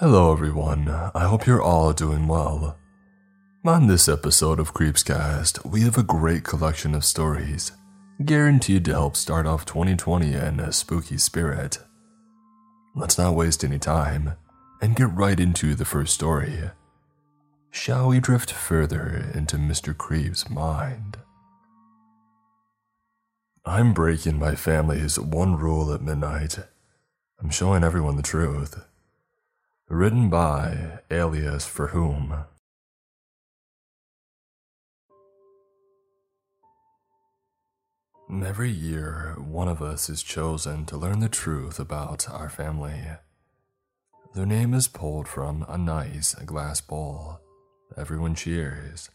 Hello, everyone. I hope you're all doing well. On this episode of Creepscast, we have a great collection of stories, guaranteed to help start off 2020 in a spooky spirit. Let's not waste any time and get right into the first story. Shall we drift further into Mr. Creep's mind? I'm breaking my family's one rule at midnight. I'm showing everyone the truth. Written by Alias for Whom. Every year, one of us is chosen to learn the truth about our family. Their name is pulled from a nice glass bowl. Everyone cheers.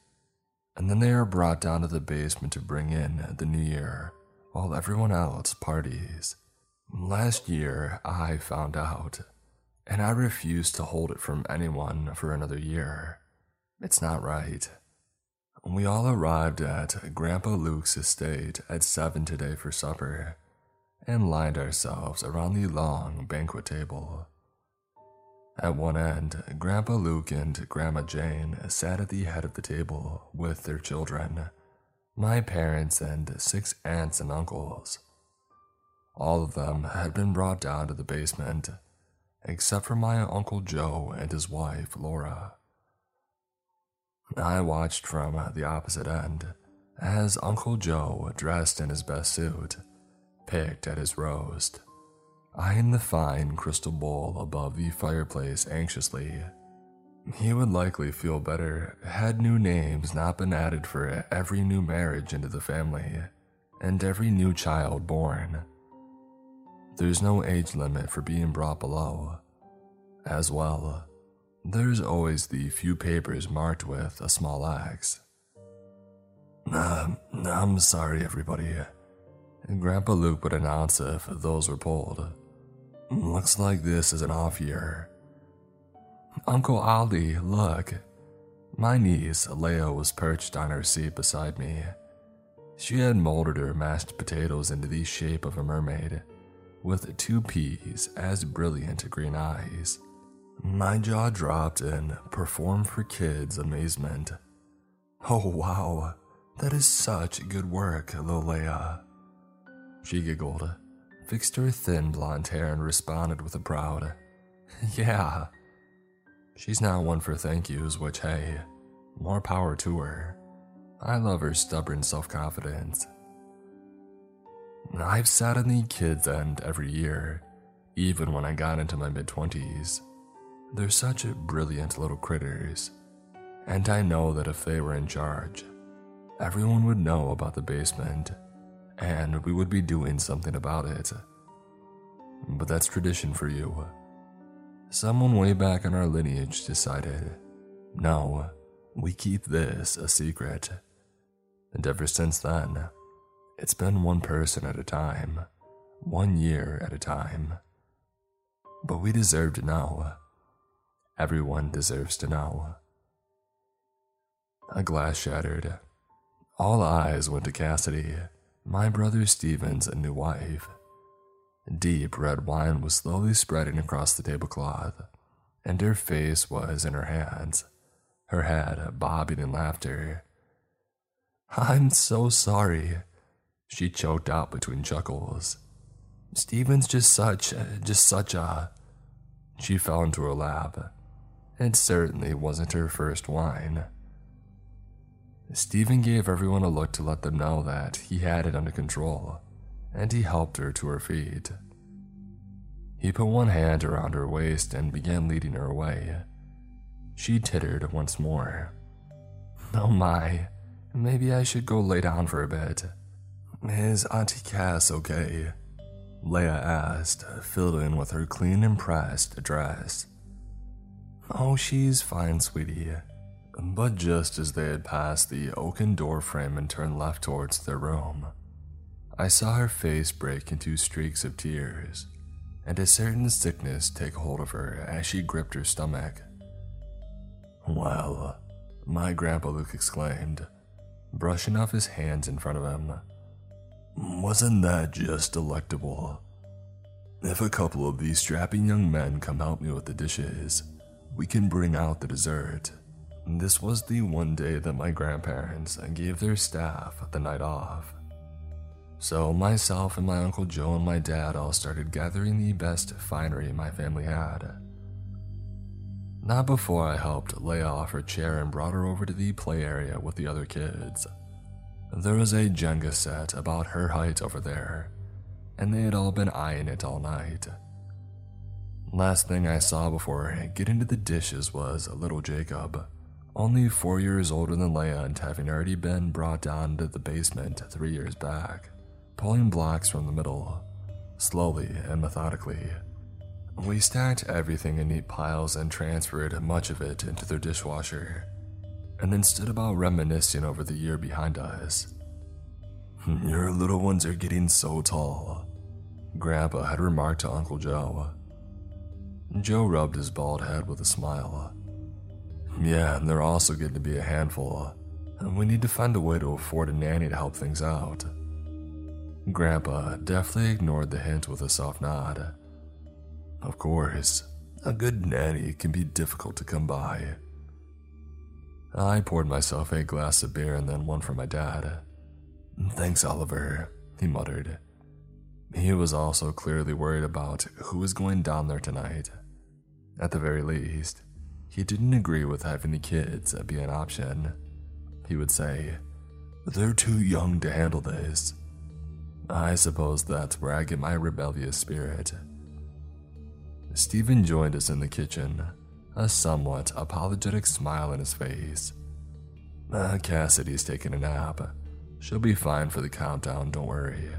And then they are brought down to the basement to bring in the new year while everyone else parties. Last year, I found out, and I refuse to hold it from anyone for another year. It's not right. We all arrived at Grandpa Luke's estate at 7 today for supper and lined ourselves around the long banquet table. At one end, Grandpa Luke and Grandma Jane sat at the head of the table with their children, my parents, and six aunts and uncles. All of them had been brought down to the basement, except for my Uncle Joe and his wife, Laura. I watched from the opposite end as Uncle Joe, dressed in his best suit, picked at his roast, eyeing the fine crystal bowl above the fireplace anxiously. He would likely feel better had new names not been added for every new marriage into the family and every new child born. There's no age limit for being brought below. As well, there's always the few papers marked with a small X. Uh, I'm sorry, everybody. Grandpa Luke would announce if those were pulled. Looks like this is an off year. Uncle Ali, look. My niece, Leia, was perched on her seat beside me. She had molded her mashed potatoes into the shape of a mermaid, with two peas as brilliant green eyes. My jaw dropped in perform for kids amazement. Oh wow, that is such good work, Lolea. She giggled, fixed her thin blonde hair, and responded with a proud, Yeah. She's not one for thank yous, which, hey, more power to her. I love her stubborn self confidence. I've sat on the kids' end every year, even when I got into my mid 20s. They're such brilliant little critters, and I know that if they were in charge, everyone would know about the basement, and we would be doing something about it. But that's tradition for you. Someone way back in our lineage decided, no, we keep this a secret. And ever since then, it's been one person at a time, one year at a time. But we deserve to know. Everyone deserves to know. A glass shattered. All eyes went to Cassidy, my brother Steven's new wife. Deep red wine was slowly spreading across the tablecloth, and her face was in her hands, her head bobbing in laughter. I'm so sorry, she choked out between chuckles. Steven's just such, just such a. She fell into her lap. It certainly wasn't her first wine. Stephen gave everyone a look to let them know that he had it under control, and he helped her to her feet. He put one hand around her waist and began leading her away. She tittered once more. Oh my, maybe I should go lay down for a bit. Is Auntie Cass okay? Leia asked, filled in with her clean and pressed dress. Oh, she's fine, sweetie. But just as they had passed the oaken doorframe and turned left towards their room, I saw her face break into streaks of tears, and a certain sickness take hold of her as she gripped her stomach. Well, my Grandpa Luke exclaimed, brushing off his hands in front of him. Wasn't that just delectable? If a couple of these strapping young men come help me with the dishes, we can bring out the dessert. This was the one day that my grandparents gave their staff the night off. So, myself and my Uncle Joe and my dad all started gathering the best finery my family had. Not before I helped Leia off her chair and brought her over to the play area with the other kids. There was a Jenga set about her height over there, and they had all been eyeing it all night. Last thing I saw before getting to the dishes was little Jacob, only four years older than Leia and having already been brought down to the basement three years back, pulling blocks from the middle, slowly and methodically. We stacked everything in neat piles and transferred much of it into their dishwasher, and then stood about reminiscing over the year behind us. Your little ones are getting so tall, Grandpa had remarked to Uncle Joe. Joe rubbed his bald head with a smile. Yeah, and they're also getting to be a handful. And we need to find a way to afford a nanny to help things out. Grandpa deftly ignored the hint with a soft nod. Of course, a good nanny can be difficult to come by. I poured myself a glass of beer and then one for my dad. Thanks, Oliver, he muttered. He was also clearly worried about who was going down there tonight. At the very least, he didn't agree with having the kids be an option. He would say, They're too young to handle this. I suppose that's where I get my rebellious spirit. Stephen joined us in the kitchen, a somewhat apologetic smile on his face. Uh, Cassidy's taking a nap. She'll be fine for the countdown, don't worry.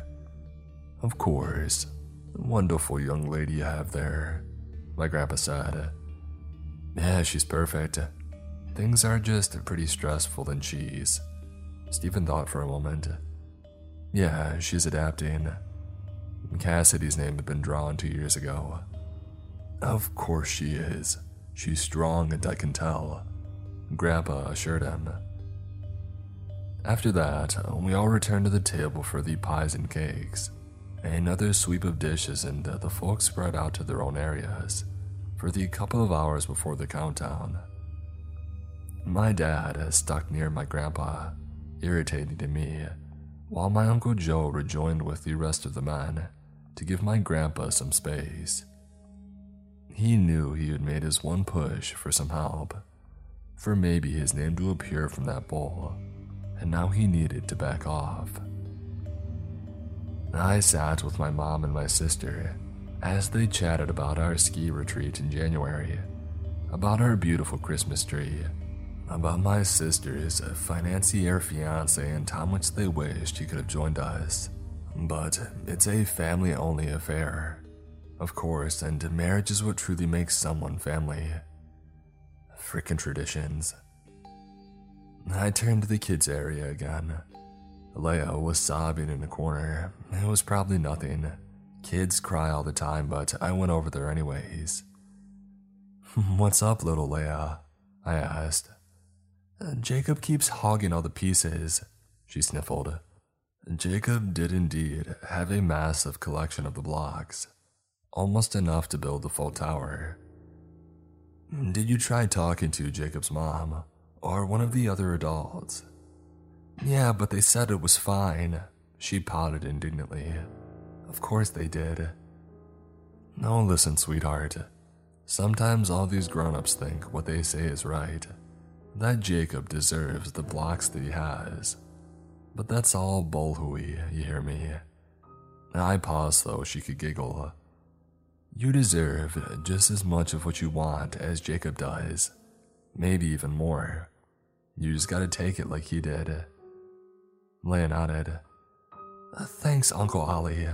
Of course. Wonderful young lady you have there, my grandpa said. Yeah, she's perfect. Things are just pretty stressful and cheese. Stephen thought for a moment. Yeah, she's adapting. Cassidy's name had been drawn two years ago. Of course she is. She's strong and I can tell. Grandpa assured him. After that, we all returned to the table for the pies and cakes. Another sweep of dishes, and the folks spread out to their own areas for the couple of hours before the countdown. My dad stuck near my grandpa, irritating to me, while my Uncle Joe rejoined with the rest of the men to give my grandpa some space. He knew he had made his one push for some help, for maybe his name to appear from that bowl, and now he needed to back off. I sat with my mom and my sister as they chatted about our ski retreat in January, about our beautiful Christmas tree, about my sister's financier fiance and how much they wished he could have joined us. But it's a family only affair, of course, and marriage is what truly makes someone family. Frickin' traditions. I turned to the kids' area again Leia was sobbing in a corner. It was probably nothing. Kids cry all the time, but I went over there anyways. What's up, little Leia? I asked. Jacob keeps hogging all the pieces, she sniffled. Jacob did indeed have a massive collection of the blocks, almost enough to build the full tower. Did you try talking to Jacob's mom, or one of the other adults? Yeah, but they said it was fine. She pouted indignantly. Of course they did. No, listen, sweetheart. Sometimes all these grown ups think what they say is right. That Jacob deserves the blocks that he has. But that's all bullhooey, you hear me? I paused though she could giggle. You deserve just as much of what you want as Jacob does. Maybe even more. You just gotta take it like he did. Leia nodded. Thanks, Uncle Ollie.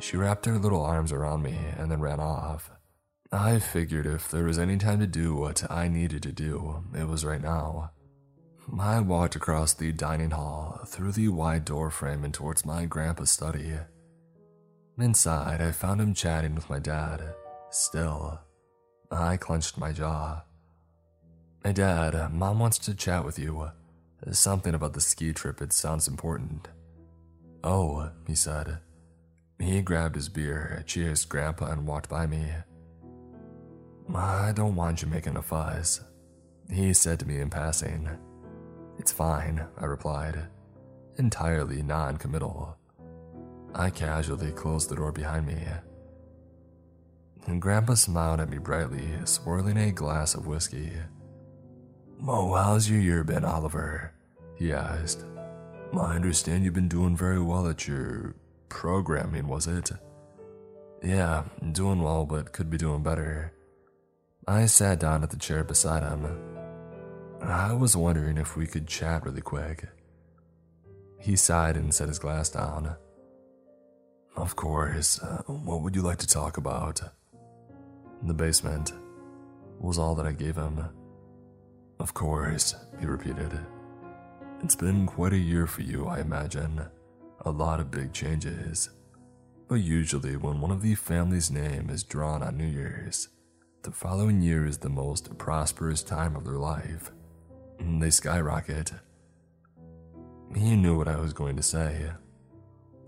She wrapped her little arms around me and then ran off. I figured if there was any time to do what I needed to do, it was right now. I walked across the dining hall, through the wide doorframe, and towards my grandpa's study. Inside, I found him chatting with my dad. Still, I clenched my jaw. Hey, Dad, Mom wants to chat with you. Something about the ski trip, it sounds important. Oh, he said. He grabbed his beer, cheersed Grandpa, and walked by me. I don't want you making a fuss, he said to me in passing. It's fine, I replied, entirely non committal. I casually closed the door behind me. And Grandpa smiled at me brightly, swirling a glass of whiskey. Oh, how's your year been, Oliver? He asked. I understand you've been doing very well at your programming, was it? Yeah, doing well, but could be doing better. I sat down at the chair beside him. I was wondering if we could chat really quick. He sighed and set his glass down. Of course, uh, what would you like to talk about? The basement was all that I gave him. Of course, he repeated. It's been quite a year for you, I imagine. A lot of big changes. But usually, when one of the family's name is drawn on New Year's, the following year is the most prosperous time of their life. They skyrocket. He knew what I was going to say.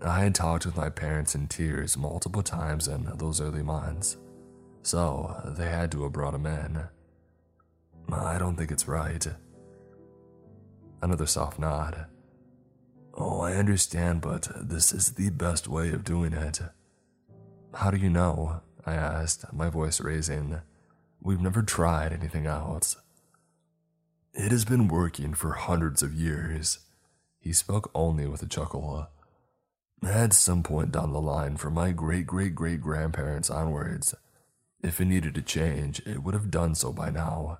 I had talked with my parents in tears multiple times in those early months, so they had to have brought him in. I don't think it's right. Another soft nod. Oh, I understand, but this is the best way of doing it. How do you know? I asked, my voice raising. We've never tried anything else. It has been working for hundreds of years. He spoke only with a chuckle. At some point down the line, from my great great great grandparents onwards, if it needed to change, it would have done so by now.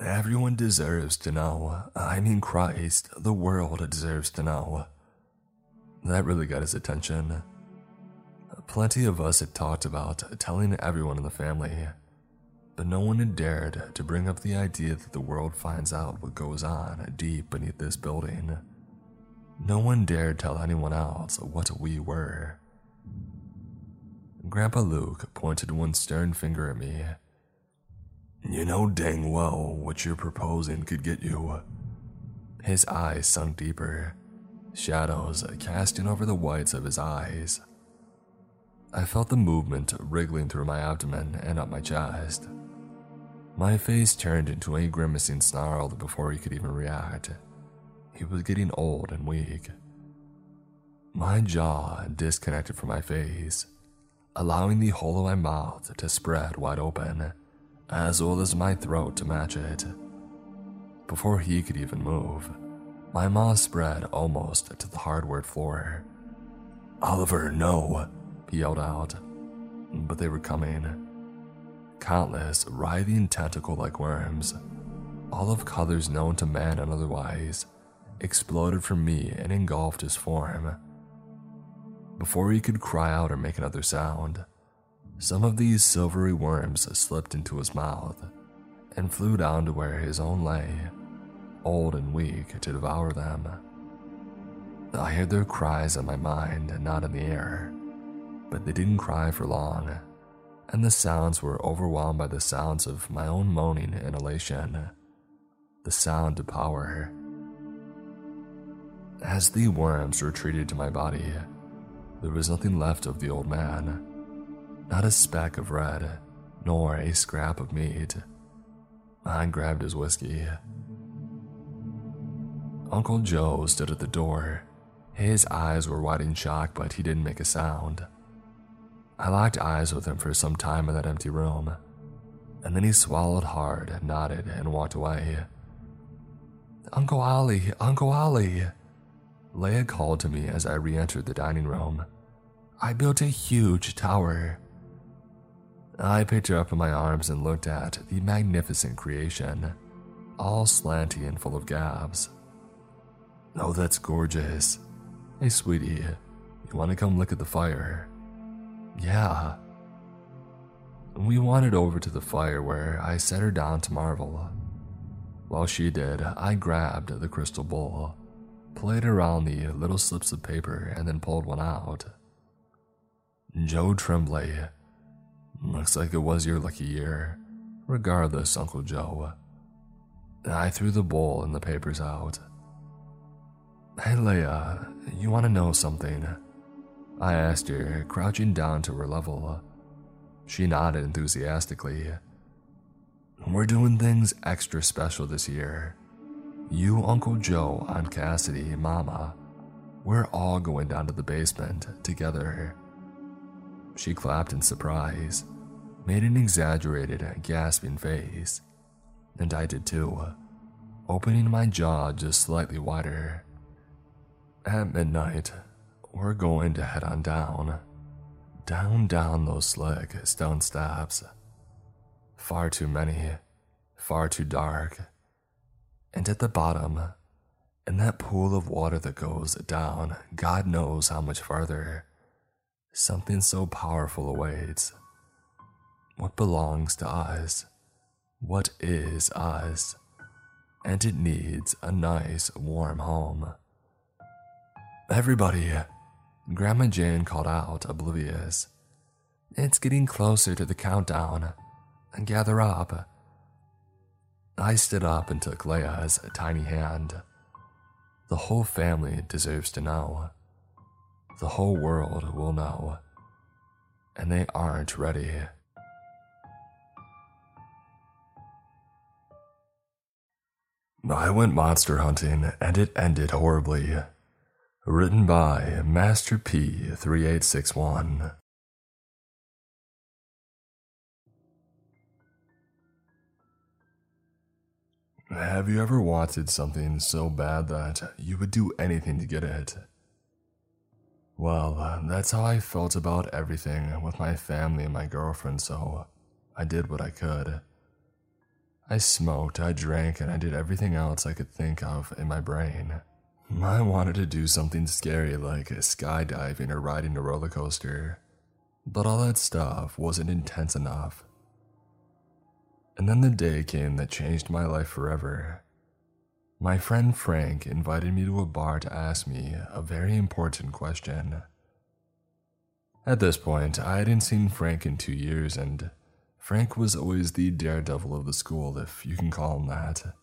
Everyone deserves to know. I mean, Christ, the world deserves to know. That really got his attention. Plenty of us had talked about telling everyone in the family, but no one had dared to bring up the idea that the world finds out what goes on deep beneath this building. No one dared tell anyone else what we were. Grandpa Luke pointed one stern finger at me you know dang well what you're proposing could get you. His eyes sunk deeper, shadows casting over the whites of his eyes. I felt the movement wriggling through my abdomen and up my chest. My face turned into a grimacing snarl before he could even react. He was getting old and weak. My jaw disconnected from my face, allowing the hole of my mouth to spread wide open as well as my throat to match it. Before he could even move, my maw spread almost to the hardwood floor. Oliver, no, he yelled out. But they were coming. Countless writhing tentacle like worms, all of colors known to man and otherwise, exploded from me and engulfed his form. Before he could cry out or make another sound, some of these silvery worms slipped into his mouth and flew down to where his own lay, old and weak, to devour them. I heard their cries in my mind, and not in the air, but they didn't cry for long, and the sounds were overwhelmed by the sounds of my own moaning and elation, the sound of power. As the worms retreated to my body, there was nothing left of the old man not a speck of red, nor a scrap of meat. I grabbed his whiskey. Uncle Joe stood at the door. His eyes were wide in shock, but he didn't make a sound. I locked eyes with him for some time in that empty room, and then he swallowed hard, nodded, and walked away. Uncle Ollie, Uncle Ollie! Leia called to me as I re entered the dining room. I built a huge tower. I picked her up in my arms and looked at the magnificent creation, all slanty and full of gaps. Oh, that's gorgeous. Hey, sweetie, you want to come look at the fire? Yeah. We wandered over to the fire where I set her down to marvel. While she did, I grabbed the crystal bowl, played around the little slips of paper, and then pulled one out. Joe Tremblay Looks like it was your lucky year. Regardless, Uncle Joe. I threw the bowl and the papers out. Hey, Leia, you want to know something? I asked her, crouching down to her level. She nodded enthusiastically. We're doing things extra special this year. You, Uncle Joe, Aunt Cassidy, Mama, we're all going down to the basement together. She clapped in surprise, made an exaggerated, gasping face, and I did too, opening my jaw just slightly wider. At midnight, we're going to head on down. Down, down those slick stone steps. Far too many, far too dark. And at the bottom, in that pool of water that goes down, God knows how much farther, something so powerful awaits. What belongs to us? What is us? And it needs a nice, warm home. Everybody, Grandma Jane called out, oblivious. It's getting closer to the countdown. And gather up. I stood up and took Leia's tiny hand. The whole family deserves to know. The whole world will know. And they aren't ready. I went monster hunting and it ended horribly. Written by Master P3861. Have you ever wanted something so bad that you would do anything to get it? Well, that's how I felt about everything with my family and my girlfriend, so I did what I could. I smoked, I drank, and I did everything else I could think of in my brain. I wanted to do something scary like skydiving or riding a roller coaster, but all that stuff wasn't intense enough. And then the day came that changed my life forever. My friend Frank invited me to a bar to ask me a very important question. At this point, I hadn't seen Frank in two years, and Frank was always the daredevil of the school, if you can call him that.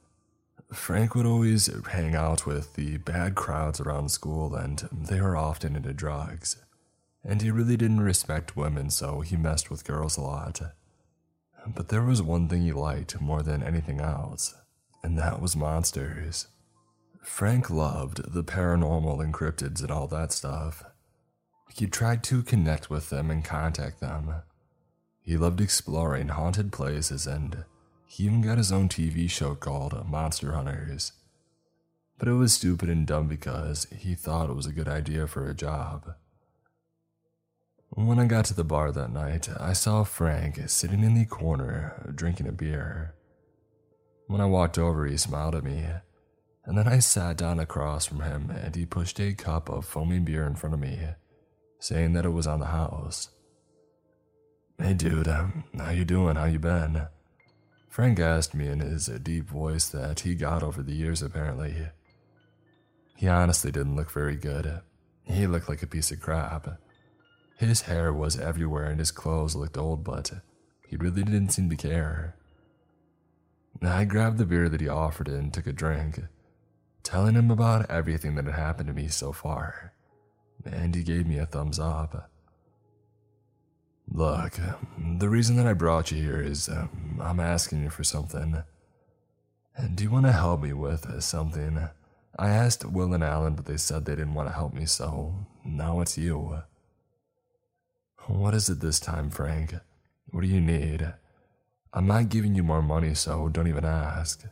Frank would always hang out with the bad crowds around school, and they were often into drugs. And he really didn't respect women, so he messed with girls a lot. But there was one thing he liked more than anything else, and that was monsters. Frank loved the paranormal and cryptids and all that stuff. He tried to connect with them and contact them. He loved exploring haunted places and he even got his own TV show called Monster Hunters. But it was stupid and dumb because he thought it was a good idea for a job. When I got to the bar that night, I saw Frank sitting in the corner drinking a beer. When I walked over, he smiled at me, and then I sat down across from him and he pushed a cup of foaming beer in front of me, saying that it was on the house. Hey dude, um, how you doing? How you been? Frank asked me in his deep voice that he got over the years, apparently. He honestly didn't look very good. He looked like a piece of crap. His hair was everywhere and his clothes looked old, but he really didn't seem to care. I grabbed the beer that he offered and took a drink, telling him about everything that had happened to me so far, and he gave me a thumbs up. Look, the reason that I brought you here is um, I'm asking you for something. Do you want to help me with something? I asked Will and Alan, but they said they didn't want to help me, so now it's you. What is it this time, Frank? What do you need? I'm not giving you more money, so don't even ask.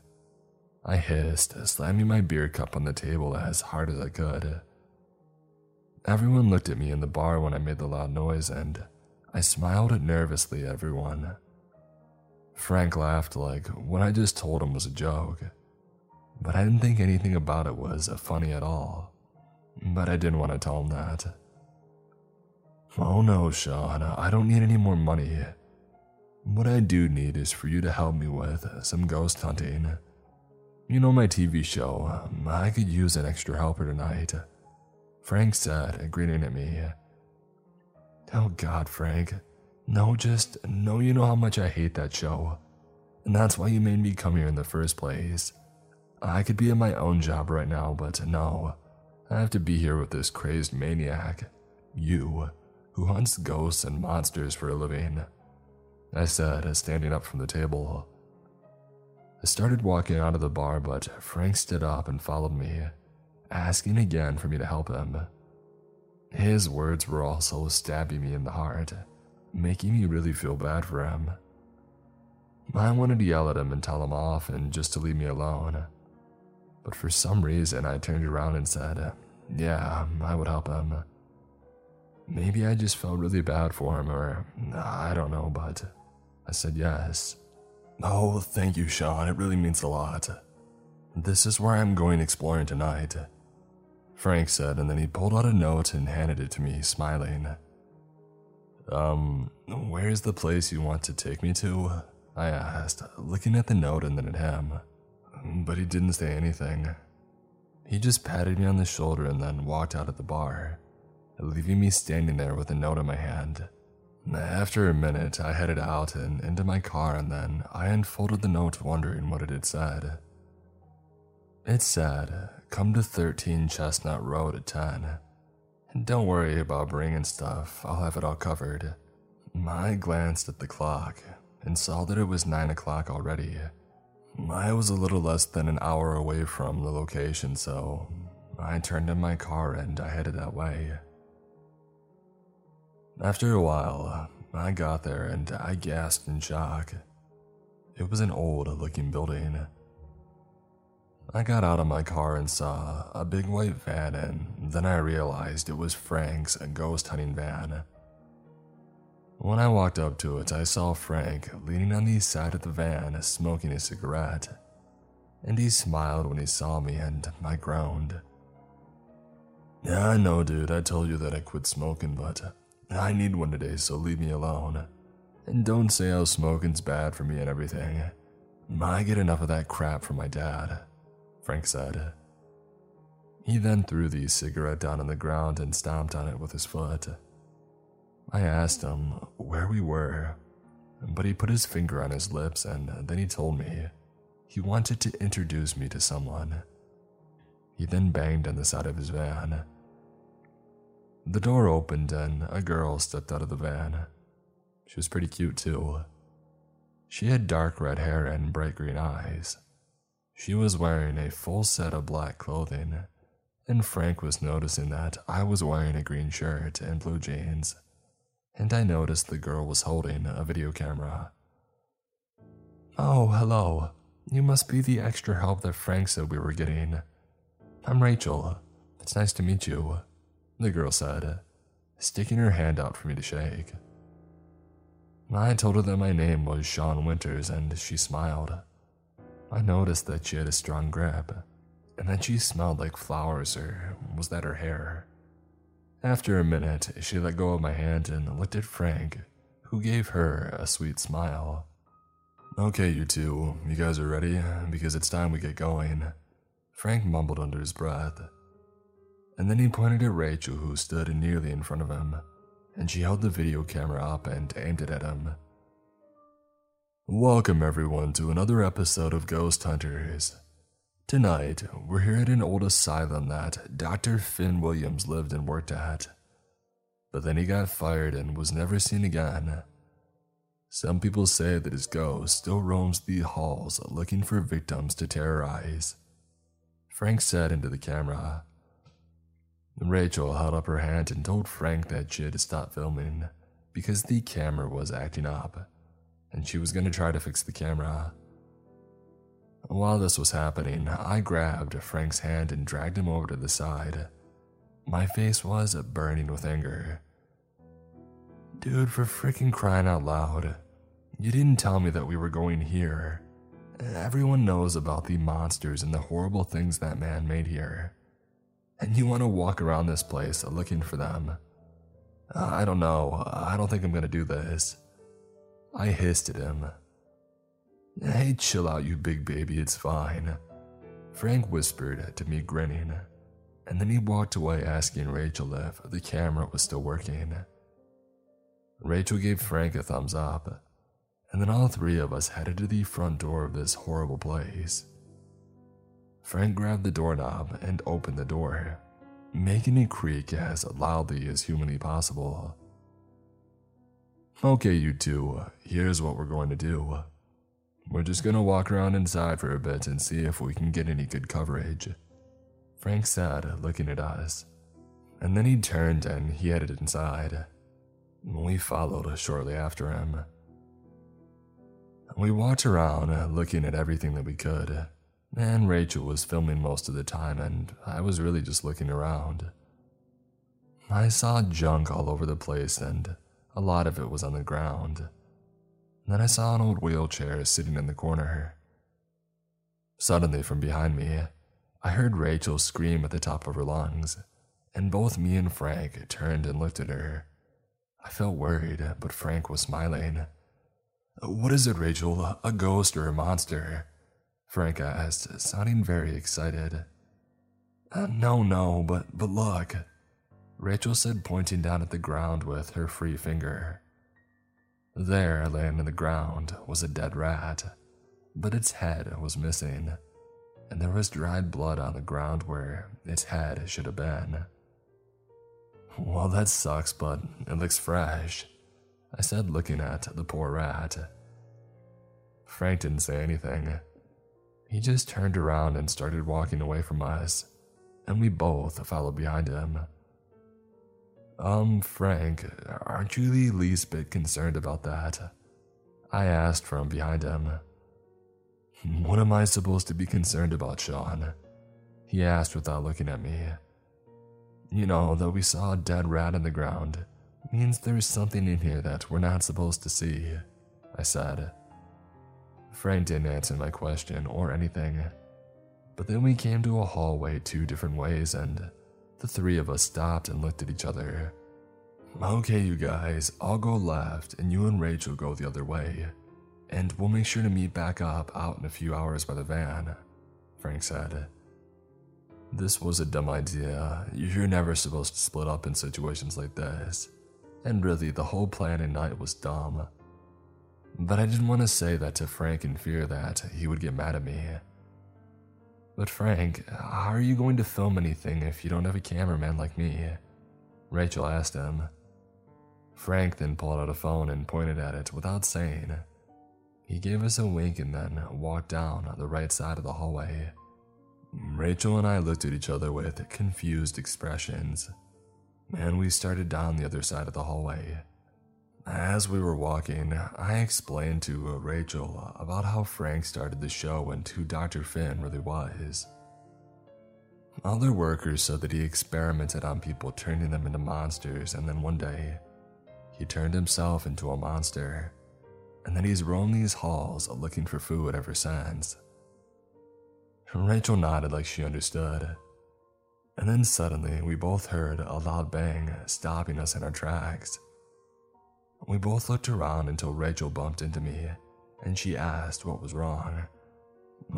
I hissed, slamming my beer cup on the table as hard as I could. Everyone looked at me in the bar when I made the loud noise, and I smiled nervously at everyone. Frank laughed like what I just told him was a joke, but I didn't think anything about it was funny at all. But I didn't want to tell him that. Oh no, Sean, I don't need any more money. What I do need is for you to help me with some ghost hunting. You know my TV show, um, I could use an extra helper tonight. Frank said, grinning at me. Oh God, Frank. No, just know you know how much I hate that show. And that's why you made me come here in the first place. I could be in my own job right now, but no. I have to be here with this crazed maniac. You, who hunts ghosts and monsters for a living. I said, standing up from the table. I started walking out of the bar, but Frank stood up and followed me, asking again for me to help him. His words were also stabbing me in the heart, making me really feel bad for him. I wanted to yell at him and tell him off and just to leave me alone. But for some reason, I turned around and said, Yeah, I would help him. Maybe I just felt really bad for him, or I don't know, but I said yes. Oh, thank you, Sean. It really means a lot. This is where I'm going exploring tonight. Frank said, and then he pulled out a note and handed it to me, smiling. Um, where's the place you want to take me to? I asked, looking at the note and then at him. But he didn't say anything. He just patted me on the shoulder and then walked out of the bar, leaving me standing there with a note in my hand. After a minute, I headed out and into my car, and then I unfolded the note, wondering what it had said. It said, Come to 13 Chestnut Road at 10. And don't worry about bringing stuff, I'll have it all covered. I glanced at the clock and saw that it was 9 o'clock already. I was a little less than an hour away from the location, so I turned in my car and I headed that way. After a while, I got there and I gasped in shock. It was an old looking building I got out of my car and saw a big white van, and then I realized it was Frank's ghost hunting van. When I walked up to it, I saw Frank leaning on the side of the van smoking a cigarette, and he smiled when he saw me, and I groaned. Yeah, I know, dude, I told you that I quit smoking, but I need one today, so leave me alone. And don't say how smoking's bad for me and everything. I get enough of that crap from my dad. Frank said. He then threw the cigarette down on the ground and stomped on it with his foot. I asked him where we were, but he put his finger on his lips and then he told me he wanted to introduce me to someone. He then banged on the side of his van. The door opened and a girl stepped out of the van. She was pretty cute too. She had dark red hair and bright green eyes. She was wearing a full set of black clothing, and Frank was noticing that I was wearing a green shirt and blue jeans, and I noticed the girl was holding a video camera. Oh, hello. You must be the extra help that Frank said we were getting. I'm Rachel. It's nice to meet you, the girl said, sticking her hand out for me to shake. I told her that my name was Sean Winters, and she smiled. I noticed that she had a strong grip, and that she smelled like flowers, or was that her hair? After a minute, she let go of my hand and looked at Frank, who gave her a sweet smile. Okay, you two, you guys are ready? Because it's time we get going. Frank mumbled under his breath. And then he pointed at Rachel, who stood nearly in front of him, and she held the video camera up and aimed it at him. Welcome, everyone, to another episode of Ghost Hunters. Tonight, we're here at an old asylum that Dr. Finn Williams lived and worked at. But then he got fired and was never seen again. Some people say that his ghost still roams the halls looking for victims to terrorize. Frank said into the camera. Rachel held up her hand and told Frank that she had to stop filming because the camera was acting up and she was going to try to fix the camera. While this was happening, I grabbed Frank's hand and dragged him over to the side. My face was burning with anger. Dude, for freaking crying out loud. You didn't tell me that we were going here. Everyone knows about the monsters and the horrible things that man made here. And you want to walk around this place looking for them. Uh, I don't know. I don't think I'm to do this. I hissed at him. Hey, chill out, you big baby, it's fine. Frank whispered to me, grinning, and then he walked away asking Rachel if the camera was still working. Rachel gave Frank a thumbs up, and then all three of us headed to the front door of this horrible place. Frank grabbed the doorknob and opened the door, making it creak as loudly as humanly possible. Okay, you two, here's what we're going to do. We're just gonna walk around inside for a bit and see if we can get any good coverage. Frank said, looking at us. And then he turned and he headed inside. We followed shortly after him. We walked around looking at everything that we could, and Rachel was filming most of the time, and I was really just looking around. I saw junk all over the place, and a lot of it was on the ground. Then I saw an old wheelchair sitting in the corner. Suddenly, from behind me, I heard Rachel scream at the top of her lungs, and both me and Frank turned and looked at her. I felt worried, but Frank was smiling. What is it, Rachel? A ghost or a monster? Frank asked, sounding very excited. Uh, no, no, but, but look. Rachel said, pointing down at the ground with her free finger. There, laying in the ground, was a dead rat, but its head was missing, and there was dried blood on the ground where its head should have been. Well, that sucks, but it looks fresh, I said, looking at the poor rat. Frank didn't say anything. He just turned around and started walking away from us, and we both followed behind him. Um, Frank, aren't you the least bit concerned about that? I asked from behind him. What am I supposed to be concerned about, Sean? He asked without looking at me. You know, that we saw a dead rat in the ground means there's something in here that we're not supposed to see, I said. Frank didn't answer my question or anything. But then we came to a hallway two different ways and the three of us stopped and looked at each other. Okay, you guys, I'll go left and you and Rachel go the other way. And we'll make sure to meet back up out in a few hours by the van, Frank said. This was a dumb idea. You're never supposed to split up in situations like this. And really, the whole plan night was dumb. But I didn't want to say that to Frank in fear that he would get mad at me. But Frank, how are you going to film anything if you don't have a cameraman like me? Rachel asked him. Frank then pulled out a phone and pointed at it without saying. He gave us a wink and then walked down the right side of the hallway. Rachel and I looked at each other with confused expressions, and we started down the other side of the hallway. As we were walking, I explained to uh, Rachel about how Frank started the show and who Dr. Finn really was. Other workers said that he experimented on people turning them into monsters, and then one day, he turned himself into a monster, and that he's roamed these halls looking for food ever since. Rachel nodded like she understood. And then suddenly, we both heard a loud bang stopping us in our tracks. We both looked around until Rachel bumped into me, and she asked what was wrong.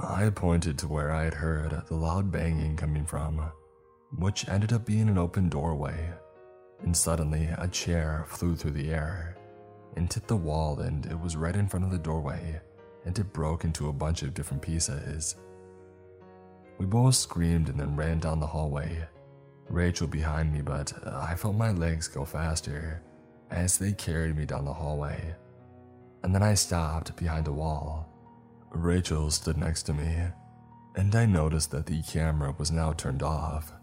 I pointed to where I had heard the loud banging coming from, which ended up being an open doorway. And suddenly, a chair flew through the air and hit the wall, and it was right in front of the doorway, and it broke into a bunch of different pieces. We both screamed and then ran down the hallway, Rachel behind me, but I felt my legs go faster as they carried me down the hallway. And then I stopped behind a wall. Rachel stood next to me, and I noticed that the camera was now turned off.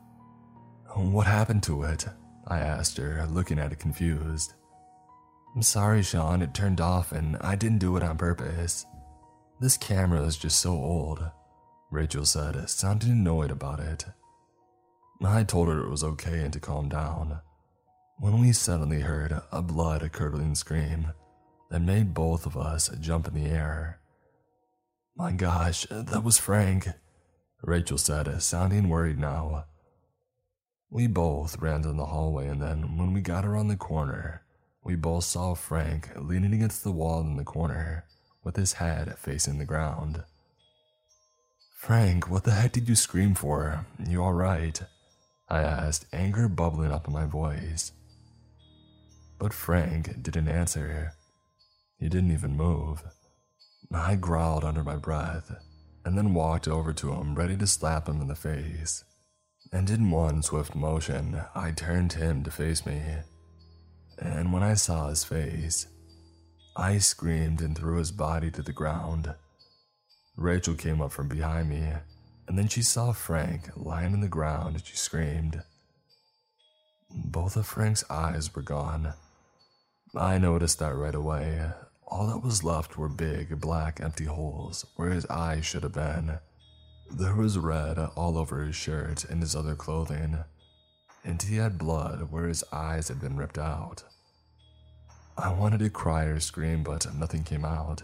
What happened to it? I asked her, looking at it confused. I'm sorry, Sean, it turned off and I didn't do it on purpose. This camera is just so old, Rachel said, sounding annoyed about it. I told her it was okay and to calm down when we suddenly heard a blood curdling scream that made both of us jump in the air. My gosh, that was Frank, Rachel said, sounding worried now. We both ran down the hallway, and then when we got around the corner, we both saw Frank leaning against the wall in the corner with his head facing the ground. Frank, what the heck did you scream for? You alright? I asked, anger bubbling up in my voice. But Frank didn't answer. He didn't even move. I growled under my breath and then walked over to him, ready to slap him in the face. And in one swift motion, I turned him to face me. And when I saw his face, I screamed and threw his body to the ground, Rachel came up from behind me, and then she saw Frank lying on the ground and she screamed. Both of Frank's eyes were gone. I noticed that right away. All that was left were big, black, empty holes where his eyes should have been. There was red all over his shirt and his other clothing, and he had blood where his eyes had been ripped out. I wanted to cry or scream, but nothing came out.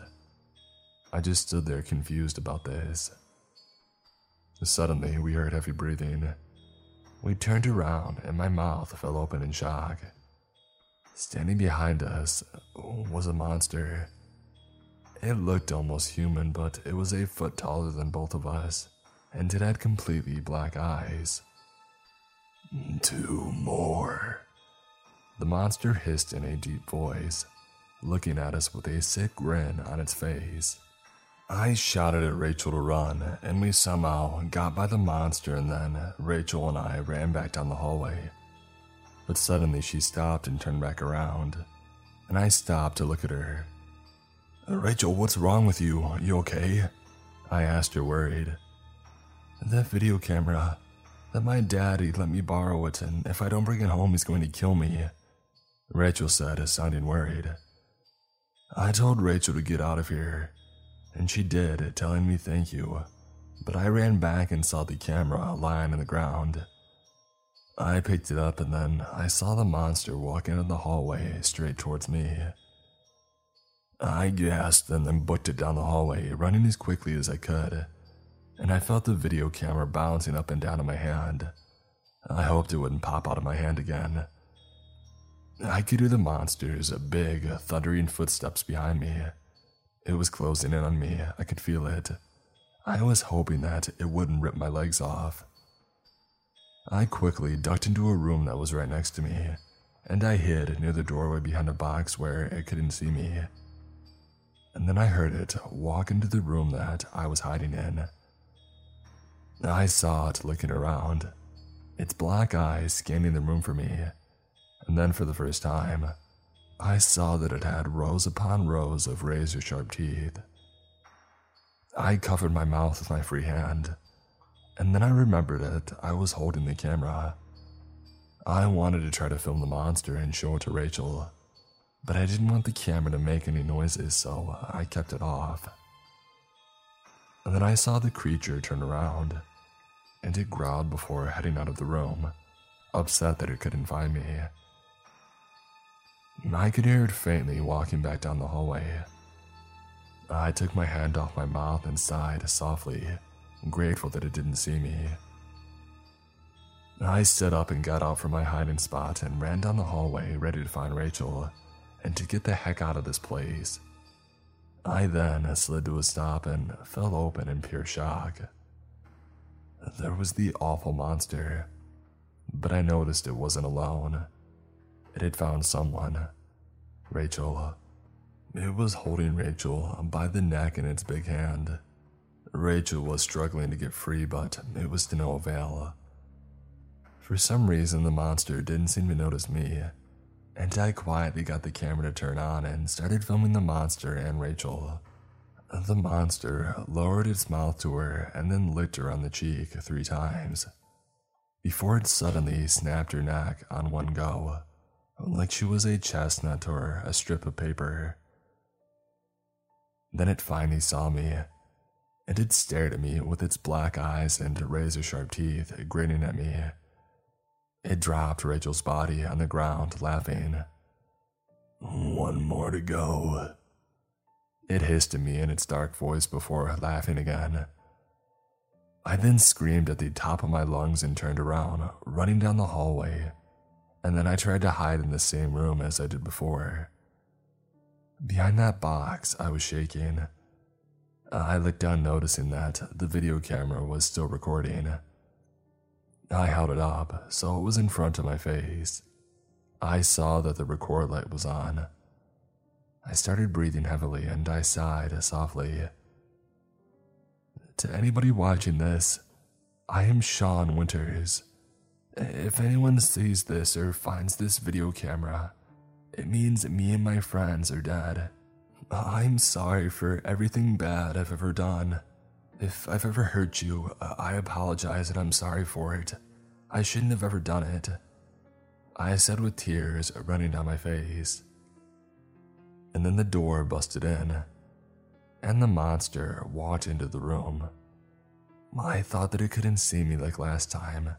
I just stood there confused about this. Suddenly, we heard heavy breathing. We turned around, and my mouth fell open in shock. Standing behind us was a monster. It looked almost human, but it was a foot taller than both of us, and it had completely black eyes. Two more. The monster hissed in a deep voice, looking at us with a sick grin on its face. I shouted at Rachel to run, and we somehow got by the monster, and then Rachel and I ran back down the hallway. But suddenly she stopped and turned back around, and I stopped to look at her. Uh, Rachel, what's wrong with you? Are you okay? I asked her, worried. That video camera, that my daddy let me borrow it, and if I don't bring it home, he's going to kill me. Rachel said, sounding worried. I told Rachel to get out of here, and she did, telling me thank you. But I ran back and saw the camera lying on the ground. I picked it up and then I saw the monster walking in the hallway straight towards me. I gasped and then booked it down the hallway, running as quickly as I could, and I felt the video camera bouncing up and down in my hand. I hoped it wouldn't pop out of my hand again. I could hear the monster's big, thundering footsteps behind me. It was closing in on me. I could feel it. I was hoping that it wouldn't rip my legs off. I quickly ducked into a room that was right next to me, and I hid near the doorway behind a box where it couldn't see me. And then I heard it walk into the room that I was hiding in. I saw it looking around, its black eyes scanning the room for me, and then for the first time, I saw that it had rows upon rows of razor sharp teeth. I covered my mouth with my free hand, and then I remembered it. I was holding the camera. I wanted to try to film the monster and show it to Rachel, but I didn't want the camera to make any noises, so I kept it off. And then I saw the creature turn around, and it growled before heading out of the room, upset that it couldn't find me. I could hear it faintly walking back down the hallway. I took my hand off my mouth and sighed softly, grateful that it didn't see me. I stood up and got out from my hiding spot and ran down the hallway ready to find Rachel and to get the heck out of this place. I then slid to a stop and fell open in pure shock. There was the awful monster, but I noticed it wasn't alone. It had found someone. Rachel. It was holding Rachel by the neck in its big hand. Rachel was struggling to get free, but it was to no avail. For some reason, the monster didn't seem to notice me, and I quietly got the camera to turn on and started filming the monster and Rachel. The monster lowered its mouth to her and then licked her on the cheek three times, before it suddenly snapped her neck on one go like she was a chestnut or a strip of paper. Then it finally saw me, and it stared at me with its black eyes and razor sharp teeth, grinning at me. It dropped Rachel's body on the ground, laughing. One more to go. It hissed at me in its dark voice before laughing again. I then screamed at the top of my lungs and turned around, running down the hallway and then I tried to hide in the same room as I did before. Behind that box, I was shaking. I looked down, noticing that the video camera was still recording. I held it up, so it was in front of my face. I saw that the record light was on. I started breathing heavily and I sighed softly. To anybody watching this, I am Sean Winters. If anyone sees this or finds this video camera, it means me and my friends are dead. I'm sorry for everything bad I've ever done. If I've ever hurt you, I apologize and I'm sorry for it. I shouldn't have ever done it. I said with tears running down my face. And then the door busted in, and the monster walked into the room. I thought that it couldn't see me like last time,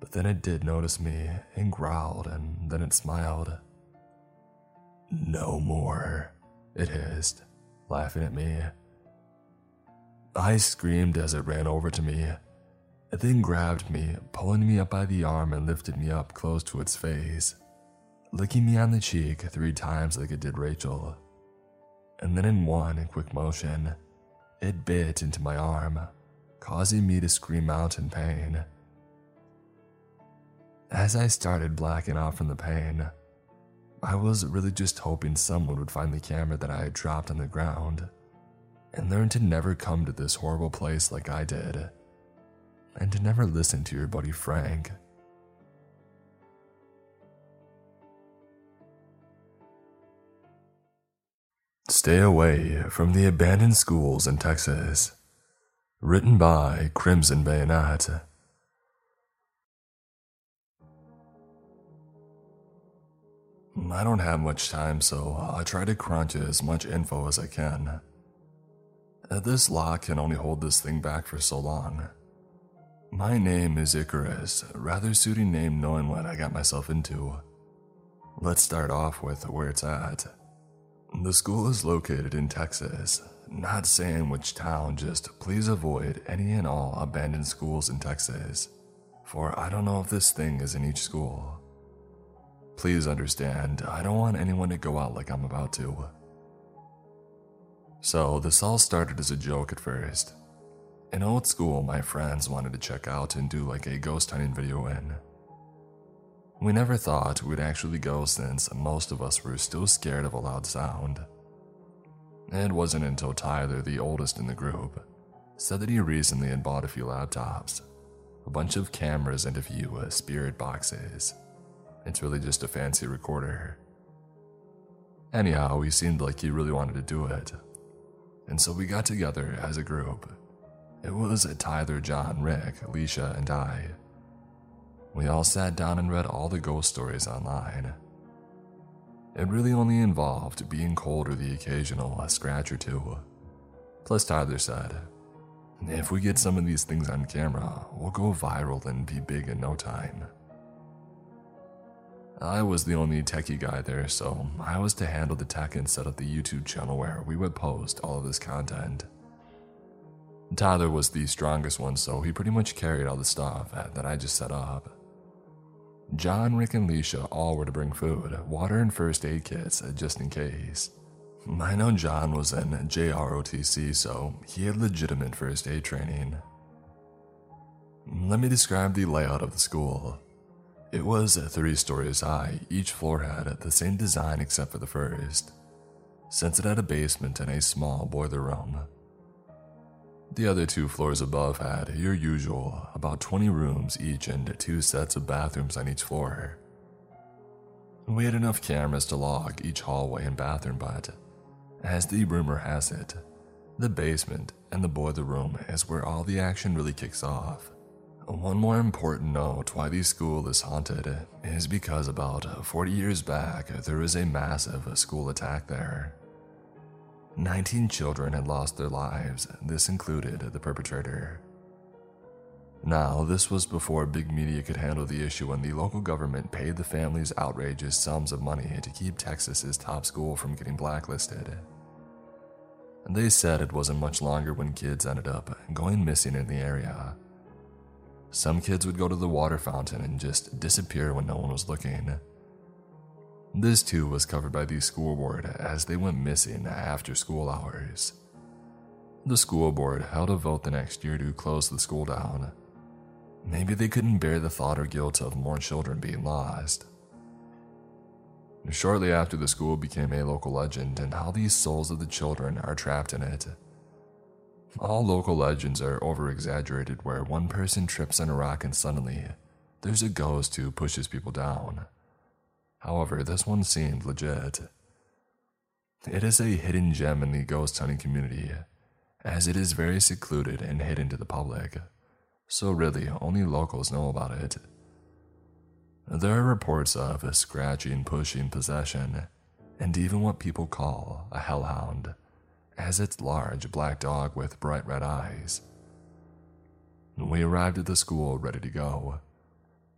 but then it did notice me and growled, and then it smiled. No more, it hissed, laughing at me. I screamed as it ran over to me. It then grabbed me, pulling me up by the arm and lifted me up close to its face, licking me on the cheek three times like it did Rachel. And then, in one quick motion, it bit into my arm, causing me to scream out in pain. As I started blacking out from the pain, I was really just hoping someone would find the camera that I had dropped on the ground and learn to never come to this horrible place like I did, and to never listen to your buddy Frank. Stay away from the abandoned schools in Texas. Written by Crimson Bayonet. I don't have much time, so I try to crunch as much info as I can. Uh, this lock can only hold this thing back for so long. My name is Icarus, rather suiting name knowing what I got myself into. Let's start off with where it's at. The school is located in Texas. Not saying which town, just please avoid any and all abandoned schools in Texas, for I don't know if this thing is in each school. Please understand, I don't want anyone to go out like I'm about to. So, this all started as a joke at first. In old school, my friends wanted to check out and do like a ghost hunting video in. We never thought we'd actually go since most of us were still scared of a loud sound. It wasn't until Tyler, the oldest in the group, said that he recently had bought a few laptops, a bunch of cameras, and a few uh, spirit boxes. It's really just a fancy recorder. Anyhow, he seemed like he really wanted to do it. And so we got together as a group. It was Tyler, John, Rick, Alicia, and I. We all sat down and read all the ghost stories online. It really only involved being cold or the occasional scratch or two. Plus, Tyler said, if we get some of these things on camera, we'll go viral and be big in no time. I was the only techie guy there, so I was to handle the tech and set up the YouTube channel where we would post all of this content. Tyler was the strongest one, so he pretty much carried all the stuff uh, that I just set up. John, Rick, and Leisha all were to bring food, water, and first aid kits uh, just in case. I know John was in JROTC, so he had legitimate first aid training. Let me describe the layout of the school. It was three stories high, each floor had the same design except for the first, since it had a basement and a small boiler room. The other two floors above had your usual, about 20 rooms each and two sets of bathrooms on each floor. We had enough cameras to log each hallway and bathroom, but as the rumor has it, the basement and the boiler room is where all the action really kicks off. One more important note why the school is haunted is because about 40 years back, there was a massive school attack there. 19 children had lost their lives, this included the perpetrator. Now, this was before big media could handle the issue and the local government paid the families outrageous sums of money to keep Texas's top school from getting blacklisted. They said it wasn't much longer when kids ended up going missing in the area some kids would go to the water fountain and just disappear when no one was looking. This too was covered by the school board as they went missing after school hours. The school board held a vote the next year to close the school down. Maybe they couldn't bear the thought or guilt of more children being lost. Shortly after, the school became a local legend, and how these souls of the children are trapped in it all local legends are over exaggerated, where one person trips on a rock and suddenly there's a ghost who pushes people down. However, this one seemed legit. It is a hidden gem in the ghost hunting community, as it is very secluded and hidden to the public, so really only locals know about it. There are reports of a scratching, pushing possession, and even what people call a hellhound, as its large black dog with bright red eyes. We arrived at the school ready to go.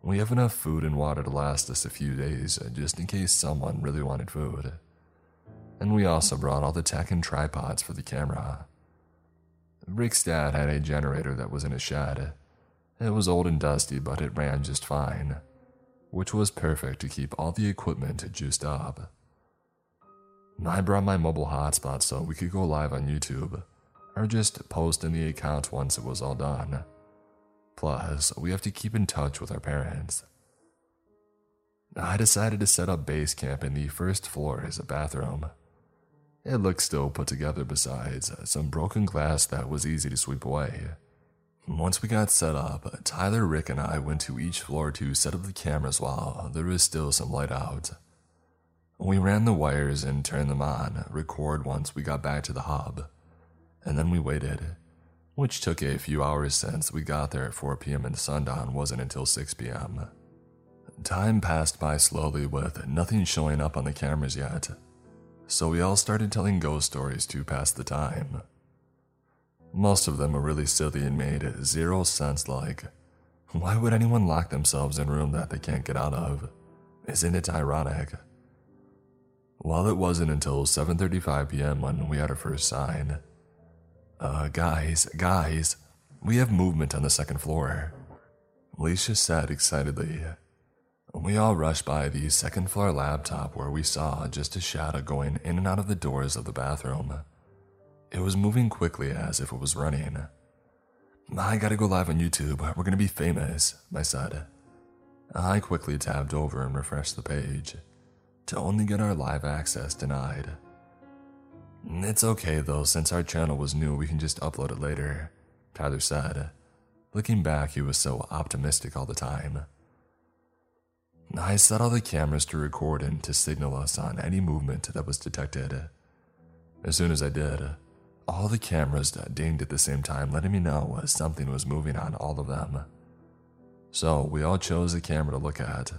We have enough food and water to last us a few days, just in case someone really wanted food. And we also brought all the tech and tripods for the camera. Rick's dad had a generator that was in a shed. It was old and dusty, but it ran just fine, which was perfect to keep all the equipment juiced up. I brought my mobile hotspot so we could go live on YouTube, or just post in the account once it was all done. Plus, we have to keep in touch with our parents. I decided to set up base camp in the first floor as a bathroom. It looked still put together besides some broken glass that was easy to sweep away. Once we got set up, Tyler, Rick, and I went to each floor to set up the cameras while there was still some light out. We ran the wires and turned them on, record once we got back to the hub, and then we waited, which took a few hours since we got there at 4 p.m. and sundown wasn't until 6 p.m. Time passed by slowly with nothing showing up on the cameras yet, so we all started telling ghost stories to pass the time. Most of them were really silly and made zero sense like, why would anyone lock themselves in a room that they can't get out of? Isn't it ironic? Well, it wasn't until 7:35 p.m. when we had our first sign. Uh, guys, guys, we have movement on the second floor. Alicia said excitedly. We all rushed by the second floor laptop where we saw just a shadow going in and out of the doors of the bathroom. It was moving quickly as if it was running. I gotta go live on YouTube. We're gonna be famous, I said. I quickly tabbed over and refreshed the page to only get our live access denied. It's okay though, since our channel was new, we can just upload it later, Tyler said. Looking back, he was so optimistic all the time. I set all the cameras to record and to signal us on any movement that was detected. As soon as I did, all the cameras dinged at the same time, letting me know something was moving on all of them. So we all chose a camera to look at.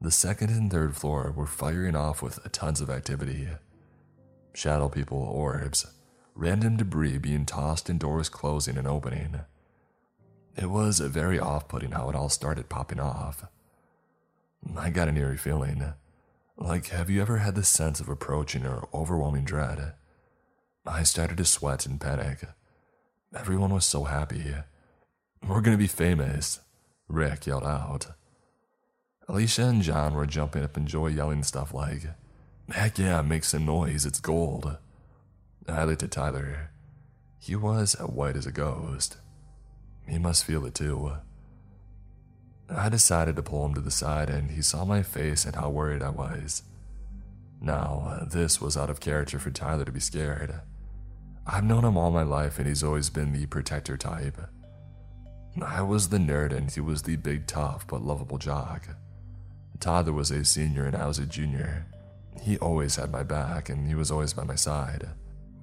The second and third floor were firing off with tons of activity. Shadow people, orbs, random debris being tossed and doors closing and opening. It was very off putting how it all started popping off. I got an eerie feeling. Like, have you ever had the sense of approaching or overwhelming dread? I started to sweat and panic. Everyone was so happy. We're gonna be famous, Rick yelled out. Alicia and John were jumping up and Joy yelling stuff like, Heck yeah, make some noise, it's gold. I looked at Tyler. He was white as a ghost. He must feel it too. I decided to pull him to the side, and he saw my face and how worried I was. Now, this was out of character for Tyler to be scared. I've known him all my life, and he's always been the protector type. I was the nerd, and he was the big, tough, but lovable jock. Tyler was a senior and I was a junior. He always had my back and he was always by my side.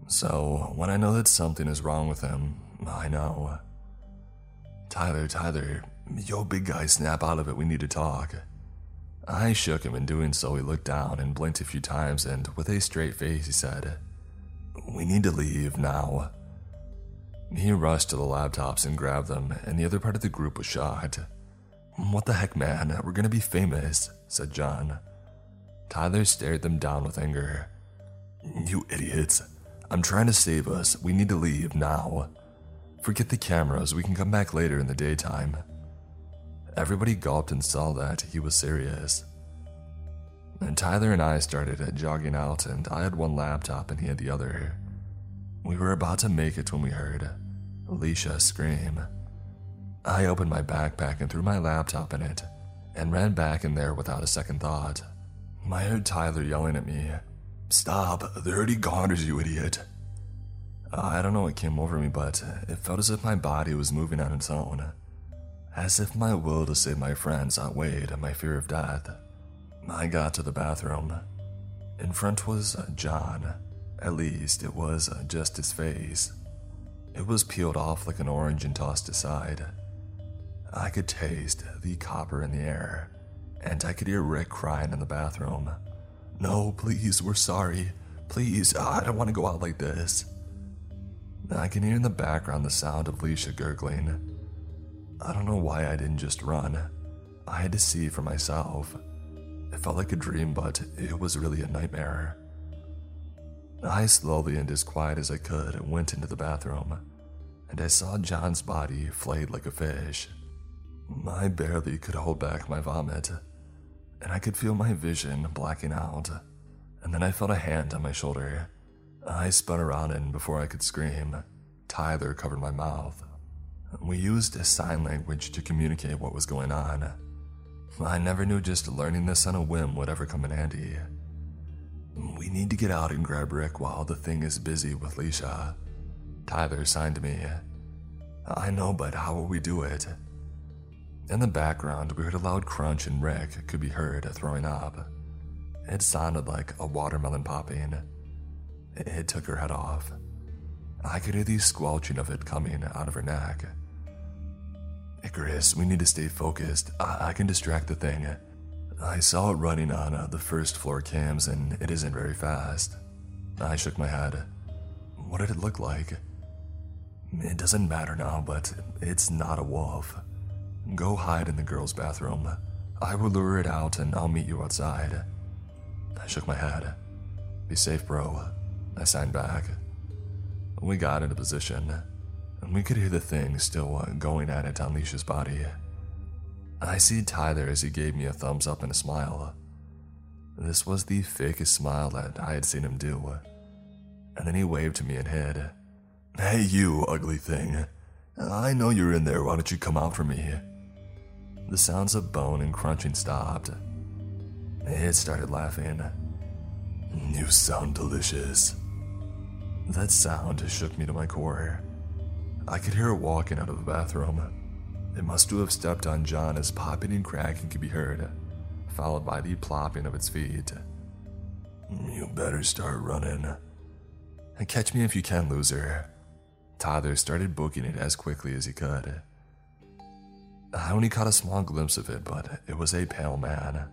So, when I know that something is wrong with him, I know. Tyler, Tyler, yo big guy, snap out of it, we need to talk. I shook him, and doing so, he looked down and blinked a few times, and with a straight face, he said, We need to leave now. He rushed to the laptops and grabbed them, and the other part of the group was shocked. What the heck, man? We're gonna be famous, said John. Tyler stared them down with anger. You idiots. I'm trying to save us. We need to leave now. Forget the cameras. We can come back later in the daytime. Everybody gulped and saw that he was serious. And Tyler and I started jogging out, and I had one laptop and he had the other. We were about to make it when we heard Alicia scream. I opened my backpack and threw my laptop in it and ran back in there without a second thought. I heard Tyler yelling at me, Stop, they're already goners, you idiot. Uh, I don't know what came over me, but it felt as if my body was moving on its own. As if my will to save my friends outweighed my fear of death. I got to the bathroom. In front was John. At least it was just his face. It was peeled off like an orange and tossed aside. I could taste the copper in the air, and I could hear Rick crying in the bathroom. No, please, we're sorry. Please, I don't want to go out like this. I can hear in the background the sound of Leisha gurgling. I don't know why I didn't just run. I had to see for myself. It felt like a dream, but it was really a nightmare. I slowly and as quiet as I could went into the bathroom, and I saw John's body flayed like a fish. I barely could hold back my vomit, and I could feel my vision blacking out. And then I felt a hand on my shoulder. I spun around, and before I could scream, Tyler covered my mouth. We used sign language to communicate what was going on. I never knew just learning this on a whim would ever come in handy. We need to get out and grab Rick while the thing is busy with Leisha. Tyler signed me. I know, but how will we do it? In the background, we heard a loud crunch and Rick could be heard throwing up. It sounded like a watermelon popping. It took her head off. I could hear the squelching of it coming out of her neck. Icarus, we need to stay focused. I, I can distract the thing. I saw it running on uh, the first floor cams and it isn't very fast. I shook my head. What did it look like? It doesn't matter now, but it's not a wolf. Go hide in the girls' bathroom. I will lure it out and I'll meet you outside. I shook my head. Be safe, bro. I signed back. We got into position, and we could hear the thing still going at it on Leisha's body. I see Tyler as he gave me a thumbs up and a smile. This was the fakest smile that I had seen him do. And then he waved to me and hid. Hey, you ugly thing. I know you're in there. Why don't you come out for me? The sounds of bone and crunching stopped. It started laughing. You sound delicious. That sound shook me to my core. I could hear it walking out of the bathroom. It must have stepped on John as popping and cracking could be heard, followed by the plopping of its feet. You better start running. Catch me if you can, loser. Tyler started booking it as quickly as he could. I only caught a small glimpse of it, but it was a pale man.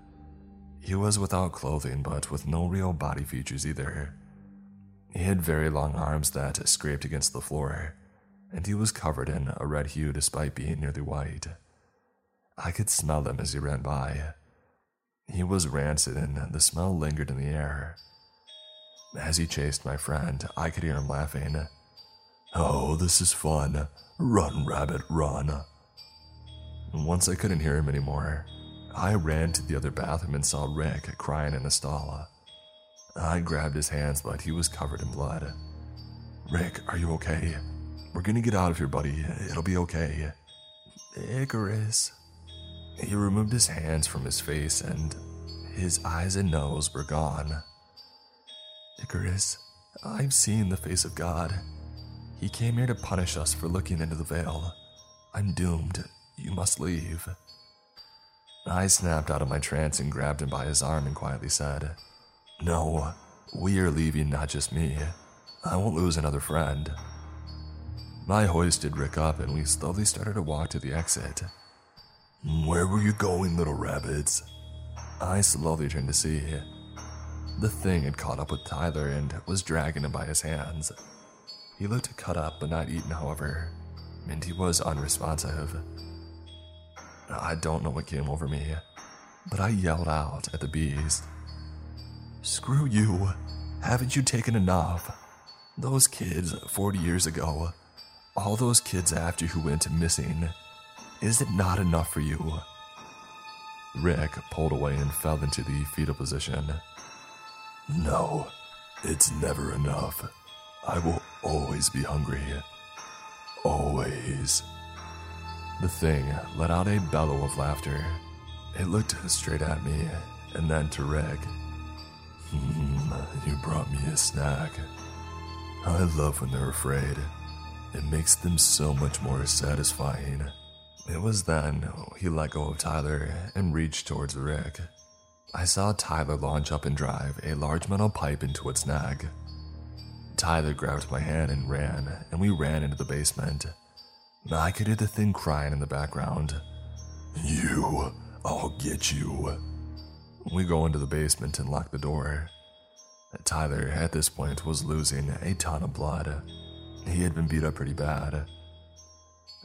He was without clothing, but with no real body features either. He had very long arms that scraped against the floor, and he was covered in a red hue despite being nearly white. I could smell them as he ran by. He was rancid, and the smell lingered in the air. As he chased my friend, I could hear him laughing. Oh, this is fun. Run, rabbit, run. Once I couldn't hear him anymore, I ran to the other bathroom and saw Rick crying in a stall. I grabbed his hands, but he was covered in blood. Rick, are you okay? We're gonna get out of here, buddy. It'll be okay. Icarus. He removed his hands from his face and his eyes and nose were gone. Icarus, I've seen the face of God. He came here to punish us for looking into the veil. I'm doomed. You must leave. I snapped out of my trance and grabbed him by his arm and quietly said, No, we are leaving, not just me. I won't lose another friend. I hoisted Rick up and we slowly started to walk to the exit. Where were you going, little rabbits? I slowly turned to see. The thing had caught up with Tyler and was dragging him by his hands. He looked cut up but not eaten, however, and he was unresponsive. I don't know what came over me, but I yelled out at the beast. Screw you! Haven't you taken enough? Those kids 40 years ago all those kids after who went missing. Is it not enough for you? Rick pulled away and fell into the fetal position. No, it's never enough. I will always be hungry. Always. The thing let out a bellow of laughter. It looked straight at me and then to Rick. Mm, you brought me a snack. I love when they're afraid. It makes them so much more satisfying. It was then he let go of Tyler and reached towards Rick. I saw Tyler launch up and drive a large metal pipe into its nag. Tyler grabbed my hand and ran, and we ran into the basement. I could hear the thing crying in the background. You, I'll get you. We go into the basement and lock the door. Tyler, at this point, was losing a ton of blood. He had been beat up pretty bad.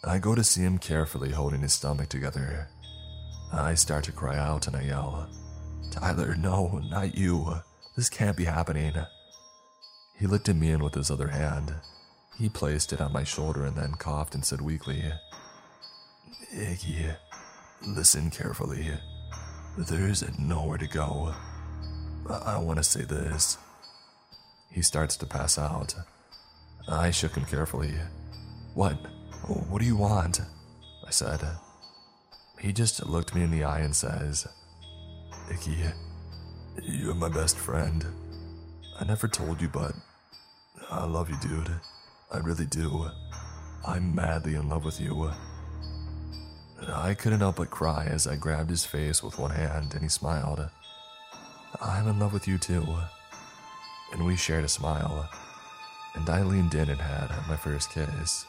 I go to see him carefully holding his stomach together. I start to cry out and I yell, Tyler, no, not you. This can't be happening. He lifted me in with his other hand. He placed it on my shoulder and then coughed and said weakly, Iggy, listen carefully. There's nowhere to go. I want to say this. He starts to pass out. I shook him carefully. What? What do you want? I said. He just looked me in the eye and says, Icky, you're my best friend. I never told you, but I love you, dude. I really do. I'm madly in love with you. I couldn't help but cry as I grabbed his face with one hand and he smiled. I'm in love with you too. And we shared a smile, and I leaned in and had my first kiss.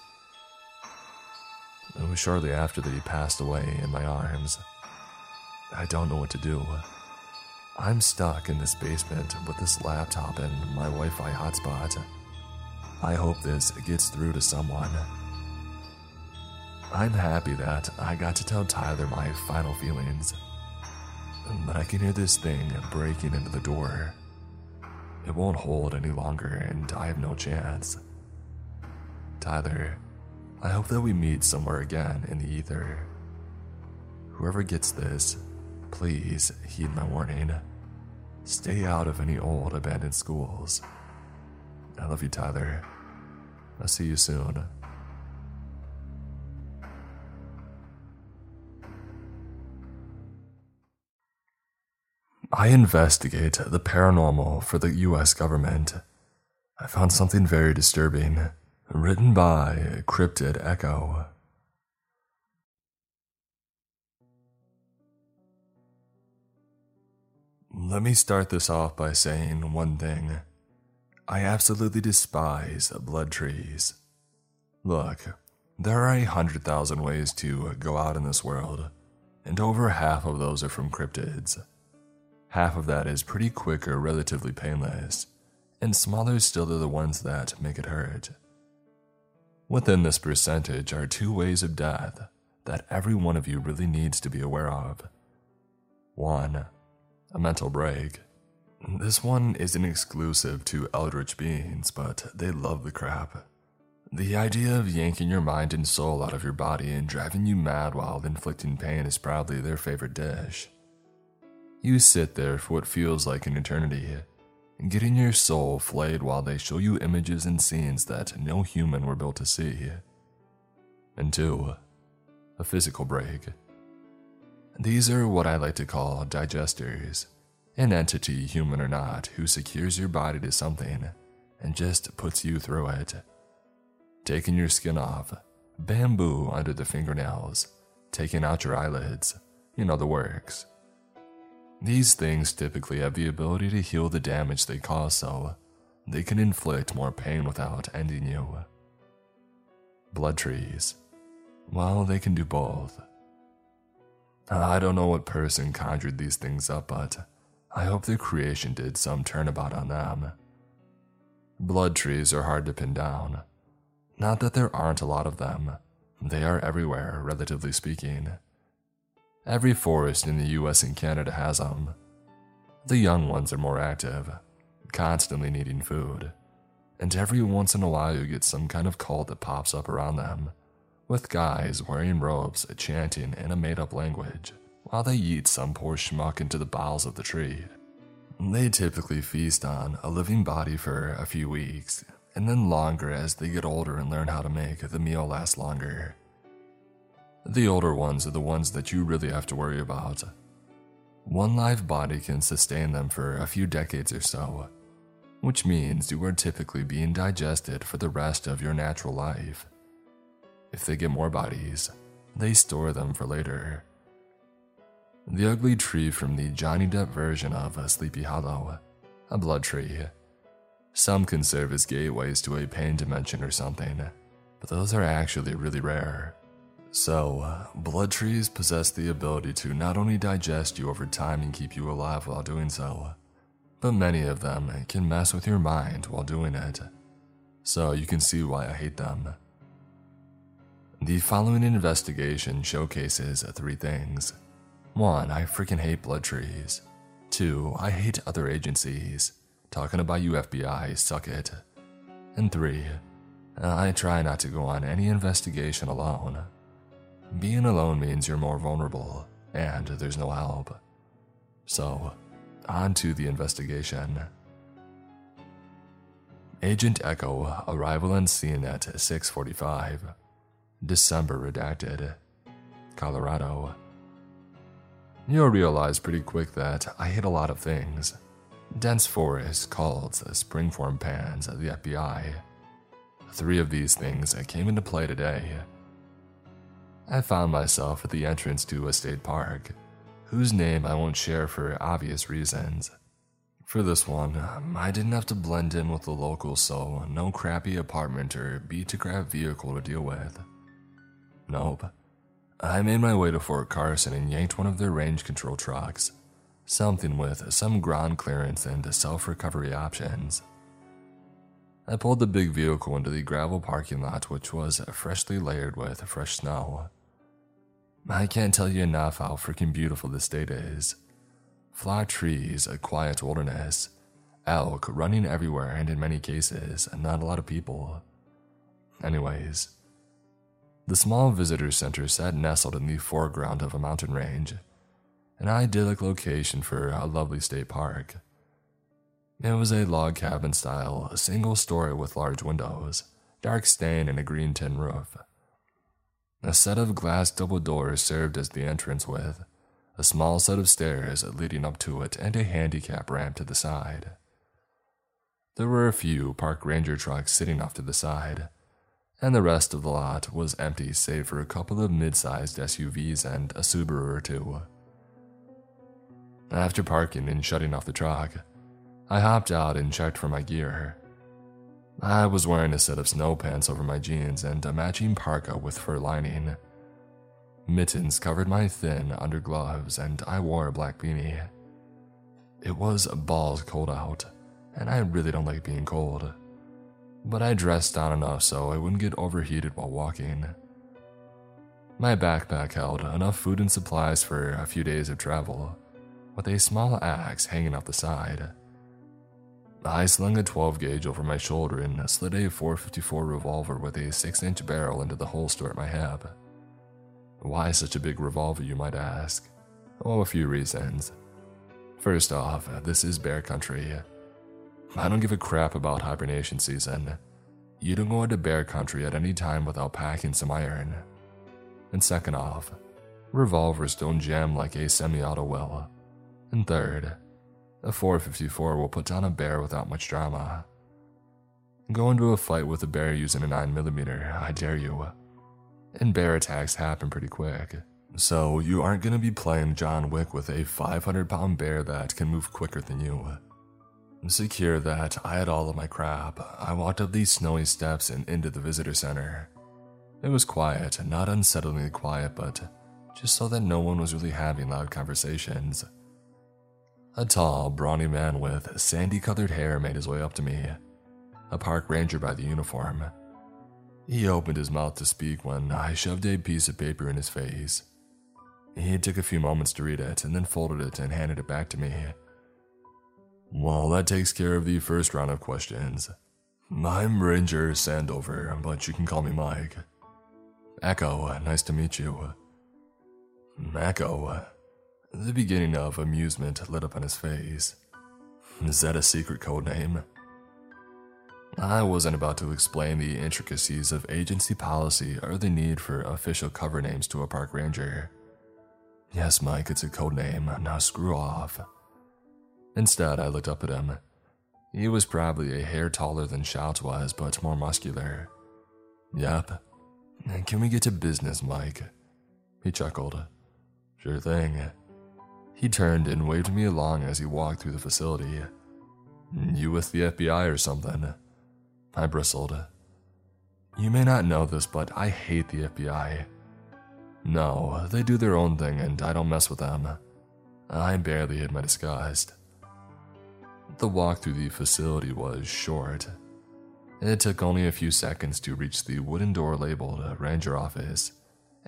It was shortly after that he passed away in my arms. I don't know what to do. I'm stuck in this basement with this laptop and my Wi Fi hotspot. I hope this gets through to someone. I'm happy that I got to tell Tyler my final feelings, but I can hear this thing breaking into the door. It won't hold any longer, and I have no chance. Tyler, I hope that we meet somewhere again in the ether. Whoever gets this, please heed my warning. Stay out of any old abandoned schools. I love you, Tyler. I'll see you soon. I investigate the paranormal for the US government. I found something very disturbing. Written by Cryptid Echo. Let me start this off by saying one thing. I absolutely despise blood trees. Look, there are a hundred thousand ways to go out in this world, and over half of those are from cryptids. Half of that is pretty quick or relatively painless, and smaller still are the ones that make it hurt. Within this percentage are two ways of death that every one of you really needs to be aware of. One, a mental break. This one isn't exclusive to eldritch beings, but they love the crap. The idea of yanking your mind and soul out of your body and driving you mad while inflicting pain is probably their favorite dish. You sit there for what feels like an eternity getting your soul flayed while they show you images and scenes that no human were built to see. And two, a physical break. These are what I like to call digesters, an entity, human or not, who secures your body to something and just puts you through it. Taking your skin off, bamboo under the fingernails, taking out your eyelids, you know the works. These things typically have the ability to heal the damage they cause, so they can inflict more pain without ending you. Blood trees. Well, they can do both. I don't know what person conjured these things up, but I hope their creation did some turnabout on them. Blood trees are hard to pin down. Not that there aren't a lot of them, they are everywhere, relatively speaking. Every forest in the US and Canada has them. The young ones are more active, constantly needing food, and every once in a while you get some kind of cult that pops up around them, with guys wearing robes chanting in a made up language while they eat some poor schmuck into the bowels of the tree. They typically feast on a living body for a few weeks, and then longer as they get older and learn how to make the meal last longer. The older ones are the ones that you really have to worry about. One live body can sustain them for a few decades or so, which means you are typically being digested for the rest of your natural life. If they get more bodies, they store them for later. The ugly tree from the Johnny Depp version of Sleepy Hollow, a blood tree, Some can serve as gateways to a pain dimension or something, but those are actually really rare. So, uh, blood trees possess the ability to not only digest you over time and keep you alive while doing so, but many of them can mess with your mind while doing it. So, you can see why I hate them. The following investigation showcases three things. One, I freaking hate blood trees. Two, I hate other agencies. Talking about you, FBI, suck it. And three, uh, I try not to go on any investigation alone. Being alone means you're more vulnerable, and there's no help. So, on to the investigation. Agent Echo, arrival on scene at 645. December redacted. Colorado. You'll realize pretty quick that I hate a lot of things. Dense forests, cults, springform pans, the FBI. Three of these things came into play today. I found myself at the entrance to a state park, whose name I won't share for obvious reasons. For this one, I didn't have to blend in with the locals, so no crappy apartment or beat to crap vehicle to deal with. Nope. I made my way to Fort Carson and yanked one of their range control trucks, something with some ground clearance and self recovery options. I pulled the big vehicle into the gravel parking lot, which was freshly layered with fresh snow. I can't tell you enough how freaking beautiful this state is. Flat trees, a quiet wilderness, elk running everywhere, and in many cases, not a lot of people. Anyways, the small visitor center sat nestled in the foreground of a mountain range, an idyllic location for a lovely state park. It was a log cabin style, a single story with large windows, dark stain, and a green tin roof. A set of glass double doors served as the entrance with a small set of stairs leading up to it and a handicap ramp to the side. There were a few park ranger trucks sitting off to the side, and the rest of the lot was empty save for a couple of mid sized SUVs and a Subaru or two. After parking and shutting off the truck, I hopped out and checked for my gear. I was wearing a set of snow pants over my jeans and a matching parka with fur lining. Mittens covered my thin undergloves, and I wore a black beanie. It was balls cold out, and I really don't like being cold. But I dressed down enough so I wouldn't get overheated while walking. My backpack held enough food and supplies for a few days of travel, with a small axe hanging off the side. I slung a 12 gauge over my shoulder and slid a 454 revolver with a 6 inch barrel into the holster at my hip. Why such a big revolver, you might ask? Oh, a few reasons. First off, this is bear country. I don't give a crap about hibernation season. You don't go into bear country at any time without packing some iron. And second off, revolvers don't jam like a semi auto will. And third, a 454 will put down a bear without much drama. Go into a fight with a bear using a 9mm, I dare you. And bear attacks happen pretty quick. So you aren't gonna be playing John Wick with a 500 pound bear that can move quicker than you. Secure that I had all of my crap, I walked up these snowy steps and into the visitor center. It was quiet, not unsettlingly quiet, but just so that no one was really having loud conversations. A tall, brawny man with sandy colored hair made his way up to me, a park ranger by the uniform. He opened his mouth to speak when I shoved a piece of paper in his face. He took a few moments to read it and then folded it and handed it back to me. Well, that takes care of the first round of questions. I'm Ranger Sandover, but you can call me Mike. Echo, nice to meet you. Echo, the beginning of amusement lit up on his face. Is that a secret code name? I wasn't about to explain the intricacies of agency policy or the need for official cover names to a park ranger. Yes, Mike, it's a code name. Now screw off. Instead, I looked up at him. He was probably a hair taller than Shouts was, but more muscular. Yep. Can we get to business, Mike? He chuckled. Sure thing. He turned and waved me along as he walked through the facility. You with the FBI or something? I bristled. You may not know this, but I hate the FBI. No, they do their own thing and I don't mess with them. I barely hid my disgust. The walk through the facility was short. It took only a few seconds to reach the wooden door labeled Ranger Office,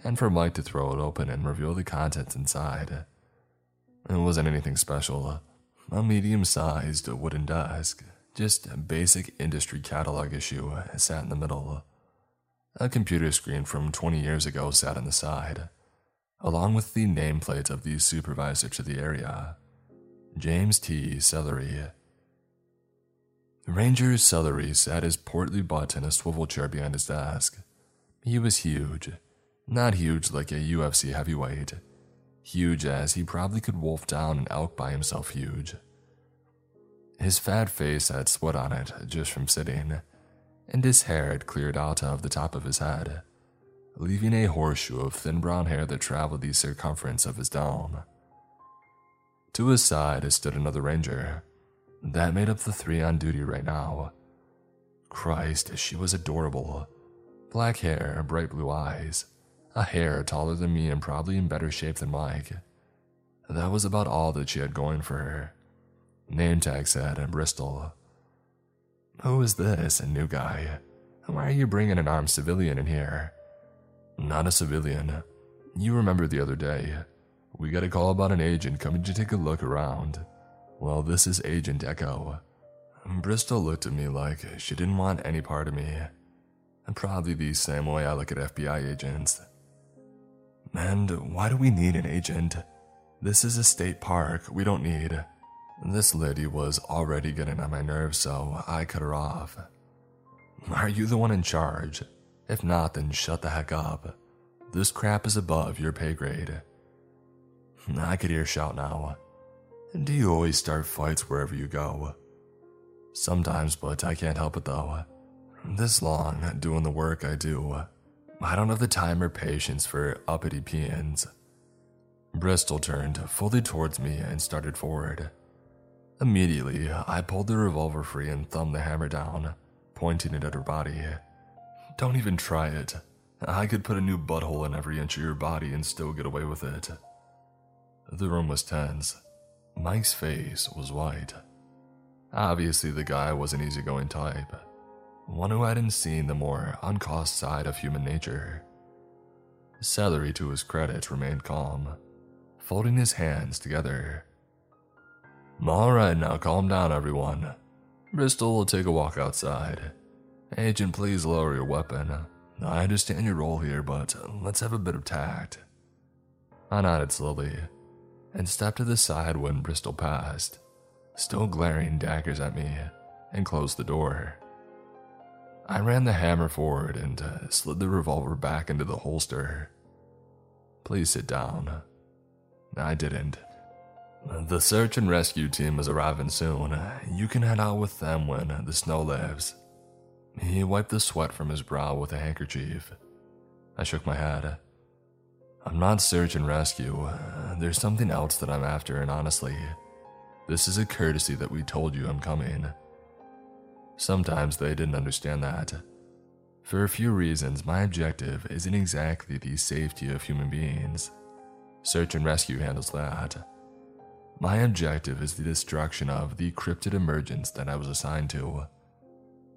and for Mike to throw it open and reveal the contents inside. It wasn't anything special. A medium sized wooden desk, just a basic industry catalog issue, sat in the middle. A computer screen from 20 years ago sat on the side, along with the nameplate of the supervisor to the area James T. Celery. Ranger Celery sat his portly butt in a swivel chair behind his desk. He was huge. Not huge like a UFC heavyweight. Huge as he probably could wolf down an elk by himself huge. His fat face had sweat on it just from sitting, and his hair had cleared out of the top of his head, leaving a horseshoe of thin brown hair that traveled the circumference of his dome. To his side stood another ranger, that made up the three on duty right now. Christ, she was adorable. Black hair, bright blue eyes, a hair taller than me and probably in better shape than Mike. That was about all that she had going for her. Name tag said Bristol. Who is this, a new guy? Why are you bringing an armed civilian in here? Not a civilian. You remember the other day. We got a call about an agent coming to take a look around. Well, this is Agent Echo. Bristol looked at me like she didn't want any part of me. And probably the same way I look at FBI agents. And why do we need an agent? This is a state park, we don't need. This lady was already getting on my nerves, so I cut her off. Are you the one in charge? If not, then shut the heck up. This crap is above your pay grade. I could hear shout now. Do you always start fights wherever you go? Sometimes, but I can't help it though. This long, doing the work I do, I don't have the time or patience for uppity peons. Bristol turned fully towards me and started forward. Immediately, I pulled the revolver free and thumbed the hammer down, pointing it at her body. Don't even try it. I could put a new butthole in every inch of your body and still get away with it. The room was tense. Mike's face was white. Obviously, the guy was an easygoing type, one who hadn't seen the more uncaused side of human nature. Celery, to his credit, remained calm, folding his hands together. All right, now calm down, everyone. Bristol will take a walk outside. Agent, please lower your weapon. I understand your role here, but let's have a bit of tact. I nodded slowly and stepped to the side when Bristol passed, still glaring daggers at me, and closed the door. I ran the hammer forward and uh, slid the revolver back into the holster. Please sit down. I didn't. The search and rescue team is arriving soon. You can head out with them when the snow lifts. He wiped the sweat from his brow with a handkerchief. I shook my head. I'm not search and rescue. There's something else that I'm after, and honestly, this is a courtesy that we told you I'm coming. Sometimes they didn't understand that. For a few reasons, my objective isn't exactly the safety of human beings. Search and rescue handles that. My objective is the destruction of the cryptid emergence that I was assigned to.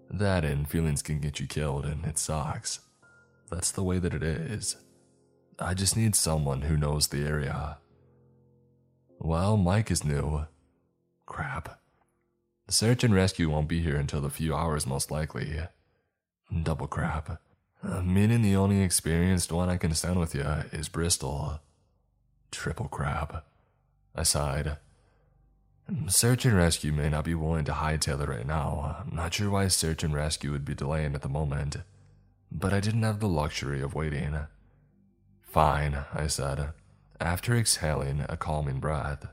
That and feelings can get you killed, and it sucks. That's the way that it is. I just need someone who knows the area. Well, Mike is new. Crap. Search and rescue won't be here until a few hours, most likely. Double crap. Uh, meaning the only experienced one I can send with you is Bristol. Triple crap. I sighed. Search and rescue may not be willing to hightail it right now. I'm not sure why search and rescue would be delaying at the moment, but I didn't have the luxury of waiting. Fine, I said, after exhaling a calming breath.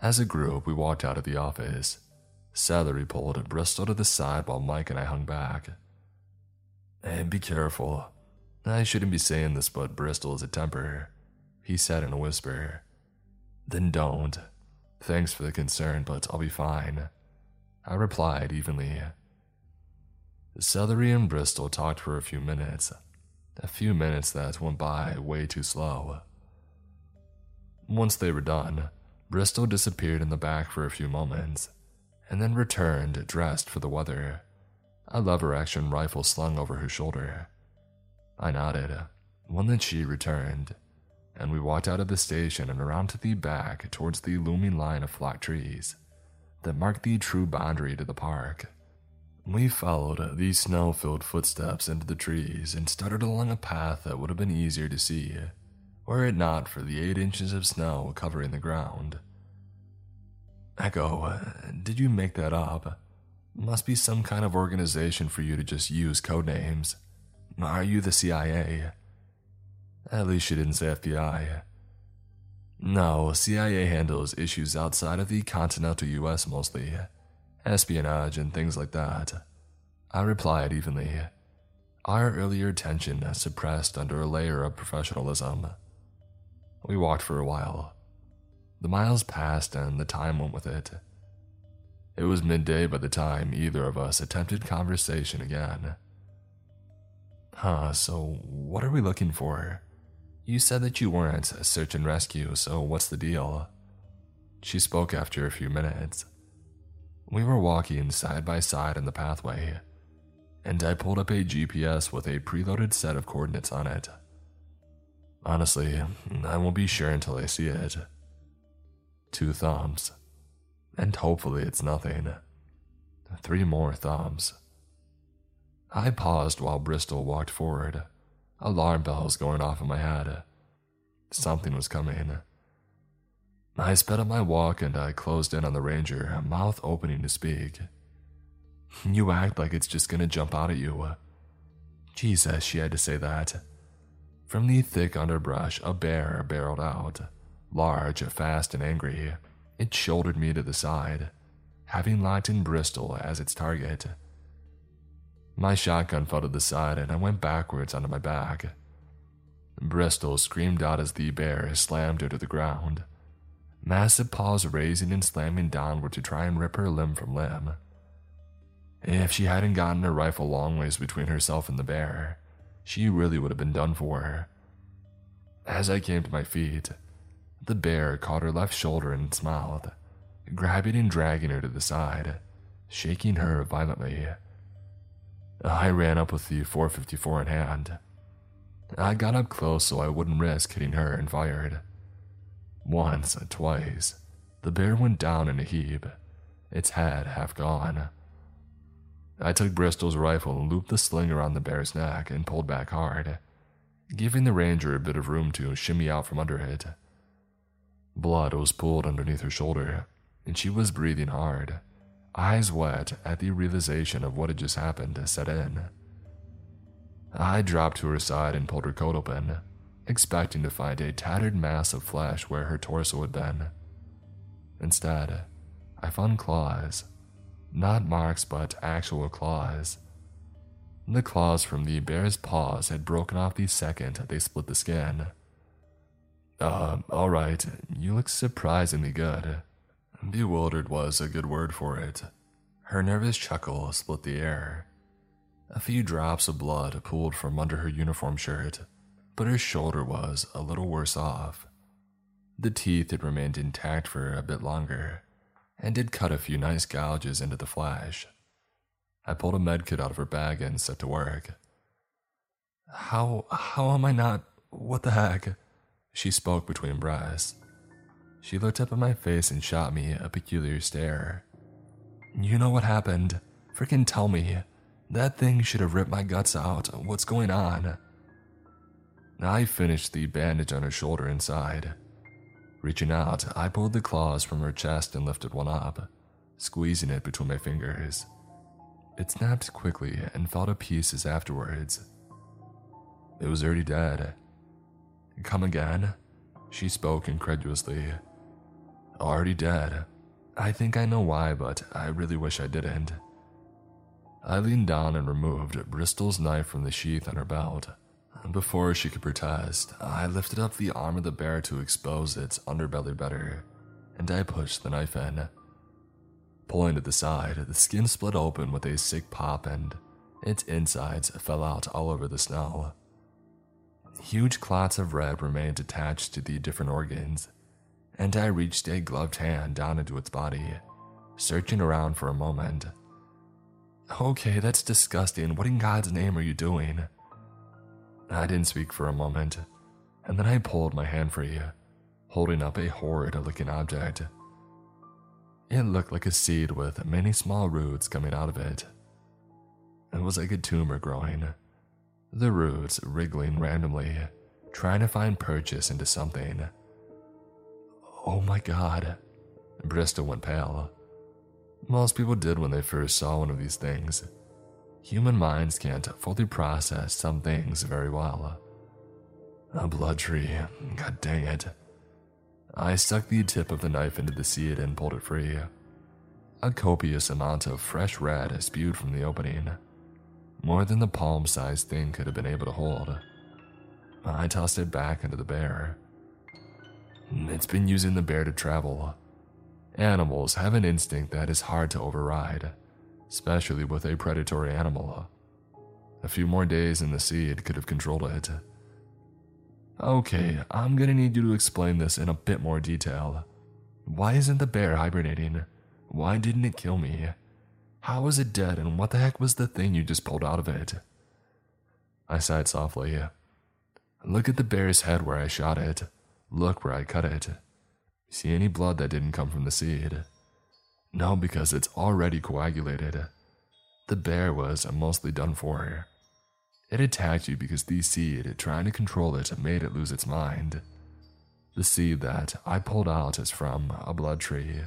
As a group, we walked out of the office. Celery pulled Bristol to the side while Mike and I hung back. And be careful. I shouldn't be saying this, but Bristol is a temper, he said in a whisper. Then don't. Thanks for the concern, but I'll be fine. I replied evenly. Celery and Bristol talked for a few minutes, a few minutes that went by way too slow. Once they were done, Bristol disappeared in the back for a few moments, and then returned dressed for the weather, a lever action rifle slung over her shoulder. I nodded, when that she returned, and we walked out of the station and around to the back towards the looming line of flat trees that marked the true boundary to the park. We followed these snow filled footsteps into the trees and started along a path that would have been easier to see were it not for the eight inches of snow covering the ground. Echo, did you make that up? Must be some kind of organization for you to just use code names. Are you the CIA? At least you didn't say FBI. No, CIA handles issues outside of the continental US mostly espionage and things like that. I replied evenly. Our earlier tension suppressed under a layer of professionalism. We walked for a while. The miles passed and the time went with it. It was midday by the time either of us attempted conversation again. Huh, so what are we looking for? You said that you weren't a search and rescue, so what's the deal? She spoke after a few minutes. We were walking side by side in the pathway, and I pulled up a GPS with a preloaded set of coordinates on it. Honestly, I won't be sure until I see it. Two thumbs. And hopefully it's nothing. Three more thumbs. I paused while Bristol walked forward, alarm bells going off in my head. Something was coming. I sped up my walk and I closed in on the ranger, mouth opening to speak. You act like it's just gonna jump out at you. Jesus, she had to say that. From the thick underbrush, a bear barreled out, large, fast, and angry. It shouldered me to the side, having locked in Bristol as its target. My shotgun fell to the side and I went backwards onto my back. Bristol screamed out as the bear slammed her to the ground, massive paws raising and slamming downward to try and rip her limb from limb. If she hadn't gotten her rifle long ways between herself and the bear, she really would have been done for. As I came to my feet, the bear caught her left shoulder in its mouth, grabbing and dragging her to the side, shaking her violently. I ran up with the 454 in hand. I got up close so I wouldn't risk hitting her and fired. Once, twice, the bear went down in a heap, its head half gone. I took Bristol's rifle and looped the sling around the bear's neck and pulled back hard, giving the ranger a bit of room to shimmy out from under it. Blood was pooled underneath her shoulder, and she was breathing hard, eyes wet at the realization of what had just happened set in. I dropped to her side and pulled her coat open, expecting to find a tattered mass of flesh where her torso had been. Instead, I found claws not marks, but actual claws. The claws from the bear's paws had broken off the second they split the skin. Uh, alright, you look surprisingly good. Bewildered was a good word for it. Her nervous chuckle split the air. A few drops of blood pooled from under her uniform shirt, but her shoulder was a little worse off. The teeth had remained intact for a bit longer, and did cut a few nice gouges into the flesh. I pulled a medkit out of her bag and set to work. How how am I not what the heck? She spoke between breaths. She looked up at my face and shot me a peculiar stare. You know what happened? Freaking tell me. That thing should have ripped my guts out. What's going on? I finished the bandage on her shoulder and inside. Reaching out, I pulled the claws from her chest and lifted one up, squeezing it between my fingers. It snapped quickly and fell to pieces afterwards. It was already dead. Come again? She spoke incredulously. Already dead. I think I know why, but I really wish I didn't. I leaned down and removed Bristol's knife from the sheath on her belt. Before she could protest, I lifted up the arm of the bear to expose its underbelly better, and I pushed the knife in. Pulling to the side, the skin split open with a sick pop and its insides fell out all over the snow. Huge clots of red remained attached to the different organs, and I reached a gloved hand down into its body, searching around for a moment. Okay, that's disgusting. What in God's name are you doing? I didn't speak for a moment, and then I pulled my hand free, holding up a horrid looking object. It looked like a seed with many small roots coming out of it. It was like a tumor growing, the roots wriggling randomly, trying to find purchase into something. Oh my god. Bristol went pale. Most people did when they first saw one of these things. Human minds can't fully process some things very well. A blood tree, god dang it. I stuck the tip of the knife into the seed and pulled it free. A copious amount of fresh red spewed from the opening, more than the palm sized thing could have been able to hold. I tossed it back into the bear. It's been using the bear to travel. Animals have an instinct that is hard to override, especially with a predatory animal. A few more days in the seed could have controlled it. Okay, I'm gonna need you to explain this in a bit more detail. Why isn't the bear hibernating? Why didn't it kill me? How is it dead, and what the heck was the thing you just pulled out of it? I sighed softly. Look at the bear's head where I shot it. Look where I cut it. See any blood that didn't come from the seed? No, because it's already coagulated. The bear was mostly done for. It attacked you because the seed, trying to control it, made it lose its mind. The seed that I pulled out is from a blood tree.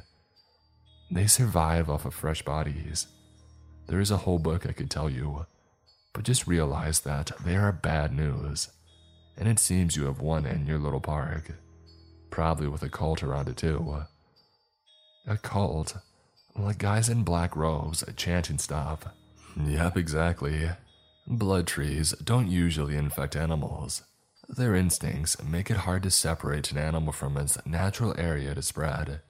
They survive off of fresh bodies. There is a whole book I could tell you, but just realize that they are bad news and it seems you have one in your little park. Probably with a cult around it too. A cult? Like guys in black robes chanting stuff. Yep, exactly. Blood trees don't usually infect animals. Their instincts make it hard to separate an animal from its natural area to spread,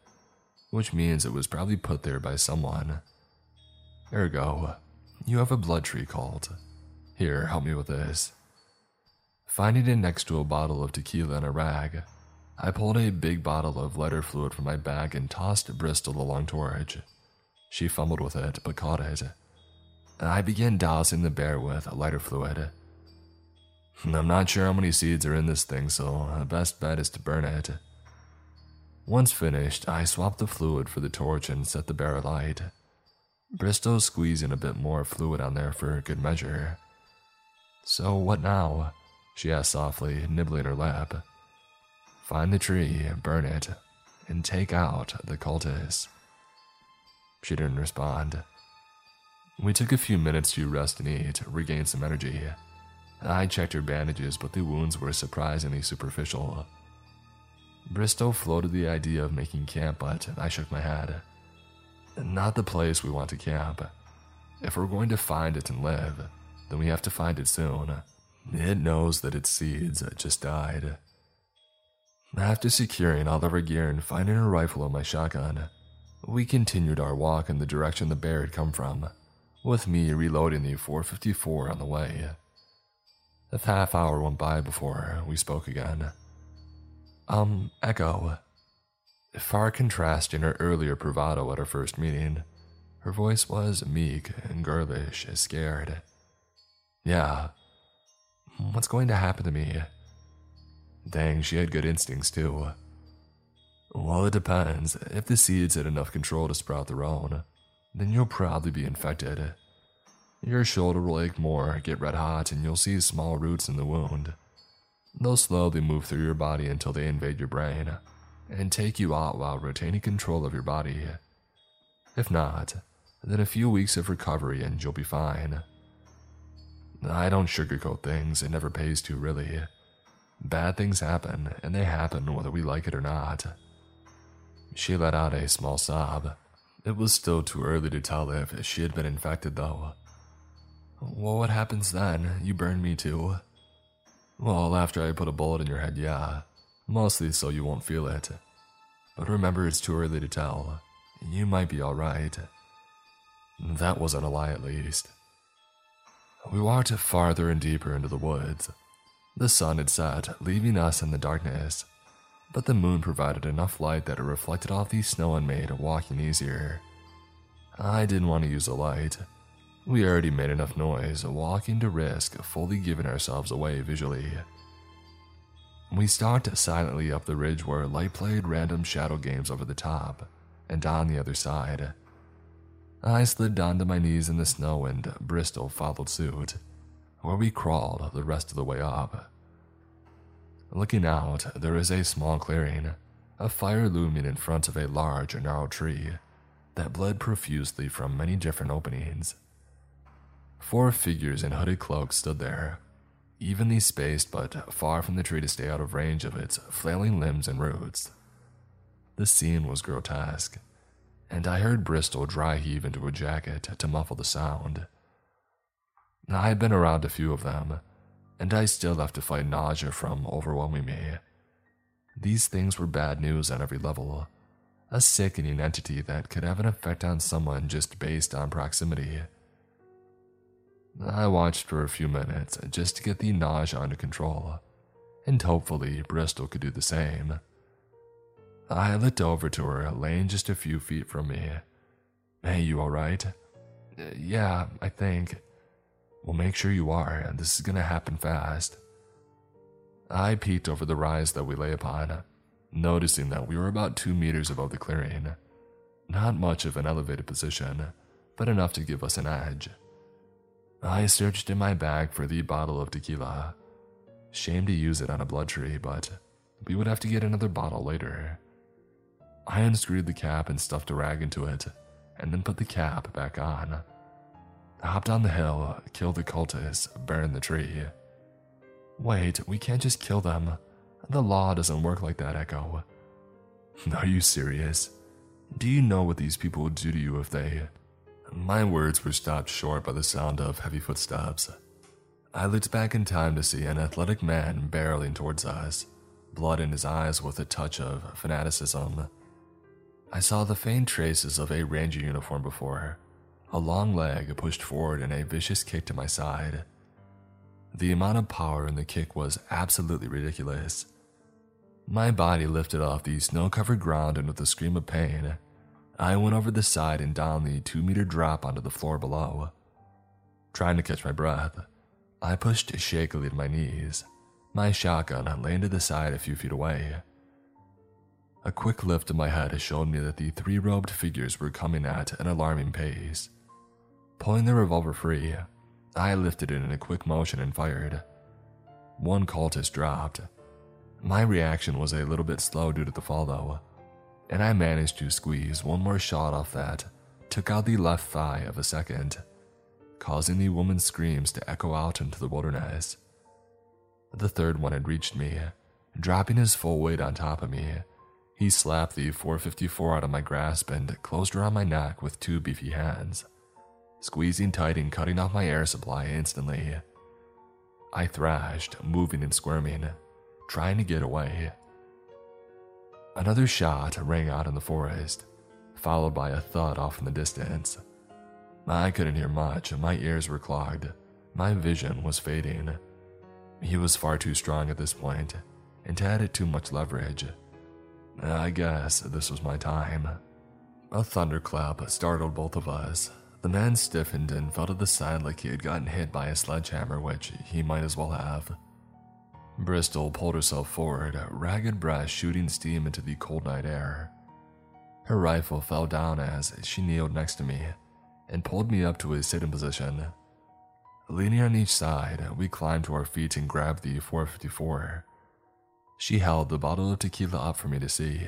which means it was probably put there by someone. Ergo, you have a blood tree cult. Here, help me with this. Finding it next to a bottle of tequila and a rag, I pulled a big bottle of lighter fluid from my bag and tossed Bristol along towards. She fumbled with it, but caught it. I began dousing the bear with lighter fluid. I'm not sure how many seeds are in this thing, so the best bet is to burn it. Once finished, I swapped the fluid for the torch and set the bear alight. Bristol squeezing a bit more fluid on there for good measure. So, what now? she asked softly, nibbling her lap. Find the tree, burn it, and take out the cultists. She didn't respond. We took a few minutes to rest and eat, regain some energy. I checked her bandages, but the wounds were surprisingly superficial. Bristol floated the idea of making camp, but I shook my head. Not the place we want to camp. If we're going to find it and live, then we have to find it soon. It knows that its seeds just died. After securing all of our gear and finding a rifle and my shotgun, we continued our walk in the direction the bear had come from, with me reloading the 454 on the way. A half hour went by before we spoke again. Um, Echo. Far contrasting her earlier bravado at our first meeting, her voice was meek and girlish, as scared. Yeah, What's going to happen to me? Dang, she had good instincts too. Well, it depends. If the seeds had enough control to sprout their own, then you'll probably be infected. Your shoulder will ache more, get red hot, and you'll see small roots in the wound. They'll slowly move through your body until they invade your brain and take you out while retaining control of your body. If not, then a few weeks of recovery and you'll be fine. I don't sugarcoat things, it never pays to, really. Bad things happen, and they happen whether we like it or not. She let out a small sob. It was still too early to tell if she had been infected, though. Well, what happens then? You burn me too? Well, after I put a bullet in your head, yeah. Mostly so you won't feel it. But remember, it's too early to tell. You might be alright. That wasn't a lie, at least. We walked farther and deeper into the woods. The sun had set, leaving us in the darkness, but the moon provided enough light that it reflected off the snow and made walking easier. I didn't want to use a light. We already made enough noise walking to risk fully giving ourselves away visually. We stalked silently up the ridge where light played random shadow games over the top and on the other side. I slid down to my knees in the snow and Bristol followed suit, where we crawled the rest of the way up. Looking out, there is a small clearing, a fire looming in front of a large, gnarled tree that bled profusely from many different openings. Four figures in hooded cloaks stood there, evenly spaced but far from the tree to stay out of range of its flailing limbs and roots. The scene was grotesque, and I heard Bristol dry heave into a jacket to muffle the sound. I had been around a few of them, and I still have to fight nausea from overwhelming me. These things were bad news on every level, a sickening entity that could have an effect on someone just based on proximity. I watched for a few minutes just to get the nausea under control, and hopefully Bristol could do the same. I looked over to her, laying just a few feet from me. Hey, you alright? Uh, yeah, I think. Well, make sure you are. And this is gonna happen fast. I peeked over the rise that we lay upon, noticing that we were about two meters above the clearing. Not much of an elevated position, but enough to give us an edge. I searched in my bag for the bottle of tequila. Shame to use it on a blood tree, but we would have to get another bottle later. I unscrewed the cap and stuffed a rag into it, and then put the cap back on. I down the hill, kill the cultists, burn the tree. Wait, we can't just kill them. The law doesn't work like that, Echo. Are you serious? Do you know what these people would do to you if they. My words were stopped short by the sound of heavy footsteps. I looked back in time to see an athletic man barreling towards us, blood in his eyes with a touch of fanaticism. I saw the faint traces of a ranger uniform before, a long leg pushed forward and a vicious kick to my side. The amount of power in the kick was absolutely ridiculous. My body lifted off the snow covered ground and with a scream of pain, I went over the side and down the two meter drop onto the floor below. Trying to catch my breath, I pushed shakily to my knees, my shotgun to the side a few feet away. A quick lift of my head showed me that the three robed figures were coming at an alarming pace. Pulling the revolver free, I lifted it in a quick motion and fired. One cultist dropped. My reaction was a little bit slow due to the fall, though, and I managed to squeeze one more shot off that, took out the left thigh of a second, causing the woman's screams to echo out into the wilderness. The third one had reached me, dropping his full weight on top of me he slapped the 454 out of my grasp and closed around my neck with two beefy hands, squeezing tight and cutting off my air supply instantly. I thrashed, moving and squirming, trying to get away. Another shot rang out in the forest, followed by a thud off in the distance. I couldn't hear much, my ears were clogged, my vision was fading. He was far too strong at this point, and had it too much leverage. I guess this was my time. A thunderclap startled both of us. The man stiffened and fell to the side like he had gotten hit by a sledgehammer, which he might as well have. Bristol pulled herself forward, ragged breath shooting steam into the cold night air. Her rifle fell down as she kneeled next to me and pulled me up to a sitting position. Leaning on each side, we climbed to our feet and grabbed the 454. She held the bottle of tequila up for me to see,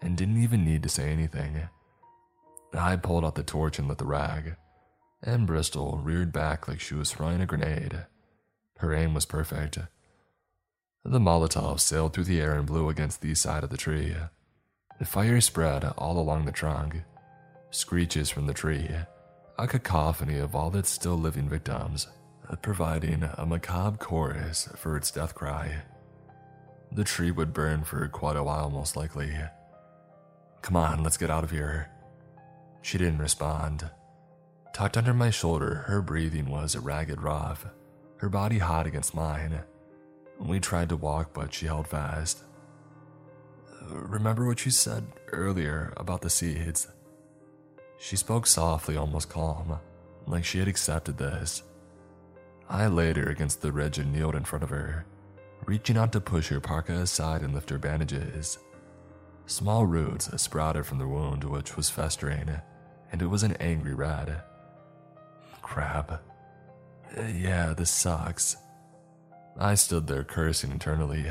and didn't even need to say anything. I pulled out the torch and lit the rag, and Bristol reared back like she was throwing a grenade. Her aim was perfect. The Molotov sailed through the air and blew against the side of the tree. The fire spread all along the trunk. Screeches from the tree, a cacophony of all its still living victims, providing a macabre chorus for its death cry. The tree would burn for quite a while, most likely. Come on, let's get out of here. She didn't respond. Tucked under my shoulder, her breathing was a ragged rough, her body hot against mine. We tried to walk, but she held fast. Remember what you said earlier about the seeds? She spoke softly, almost calm, like she had accepted this. I laid her against the ridge and kneeled in front of her, reaching out to push her parka aside and lift her bandages. Small roots sprouted from the wound, which was festering, and it was an angry red. Crap. Yeah, this sucks. I stood there cursing internally.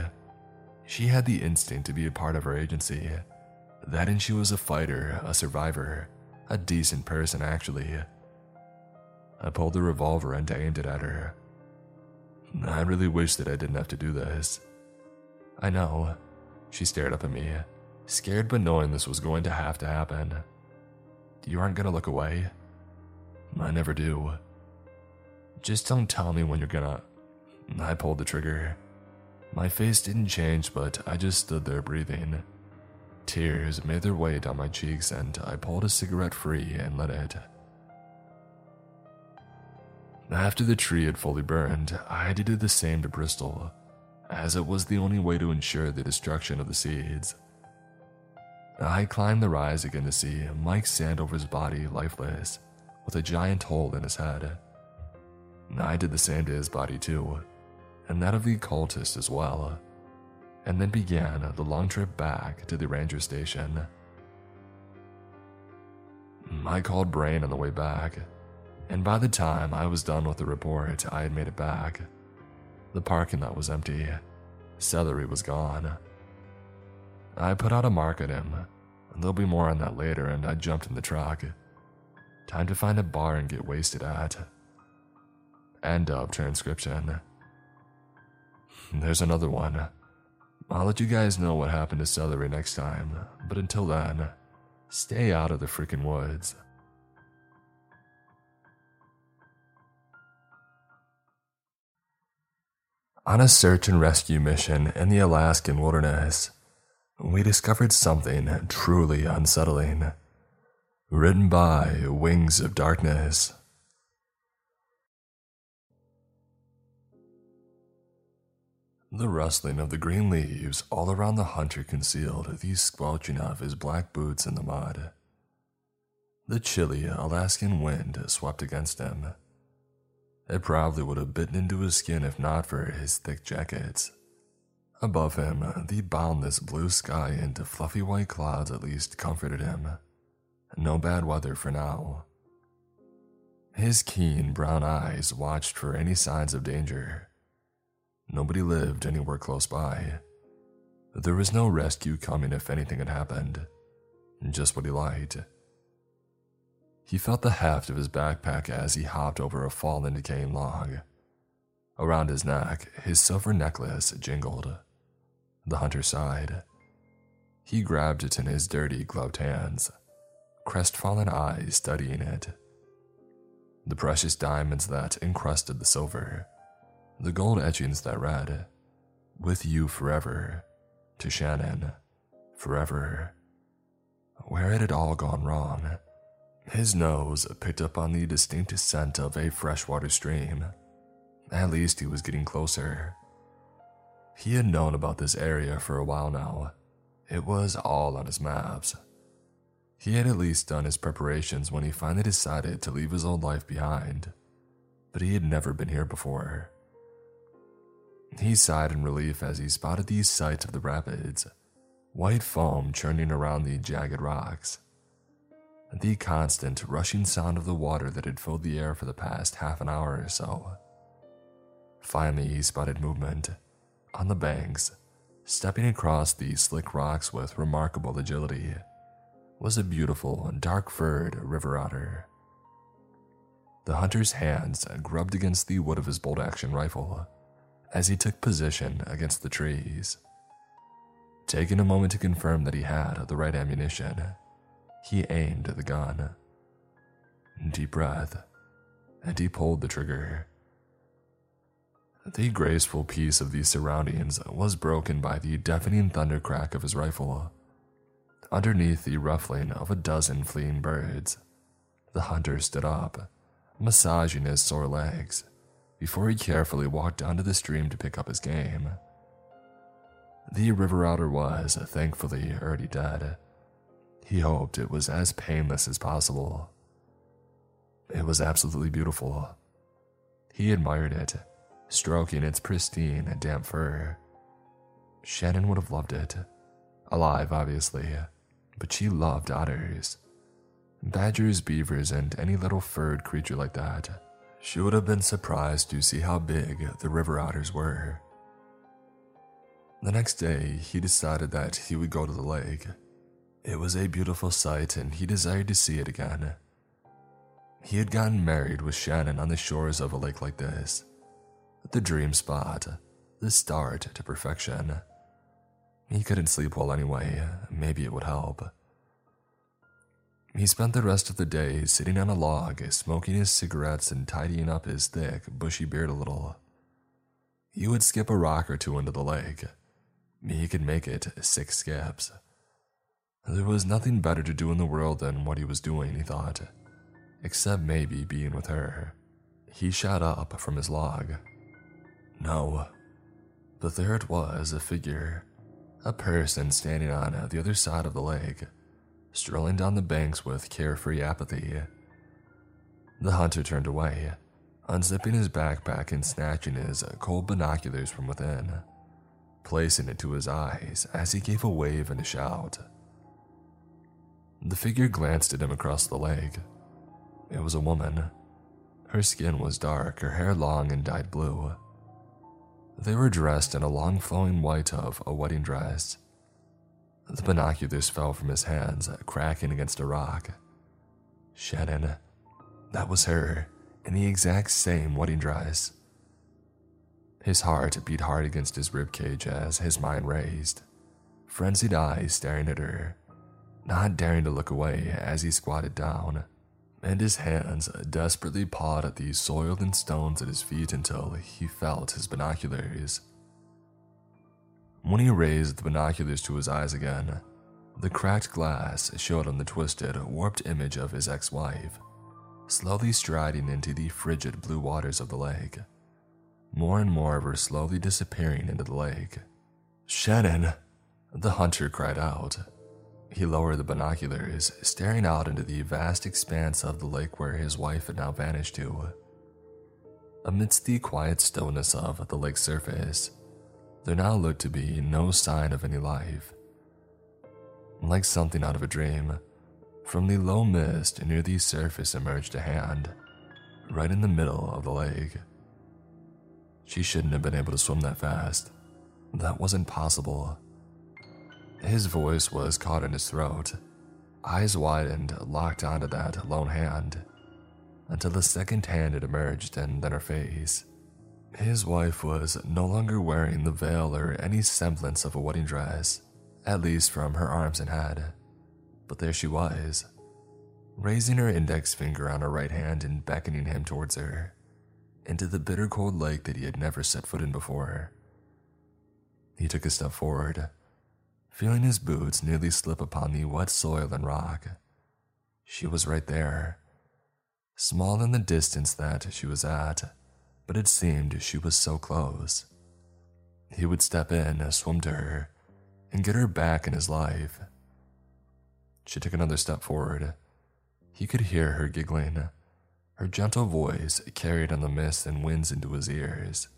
She had the instinct to be a part of our agency. That and she was a fighter, a survivor, a decent person, actually. I pulled the revolver and aimed it at her. I really wish that I didn't have to do this. I know. She stared up at me, scared but knowing this was going to have to happen. You aren't gonna look away? I never do. Just don't tell me when you're gonna. I pulled the trigger. My face didn't change, but I just stood there breathing. Tears made their way down my cheeks, and I pulled a cigarette free and lit it. After the tree had fully burned, I had to do the same to Bristol, as it was the only way to ensure the destruction of the seeds. I climbed the rise again to see Mike stand over his body lifeless, with a giant hole in his head. I did the same to his body too, and that of the occultist as well, and then began the long trip back to the ranger station. I called Brain on the way back and by the time I was done with the report, I had made it back. The parking lot was empty. Celery was gone. I put out a mark at him. There'll be more on that later, and I jumped in the truck. Time to find a bar and get wasted at. End of transcription. There's another one. I'll let you guys know what happened to Celery next time, but until then, stay out of the freaking woods. On a search and rescue mission in the Alaskan wilderness, we discovered something truly unsettling. Written by Wings of Darkness. The rustling of the green leaves all around the hunter concealed the squelching of his black boots in the mud. The chilly Alaskan wind swept against him it probably would have bitten into his skin if not for his thick jackets. Above him, the boundless blue sky and fluffy white clouds at least comforted him. No bad weather for now. His keen brown eyes watched for any signs of danger. Nobody lived anywhere close by. There was no rescue coming if anything had happened. Just what he liked. He felt the heft of his backpack as he hopped over a fallen decaying log. Around his neck, his silver necklace jingled. The hunter sighed. He grabbed it in his dirty, gloved hands, crestfallen eyes studying it. The precious diamonds that encrusted the silver, the gold etchings that read, With you forever, to Shannon, forever. Where had it all gone wrong? His nose picked up on the distinct scent of a freshwater stream. At least he was getting closer. He had known about this area for a while now. It was all on his maps. He had at least done his preparations when he finally decided to leave his old life behind, but he had never been here before. He sighed in relief as he spotted the sights of the rapids, white foam churning around the jagged rocks the constant rushing sound of the water that had filled the air for the past half an hour or so. Finally, he spotted movement on the banks, stepping across the slick rocks with remarkable agility. Was a beautiful, dark furred river otter. The hunter's hands grubbed against the wood of his bolt action rifle as he took position against the trees. Taking a moment to confirm that he had the right ammunition, he aimed the gun. Deep breath, and he pulled the trigger. The graceful peace of these surroundings was broken by the deafening thunder crack of his rifle. underneath the ruffling of a dozen fleeing birds. The hunter stood up, massaging his sore legs, before he carefully walked down to the stream to pick up his game. The river otter was, thankfully, already dead. He hoped it was as painless as possible. It was absolutely beautiful. He admired it, stroking its pristine, and damp fur. Shannon would have loved it. Alive, obviously, but she loved otters. Badgers, beavers, and any little furred creature like that. She would have been surprised to see how big the river otters were. The next day, he decided that he would go to the lake. It was a beautiful sight, and he desired to see it again. He had gotten married with Shannon on the shores of a lake like this. The dream spot, the start to perfection. He couldn't sleep well anyway, maybe it would help. He spent the rest of the day sitting on a log, smoking his cigarettes and tidying up his thick, bushy beard a little. He would skip a rock or two into the lake. He could make it six skips. There was nothing better to do in the world than what he was doing, he thought, except maybe being with her. He shot up from his log. No. But there it was, a figure, a person standing on the other side of the lake strolling down the banks with carefree apathy. The hunter turned away, unzipping his backpack and snatching his cold binoculars from within, placing it to his eyes as he gave a wave and a shout. The figure glanced at him across the lake. It was a woman. Her skin was dark, her hair long and dyed blue. They were dressed in a long flowing white of a wedding dress the binoculars fell from his hands, cracking against a rock. Shannon, that was her, in the exact same wedding dress. His heart beat hard against his ribcage as his mind raced, frenzied eyes staring at her, not daring to look away as he squatted down, and his hands desperately pawed at the soil and stones at his feet until he felt his binoculars. When he raised the binoculars to his eyes again, the cracked glass showed him the twisted, warped image of his ex wife, slowly striding into the frigid blue waters of the lake. More and more of her slowly disappearing into the lake. Shannon! The hunter cried out. He lowered the binoculars, staring out into the vast expanse of the lake where his wife had now vanished to. Amidst the quiet stillness of the lake's surface, there now looked to be no sign of any life. Like something out of a dream, from the low mist near the surface emerged a hand, right in the middle of the lake. She shouldn't have been able to swim that fast. That wasn't possible. His voice was caught in his throat. Eyes widened, locked onto that lone hand, until the second hand had emerged and then her face. His wife was no longer wearing the veil or any semblance of a wedding dress, at least from her arms and head. But there she was, raising her index finger on her right hand and beckoning him towards her, into the bitter cold lake that he had never set foot in before. He took a step forward, feeling his boots nearly slip upon the wet soil and rock. She was right there, small in the distance that she was at but it seemed she was so close. He would step in, swim to her, and get her back in his life. She took another step forward. He could hear her giggling, her gentle voice carried on the mist and winds into his ears.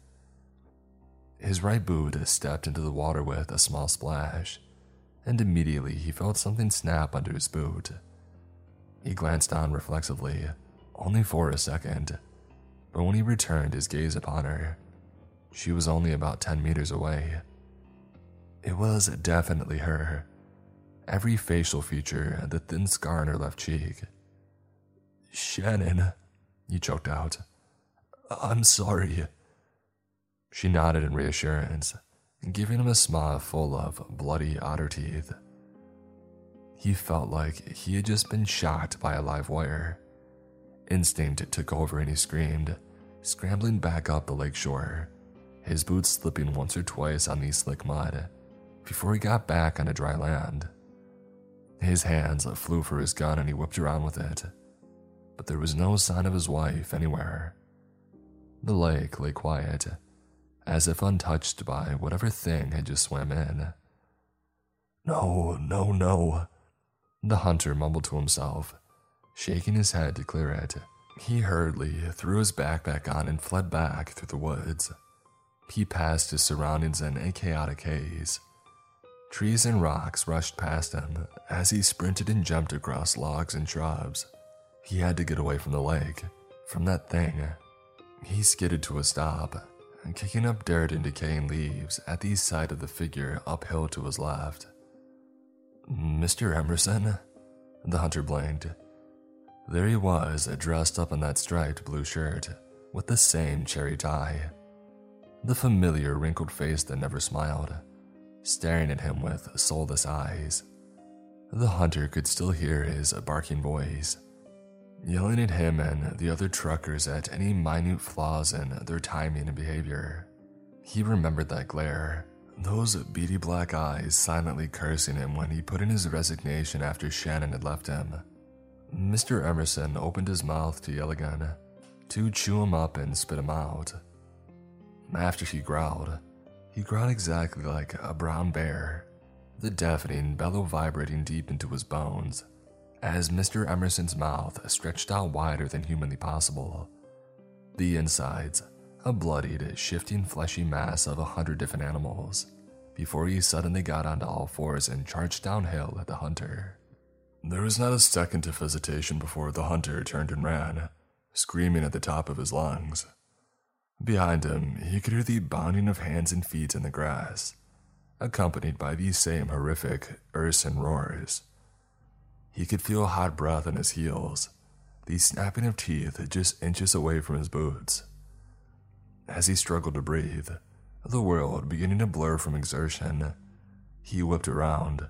His right boot stepped into the water with a small splash, and immediately he felt something snap under his boot. He glanced on reflexively, only for a second but when he returned his gaze upon her, she was only about 10 meters away. It was definitely her. Every facial feature, the thin scar on her left cheek. Shannon, he choked out. I'm sorry. She nodded in reassurance, giving him a smile full of bloody otter teeth. He felt like he had just been shot by a live wire. Instinct took over and he screamed, scrambling back up the lake shore, his boots slipping once or twice on the slick mud before he got back on dry land. His hands flew for his gun and he whipped around with it. But there was no sign of his wife anywhere. The lake lay quiet, as if untouched by whatever thing had just swam in. No, no, no, the hunter mumbled to himself, shaking his head to clear it. He hurriedly threw his backpack on and fled back through the woods. He passed his surroundings in a chaotic haze. Trees and rocks rushed past him as he sprinted and jumped across logs and shrubs. He had to get away from the lake, from that thing. He skidded to a stop, kicking up dirt and decaying leaves at the side of the figure uphill to his left. Mr. Emerson? The hunter blinked. There he was, dressed up in that striped blue shirt, with the same cherry tie. The familiar wrinkled face that never smiled, staring at him with soulless eyes. The hunter could still hear his barking voice, yelling at him and the other truckers at any minute flaws in their timing and behavior. He remembered that glare, those beady black eyes silently cursing him when he put in his resignation after Shannon had left him. Mr. Emerson opened his mouth to yell again, to chew him up and spit him out. After he growled, he growled exactly like a brown bear, the deafening bellow vibrating deep into his bones as Mr. Emerson's mouth stretched out wider than humanly possible. The insides, a bloodied, shifting, fleshy mass of a hundred different animals, before he suddenly got onto all fours and charged downhill at the hunter. There was not a second of hesitation before the hunter turned and ran, screaming at the top of his lungs. Behind him, he could hear the bounding of hands and feet in the grass, accompanied by these same horrific ursine roars. He could feel hot breath on his heels, the snapping of teeth just inches away from his boots. As he struggled to breathe, the world beginning to blur from exertion, he whipped around,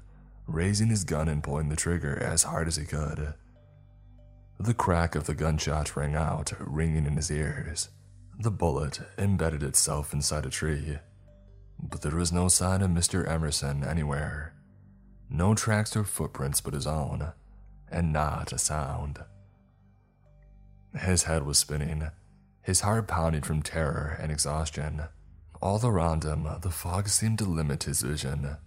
raising his gun and pulling the trigger as hard as he could. The crack of the gunshot rang out, ringing in his ears. The bullet embedded itself inside a tree, but there was no sign of Mr. Emerson anywhere. No tracks or footprints but his own, and not a sound. His head was spinning, his heart pounding from terror and exhaustion. All around him, the fog seemed to limit his vision,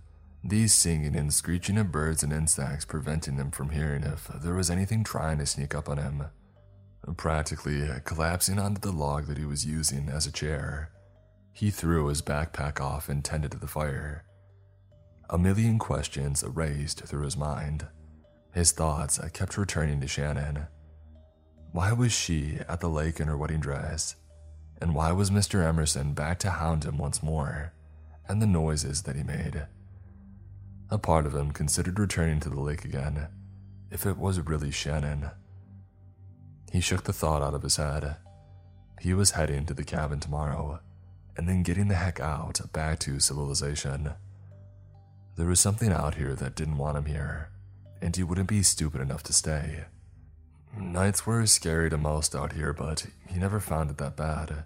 these singing and screeching of birds and insects preventing him from hearing if there was anything trying to sneak up on him. Practically collapsing onto the log that he was using as a chair, he threw his backpack off and tended to the fire. A million questions raced through his mind. His thoughts kept returning to Shannon. Why was she at the lake in her wedding dress? And why was Mr. Emerson back to hound him once more? And the noises that he made? A part of him considered returning to the lake again, if it was really Shannon. He shook the thought out of his head. He was heading to the cabin tomorrow, and then getting the heck out back to civilization. There was something out here that didn't want him here, and he wouldn't be stupid enough to stay. Nights were scary to most out here, but he never found it that bad.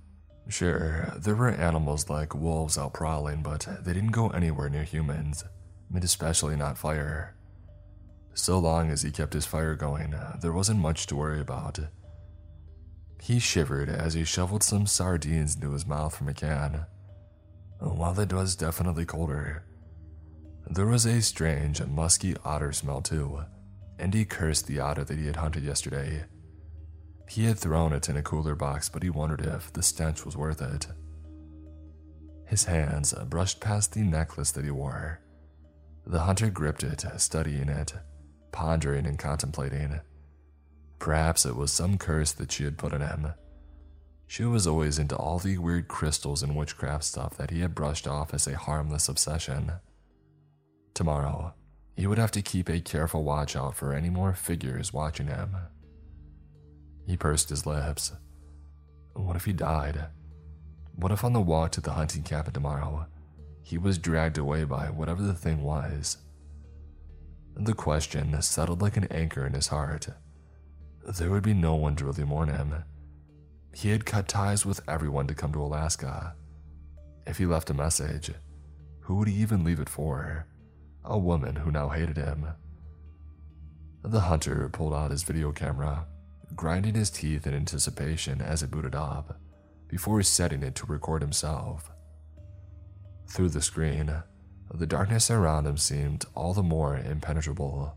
Sure, there were animals like wolves out prowling, but they didn't go anywhere near humans, and especially not fire. So long as he kept his fire going, there wasn't much to worry about. He shivered as he shoveled some sardines into his mouth from a can. While it was definitely colder, there was a strange, musky otter smell too, and he cursed the otter that he had hunted yesterday. He had thrown it in a cooler box, but he wondered if the stench was worth it. His hands brushed past the necklace that he wore. The hunter gripped it, studying it, pondering and contemplating. Perhaps it was some curse that she had put on him. She was always into all the weird crystals and witchcraft stuff that he had brushed off as a harmless obsession. Tomorrow, he would have to keep a careful watch out for any more figures watching him. He pursed his lips. What if he died? What if on the walk to the hunting cabin tomorrow, he was dragged away by whatever the thing was? The question settled like an anchor in his heart. There would be no one to really mourn him. He had cut ties with everyone to come to Alaska. If he left a message, who would he even leave it for? A woman who now hated him. The hunter pulled out his video camera, grinding his teeth in anticipation as it booted up, before setting it to record himself. Through the screen, the darkness around him seemed all the more impenetrable.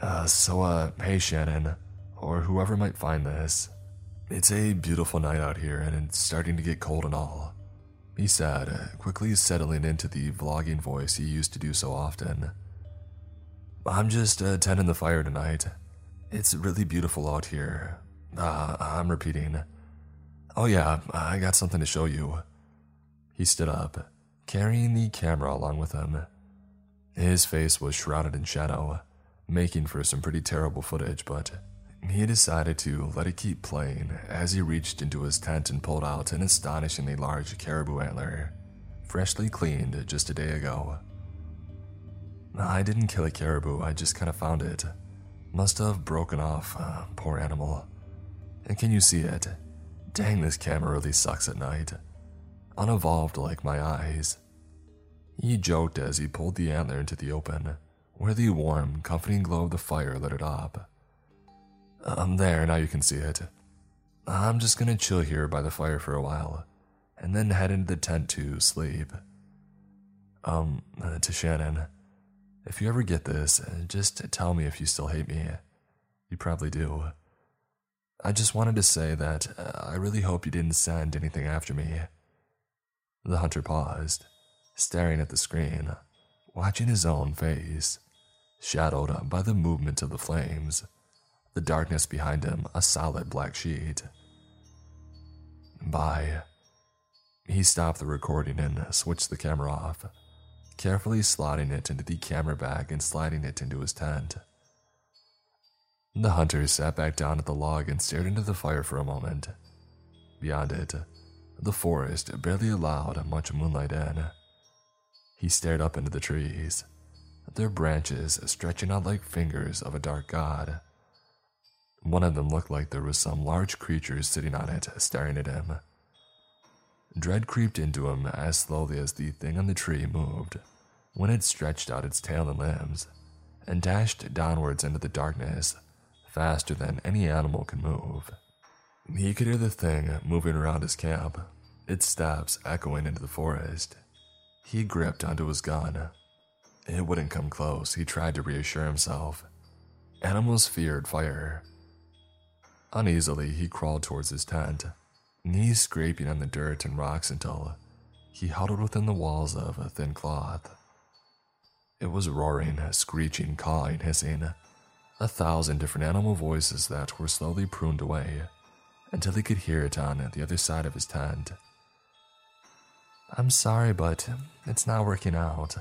Uh, so, uh, hey Shannon, or whoever might find this. It's a beautiful night out here and it's starting to get cold and all. He said, quickly settling into the vlogging voice he used to do so often. I'm just uh, tending the fire tonight. It's really beautiful out here. Uh, I'm repeating. Oh, yeah, I got something to show you. He stood up, carrying the camera along with him. His face was shrouded in shadow, making for some pretty terrible footage, but he decided to let it keep playing as he reached into his tent and pulled out an astonishingly large caribou antler, freshly cleaned just a day ago. I didn't kill a caribou, I just kind of found it. Must have broken off, uh, poor animal. And can you see it? Dang, this camera really sucks at night. Unevolved like my eyes. He joked as he pulled the antler into the open, where the warm, comforting glow of the fire lit it up. I'm there, now you can see it. I'm just gonna chill here by the fire for a while, and then head into the tent to sleep. Um, uh, to Shannon. If you ever get this, uh, just tell me if you still hate me. You probably do. I just wanted to say that uh, I really hope you didn't send anything after me. The hunter paused, staring at the screen, watching his own face, shadowed by the movement of the flames the darkness behind him a solid black sheet. Bye. He stopped the recording and switched the camera off, carefully slotting it into the camera bag and sliding it into his tent. The hunter sat back down at the log and stared into the fire for a moment. Beyond it, the forest barely allowed much moonlight in. He stared up into the trees, their branches stretching out like fingers of a dark god. One of them looked like there was some large creature sitting on it, staring at him. Dread creeped into him as slowly as the thing on the tree moved, when it stretched out its tail and limbs, and dashed downwards into the darkness, faster than any animal could move. He could hear the thing moving around his camp, its steps echoing into the forest. He gripped onto his gun. It wouldn't come close, he tried to reassure himself. Animals feared fire, Uneasily, he crawled towards his tent, knees scraping on the dirt and rocks until he huddled within the walls of a thin cloth. It was roaring, screeching, cawing, hissing, a thousand different animal voices that were slowly pruned away until he could hear it on the other side of his tent. I'm sorry, but it's not working out.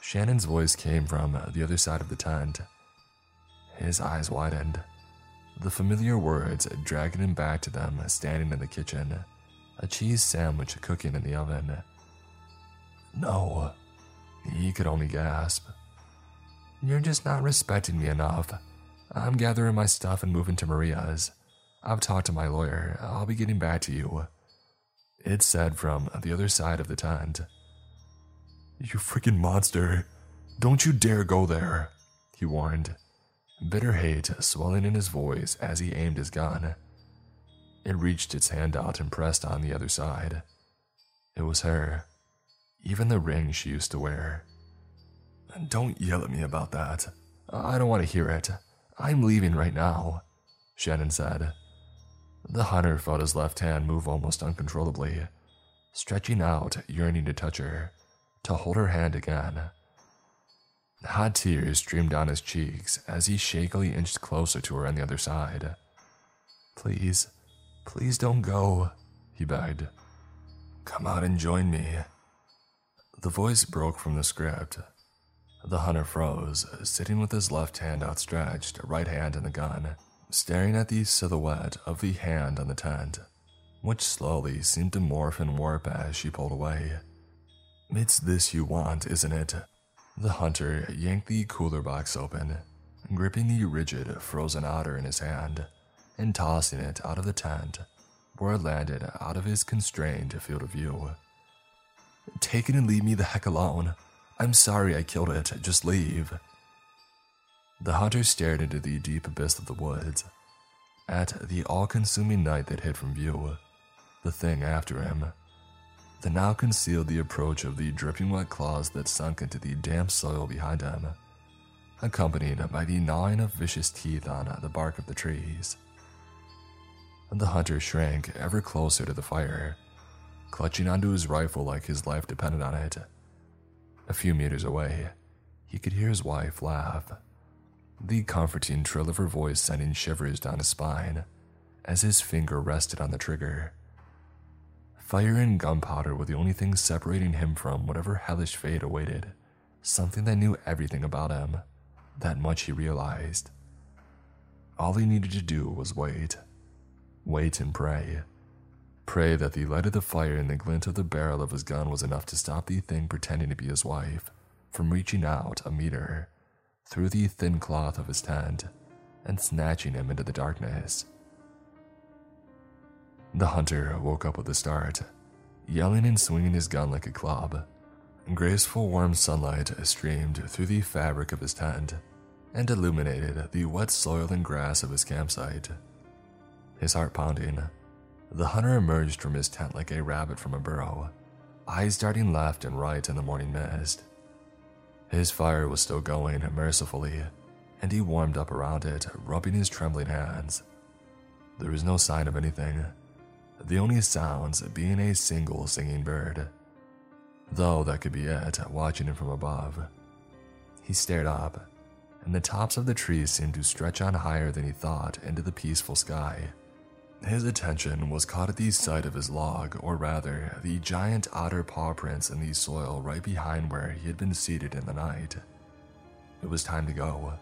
Shannon's voice came from the other side of the tent. His eyes widened. The familiar words dragging him back to them standing in the kitchen, a cheese sandwich cooking in the oven. No, he could only gasp. You're just not respecting me enough. I'm gathering my stuff and moving to Maria's. I've talked to my lawyer. I'll be getting back to you. It said from the other side of the tent. You freaking monster. Don't you dare go there, he warned bitter hate swelling in his voice as he aimed his gun. It reached its hand out and pressed on the other side. It was her, even the ring she used to wear. Don't yell at me about that. I don't want to hear it. I'm leaving right now, Shannon said. The hunter felt his left hand move almost uncontrollably, stretching out, yearning to touch her, to hold her hand again. Hot tears streamed down his cheeks as he shakily inched closer to her on the other side. Please, please don't go, he begged. Come out and join me. The voice broke from the script. The hunter froze, sitting with his left hand outstretched, right hand in the gun, staring at the silhouette of the hand on the tent, which slowly seemed to morph and warp as she pulled away. It's this you want, isn't it? The hunter yanked the cooler box open, gripping the rigid, frozen otter in his hand and tossing it out of the tent, where it landed out of his constrained field of view. Take it and leave me the heck alone. I'm sorry I killed it, just leave. The hunter stared into the deep abyss of the woods. At the all consuming night that hid from view, the thing after him, that now concealed the approach of the dripping wet claws that sunk into the damp soil behind him, accompanied by the gnawing of vicious teeth on the bark of the trees. The hunter shrank ever closer to the fire, clutching onto his rifle like his life depended on it. A few meters away, he could hear his wife laugh, the comforting trill of her voice sending shivers down his spine as his finger rested on the trigger. Fire and gunpowder were the only things separating him from whatever hellish fate awaited, something that knew everything about him. That much he realized. All he needed to do was wait. Wait and pray. Pray that the light of the fire and the glint of the barrel of his gun was enough to stop the thing pretending to be his wife from reaching out a meter through the thin cloth of his tent and snatching him into the darkness. The hunter woke up with a start, yelling and swinging his gun like a club. Graceful warm sunlight streamed through the fabric of his tent and illuminated the wet soil and grass of his campsite. His heart pounding, the hunter emerged from his tent like a rabbit from a burrow, eyes darting left and right in the morning mist. His fire was still going mercifully, and he warmed up around it, rubbing his trembling hands. There was no sign of anything, the only sounds being a single singing bird. Though that could be it, watching him from above. He stared up, and the tops of the trees seemed to stretch on higher than he thought into the peaceful sky. His attention was caught at the sight of his log, or rather, the giant otter paw prints in the soil right behind where he had been seated in the night. It was time to go.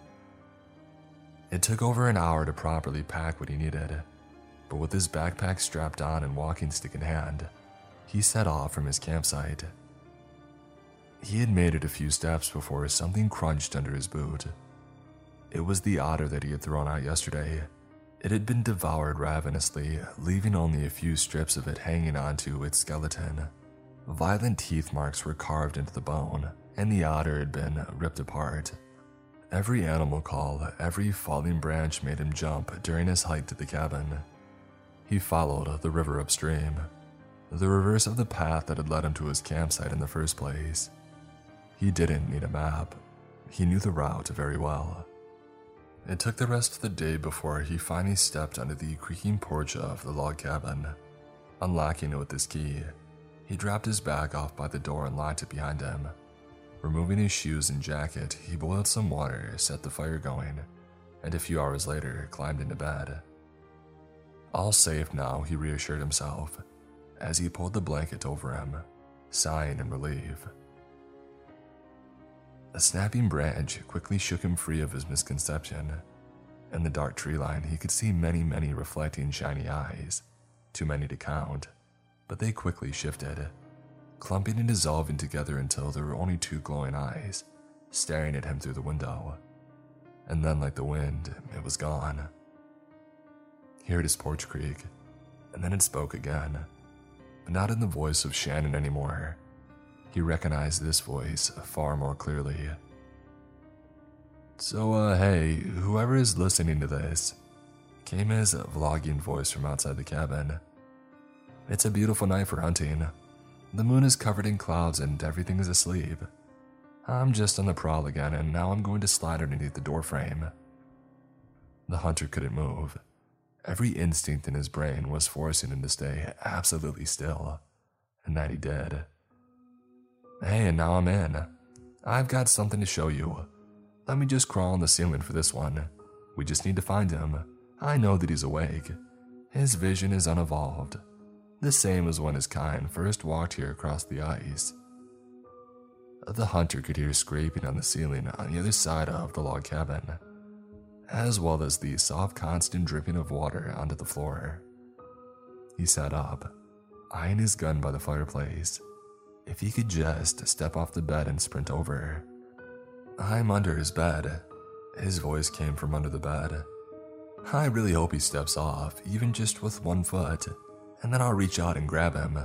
It took over an hour to properly pack what he needed but with his backpack strapped on and walking stick in hand, he set off from his campsite. He had made it a few steps before something crunched under his boot. It was the otter that he had thrown out yesterday. It had been devoured ravenously, leaving only a few strips of it hanging onto its skeleton. Violent teeth marks were carved into the bone, and the otter had been ripped apart. Every animal call, every falling branch made him jump during his hike to the cabin. He followed the river upstream, the reverse of the path that had led him to his campsite in the first place. He didn't need a map, he knew the route very well. It took the rest of the day before he finally stepped under the creaking porch of the log cabin. Unlocking it with his key, he dropped his bag off by the door and locked it behind him. Removing his shoes and jacket, he boiled some water, set the fire going, and a few hours later climbed into bed. All safe now, he reassured himself as he pulled the blanket over him, sighing in relief. A snapping branch quickly shook him free of his misconception. In the dark tree line, he could see many, many reflecting shiny eyes, too many to count, but they quickly shifted, clumping and dissolving together until there were only two glowing eyes staring at him through the window. And then, like the wind, it was gone. He heard his porch creak, and then it spoke again, but not in the voice of Shannon anymore. He recognized this voice far more clearly. So, uh, hey, whoever is listening to this, came his vlogging voice from outside the cabin. It's a beautiful night for hunting. The moon is covered in clouds and everything is asleep. I'm just on the prowl again, and now I'm going to slide underneath the doorframe. The hunter couldn't move. Every instinct in his brain was forcing him to stay absolutely still, and that he did. Hey, and now I'm in. I've got something to show you. Let me just crawl on the ceiling for this one. We just need to find him. I know that he's awake. His vision is unevolved, the same as when his kind first walked here across the ice. The hunter could hear scraping on the ceiling on the other side of the log cabin as well as the soft, constant dripping of water onto the floor. He sat up, eyeing his gun by the fireplace. If he could just step off the bed and sprint over. I'm under his bed. His voice came from under the bed. I really hope he steps off, even just with one foot, and then I'll reach out and grab him.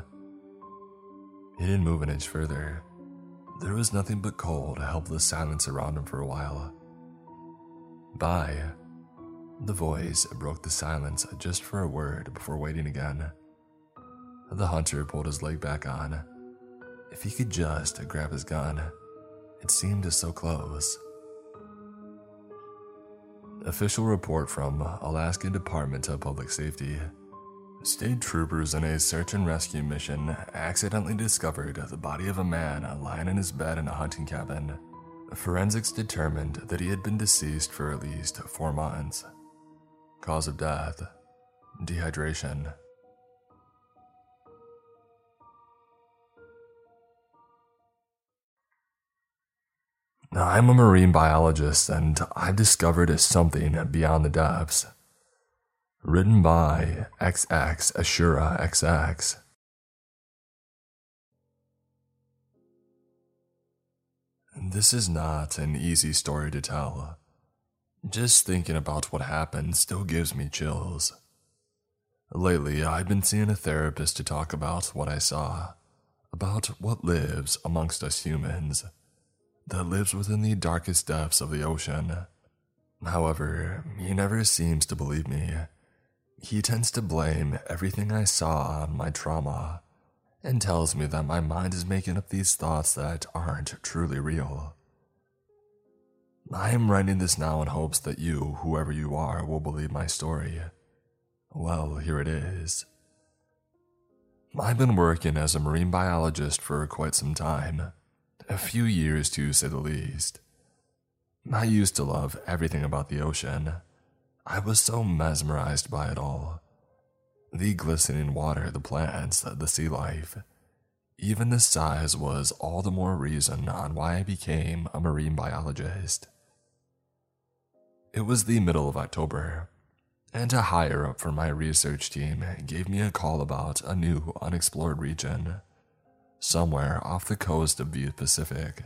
He didn't move an inch further. There was nothing but cold, helpless silence around him for a while. Bye. The voice broke the silence just for a word before waiting again. The hunter pulled his leg back on. If he could just grab his gun, it seemed so close. Official report from Alaska Department of Public Safety. State troopers in a search and rescue mission accidentally discovered the body of a man lying in his bed in a hunting cabin. Forensics determined that he had been deceased for at least four months. Cause of death dehydration. I'm a marine biologist and I've discovered something beyond the depths. Written by XX Ashura XX. This is not an easy story to tell. Just thinking about what happened still gives me chills. Lately, I've been seeing a therapist to talk about what I saw, about what lives amongst us humans that lives within the darkest depths of the ocean. However, he never seems to believe me. He tends to blame everything I saw on my trauma and tells me that my mind is making up these thoughts that aren't truly real. I am writing this now in hopes that you, whoever you are, will believe my story. Well, here it is. I've been working as a marine biologist for quite some time a few years to say the least. I used to love everything about the ocean. I was so mesmerized by it all. The glistening water, the plants, the sea life. Even the size was all the more reason on why I became a marine biologist. It was the middle of October, and a higher up from my research team gave me a call about a new unexplored region somewhere off the coast of the Pacific.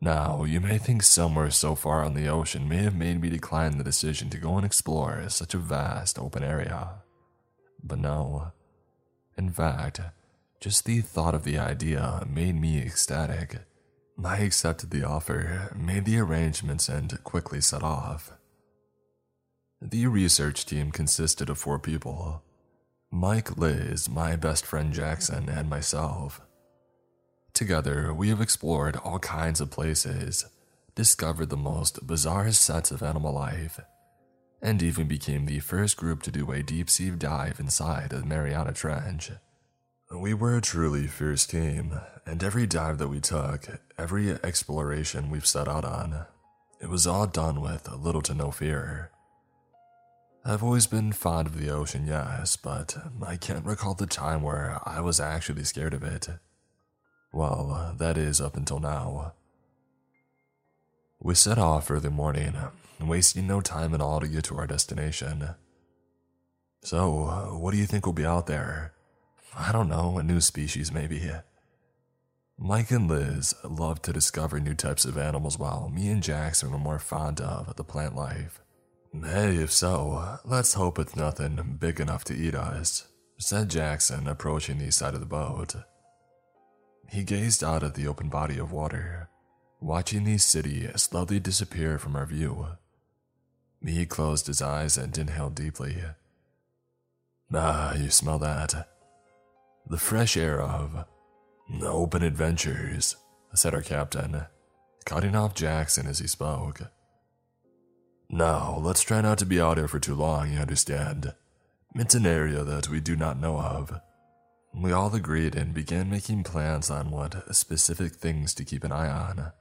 Now, you may think somewhere so far on the ocean may have made me decline the decision to go and explore such a vast open area. But no. In fact, just the thought of the idea made me ecstatic. I accepted the offer, made the arrangements, and quickly set off. The research team consisted of four people Mike, Liz, my best friend Jackson, and myself. Together, we have explored all kinds of places, discovered the most bizarre sets of animal life, and even became the first group to do a deep sea dive inside the Mariana Trench. We were a truly fierce team, and every dive that we took, every exploration we've set out on, it was all done with little to no fear. I've always been fond of the ocean, yes, but I can't recall the time where I was actually scared of it. Well, that is up until now. We set off early morning, wasting no time at all to get to our destination. So, what do you think will be out there? I don't know, a new species maybe. Mike and Liz love to discover new types of animals while me and Jackson were more fond of the plant life. Hey, if so, let's hope it's nothing big enough to eat us, said Jackson, approaching the side of the boat. He gazed out at the open body of water, watching the city slowly disappear from our view. He closed his eyes and inhaled deeply. Ah, you smell that? The fresh air of open adventures, said our captain, cutting off Jackson as he spoke. Now, let's try not to be out here for too long, you understand. It's an area that we do not know of. We all agreed and began making plans on what specific things to keep an eye on.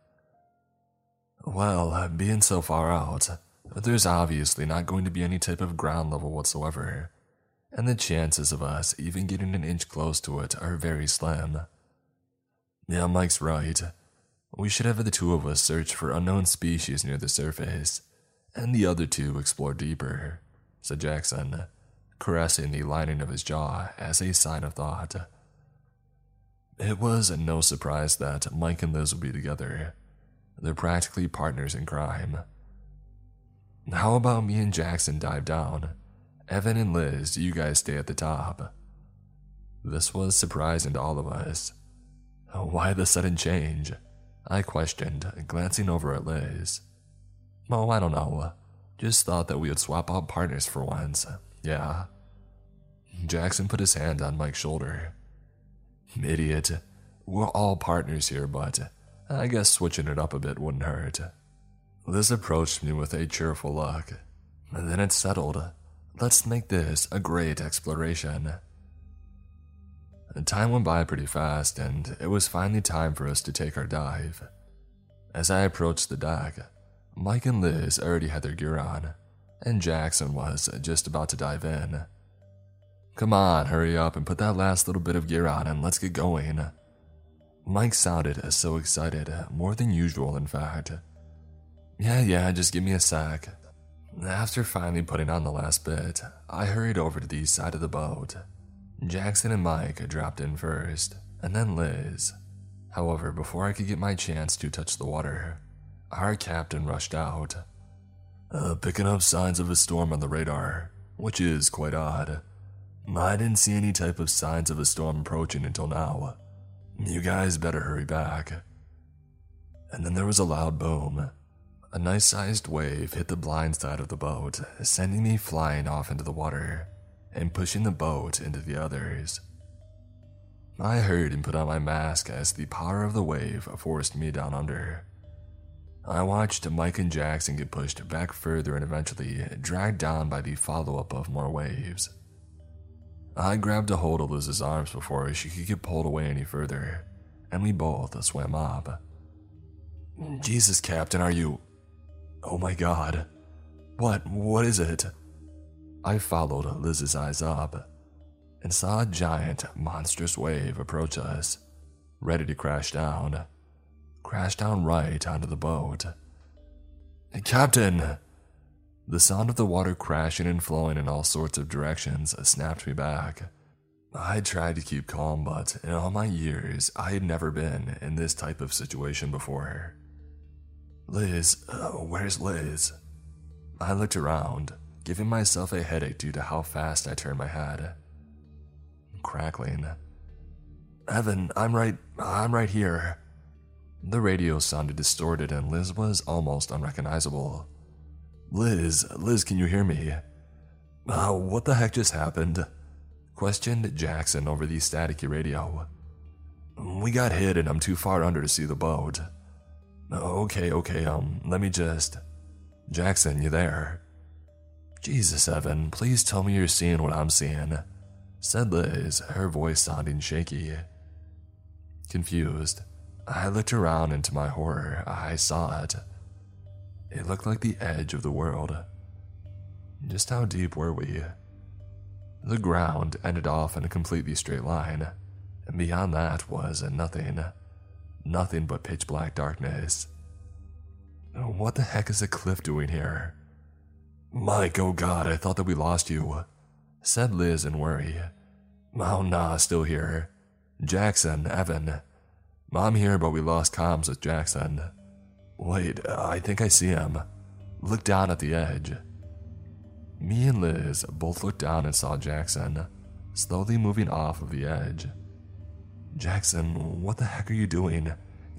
Well, being so far out, there's obviously not going to be any type of ground level whatsoever, and the chances of us even getting an inch close to it are very slim. Yeah, Mike's right. We should have the two of us search for unknown species near the surface and the other two explore deeper, said Jackson, caressing the lining of his jaw as a sign of thought. It was no surprise that Mike and Liz would be together. They're practically partners in crime. How about me and Jackson dive down? Evan and Liz, you guys stay at the top. This was surprising to all of us. Why the sudden change? I questioned, glancing over at Liz. Oh, I don't know. Just thought that we would swap out partners for once. Yeah. Jackson put his hand on Mike's shoulder. Idiot. We're all partners here, but I guess switching it up a bit wouldn't hurt. Liz approached me with a cheerful look. Then it settled. Let's make this a great exploration. Time went by pretty fast, and it was finally time for us to take our dive. As I approached the deck, Mike and Liz already had their gear on, and Jackson was just about to dive in. Come on, hurry up and put that last little bit of gear on and let's get going. Mike sounded so excited, more than usual, in fact. Yeah, yeah, just give me a sec. After finally putting on the last bit, I hurried over to the side of the boat. Jackson and Mike dropped in first, and then Liz. However, before I could get my chance to touch the water, our captain rushed out. Uh, picking up signs of a storm on the radar, which is quite odd. I didn't see any type of signs of a storm approaching until now. You guys better hurry back. And then there was a loud boom. A nice sized wave hit the blind side of the boat, sending me flying off into the water and pushing the boat into the others. I heard and put on my mask as the power of the wave forced me down under. I watched Mike and Jackson get pushed back further and eventually dragged down by the follow up of more waves. I grabbed a hold of Liz's arms before she could get pulled away any further, and we both swam up. Jesus, Captain, are you. Oh my god. What? What is it? I followed Liz's eyes up and saw a giant, monstrous wave approach us, ready to crash down. Crash down right onto the boat. Captain! The sound of the water crashing and flowing in all sorts of directions snapped me back. I tried to keep calm, but in all my years, I had never been in this type of situation before. Liz, uh, where's Liz? I looked around, giving myself a headache due to how fast I turned my head crackling. Evan, I'm right. I'm right here. The radio sounded distorted and Liz was almost unrecognizable. Liz, Liz, can you hear me? Uh, what the heck just happened? Questioned Jackson over the staticky radio. We got hit and I'm too far under to see the boat. Okay, okay, um, let me just. Jackson, you there? Jesus, Evan, please tell me you're seeing what I'm seeing said Liz, her voice sounding shaky. Confused, I looked around and to my horror, I saw it. It looked like the edge of the world. Just how deep were we? The ground ended off in a completely straight line, and beyond that was nothing. Nothing but pitch black darkness. What the heck is a cliff doing here? Mike, oh god, I thought that we lost you, said Liz in worry. Oh, nah, still here. Jackson, Evan. I'm here, but we lost comms with Jackson. Wait, I think I see him. Look down at the edge. Me and Liz both looked down and saw Jackson, slowly moving off of the edge. Jackson, what the heck are you doing?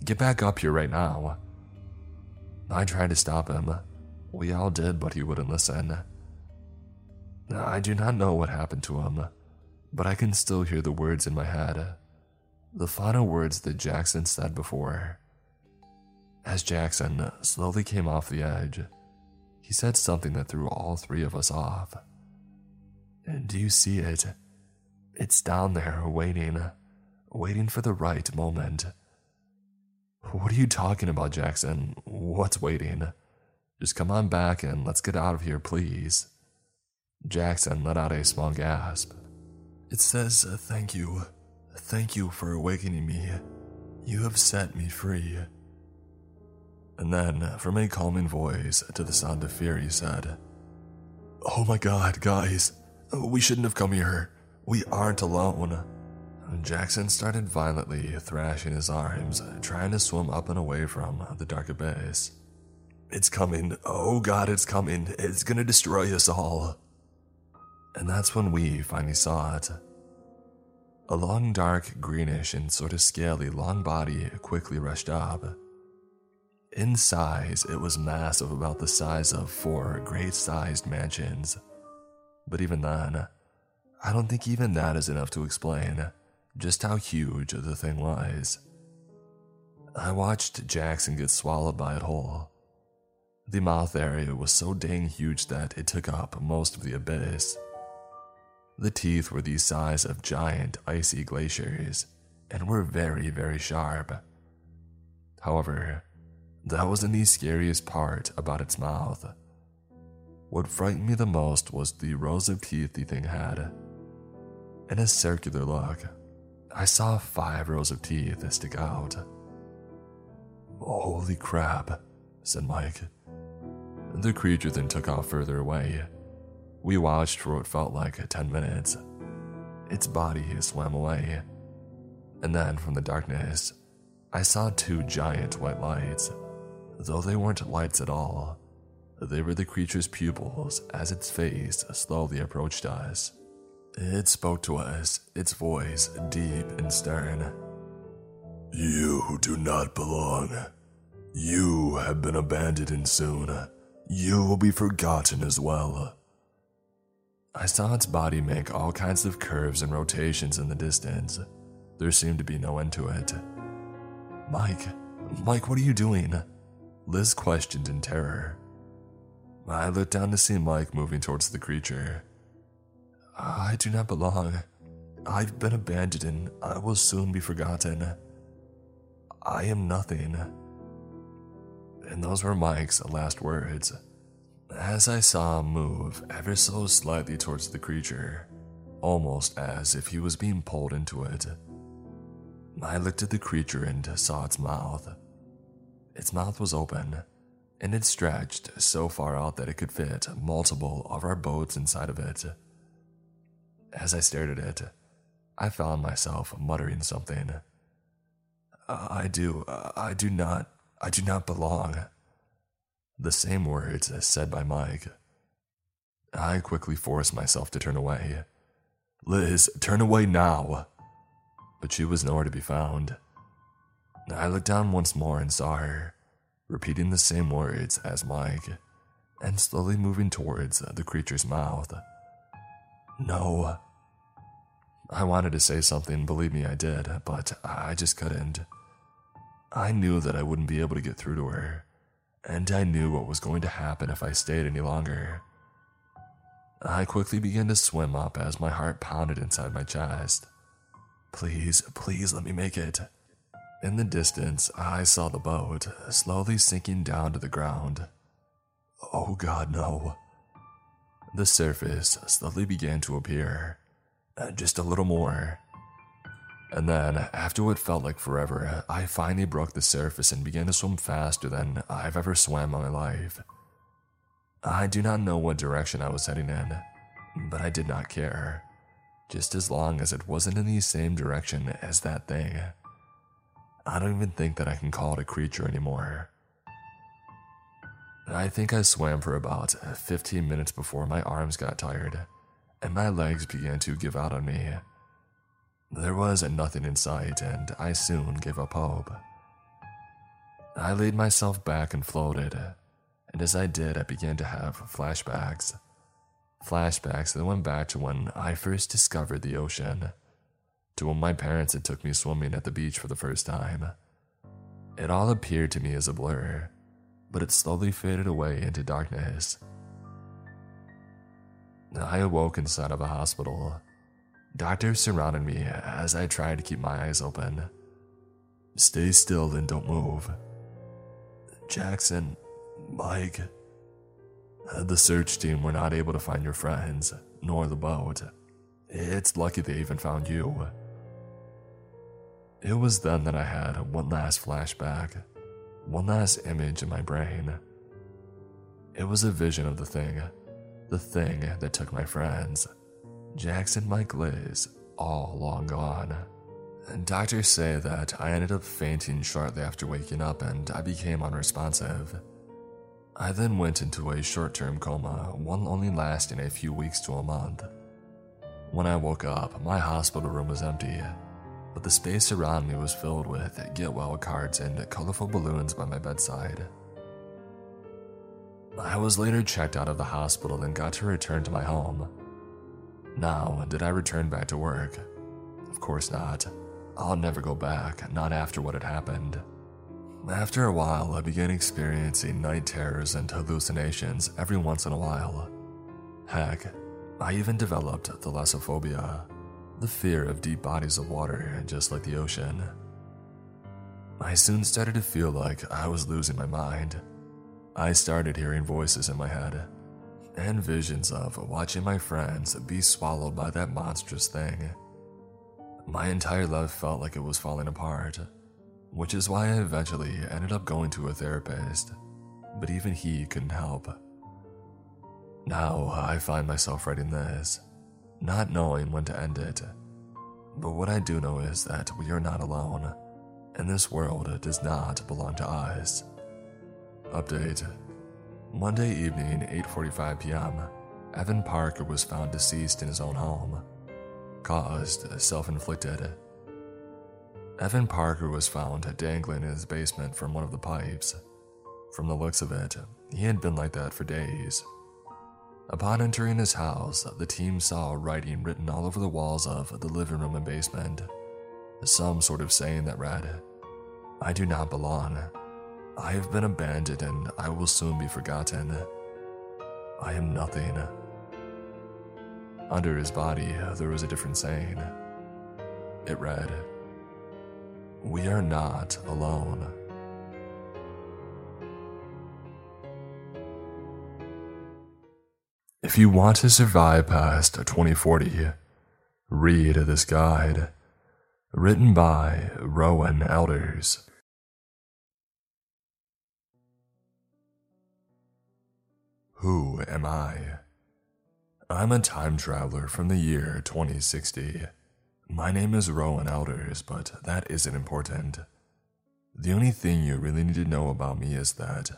Get back up here right now. I tried to stop him. We all did, but he wouldn't listen. I do not know what happened to him but I can still hear the words in my head. The final words that Jackson said before. As Jackson slowly came off the edge, he said something that threw all three of us off. Do you see it? It's down there waiting, waiting for the right moment. What are you talking about, Jackson? What's waiting? Just come on back and let's get out of here, please. Jackson let out a small gasp. It says, uh, Thank you. Thank you for awakening me. You have set me free. And then, from a calming voice to the sound of fear, he said, Oh my god, guys, we shouldn't have come here. We aren't alone. Jackson started violently thrashing his arms, trying to swim up and away from the dark abyss. It's coming. Oh god, it's coming. It's gonna destroy us all. And that's when we finally saw it. A long, dark, greenish, and sort of scaly long body quickly rushed up. In size, it was massive, about the size of four great sized mansions. But even then, I don't think even that is enough to explain just how huge the thing was. I watched Jackson get swallowed by it whole. The mouth area was so dang huge that it took up most of the abyss. The teeth were the size of giant icy glaciers and were very, very sharp. However, that wasn't the scariest part about its mouth. What frightened me the most was the rows of teeth the thing had. In a circular look, I saw five rows of teeth stick out. Holy crap, said Mike. The creature then took off further away. We watched for what felt like 10 minutes. Its body swam away. And then from the darkness, I saw two giant white lights. Though they weren't lights at all, they were the creature's pupils as its face slowly approached us. It spoke to us, its voice deep and stern. You do not belong. You have been abandoned, and soon you will be forgotten as well. I saw its body make all kinds of curves and rotations in the distance. There seemed to be no end to it. Mike, Mike, what are you doing? Liz questioned in terror. I looked down to see Mike moving towards the creature. I do not belong. I've been abandoned and I will soon be forgotten. I am nothing. And those were Mike's last words. As I saw him move ever so slightly towards the creature, almost as if he was being pulled into it, I looked at the creature and saw its mouth. Its mouth was open, and it stretched so far out that it could fit multiple of our boats inside of it. As I stared at it, I found myself muttering something. I do, I do not, I do not belong. The same words as said by Mike. I quickly forced myself to turn away. Liz, turn away now! But she was nowhere to be found. I looked down once more and saw her, repeating the same words as Mike, and slowly moving towards the creature's mouth. No, I wanted to say something, believe me, I did, but I just couldn't. I knew that I wouldn't be able to get through to her, and I knew what was going to happen if I stayed any longer. I quickly began to swim up as my heart pounded inside my chest. Please, please let me make it. In the distance, I saw the boat slowly sinking down to the ground. Oh god, no. The surface slowly began to appear uh, just a little more. And then, after what felt like forever, I finally broke the surface and began to swim faster than I've ever swam in my life. I do not know what direction I was heading in, but I did not care, just as long as it wasn't in the same direction as that thing. I don't even think that I can call it a creature anymore. I think I swam for about 15 minutes before my arms got tired and my legs began to give out on me. There was nothing in sight, and I soon gave up hope. I laid myself back and floated, and as I did, I began to have flashbacks. Flashbacks that went back to when I first discovered the ocean, to when my parents had took me swimming at the beach for the first time. It all appeared to me as a blur, but it slowly faded away into darkness I awoke inside of a hospital. Doctors surrounded me as I tried to keep my eyes open. Stay still and don't move. Jackson, Mike. The search team were not able to find your friends, nor the boat. It's lucky they even found you. It was then that I had one last flashback, one last image in my brain. It was a vision of the thing the thing that took my friends, Jackson, Mike, Liz, all long gone. Doctors say that I ended up fainting shortly after waking up and I became unresponsive. I then went into a short term coma, one only lasting a few weeks to a month. When I woke up, my hospital room was empty. but the space around me was filled with get well cards and colorful balloons by my bedside. I was later checked out of the hospital and got to return to my home. Now, did I return back to work? Of course not. I'll never go back, not after what had happened. After a while, I began experiencing night terrors and hallucinations every once in a while. Heck, I even developed thalassophobia, the fear of deep bodies of water, just like the ocean. I soon started to feel like I was losing my mind. I started hearing voices in my head and visions of watching my friends be swallowed by that monstrous thing. My entire life felt like it was falling apart, which is why I eventually ended up going to a therapist, but even he couldn't help. Now I find myself writing this, not knowing when to end it. But what I do know is that we are not alone, and this world does not belong to us. Update Monday evening, 8:45 p.m., Evan Parker was found deceased in his own home. Caused self-inflicted. Evan Parker was found dangling in his basement from one of the pipes. From the looks of it, he had been like that for days. Upon entering his house, the team saw writing written all over the walls of the living room and basement. Some sort of saying that read, I do not belong. I have been abandoned and I will soon be forgotten. I am nothing. Under his body, uh, there was a different saying. It read, We are not alone. If you want to survive past 2040, read this guide. Written by Rowan Elders. Who am I? I'm a time traveler from the year 2060. My name is Rowan Elders, but that isn't important. The only thing you really need to know about me is that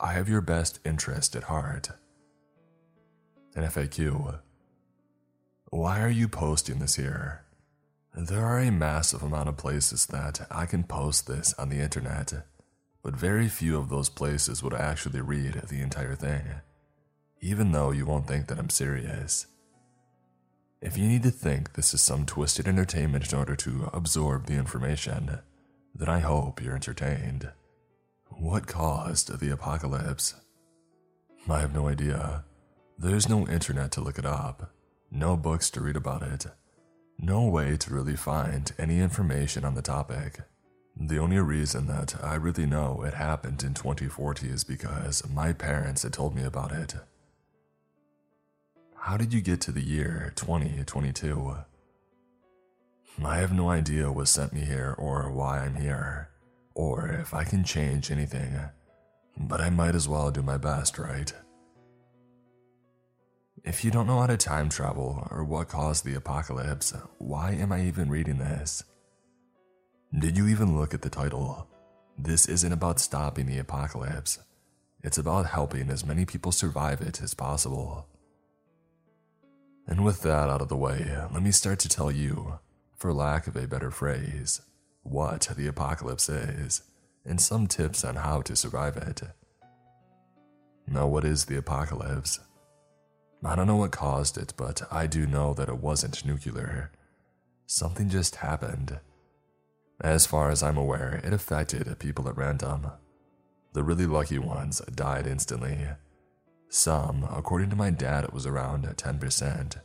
I have your best interest at heart. An FAQ. Why are you posting this here? There are a massive amount of places that I can post this on the internet, but very few of those places would actually read the entire thing even though you won't think that I'm serious. If you need to think this is some twisted entertainment in order to absorb the information, then I hope you're entertained. What caused the apocalypse? I have no idea. There's no internet to look it up, no books to read about it, no way to really find any information on the topic. The only reason that I really know it happened in 2040 is because my parents had told me about it. How did you get to the year 2022? I have no idea what sent me here or why I'm here, or if I can change anything, but I might as well do my best, right? If you don't know how to time travel or what caused the apocalypse, why am I even reading this? Did you even look at the title? This isn't about stopping the apocalypse. It's about helping as many people survive it as possible. And with that out of the way, let me start to tell you, for lack of a better phrase, what the apocalypse is, and some tips on how to survive it. Now, what is the apocalypse? I don't know what caused it, but I do know that it wasn't nuclear. Something just happened. As far as I'm aware, it affected people at random. The really lucky ones died instantly some, according to my dad, it was around 10%,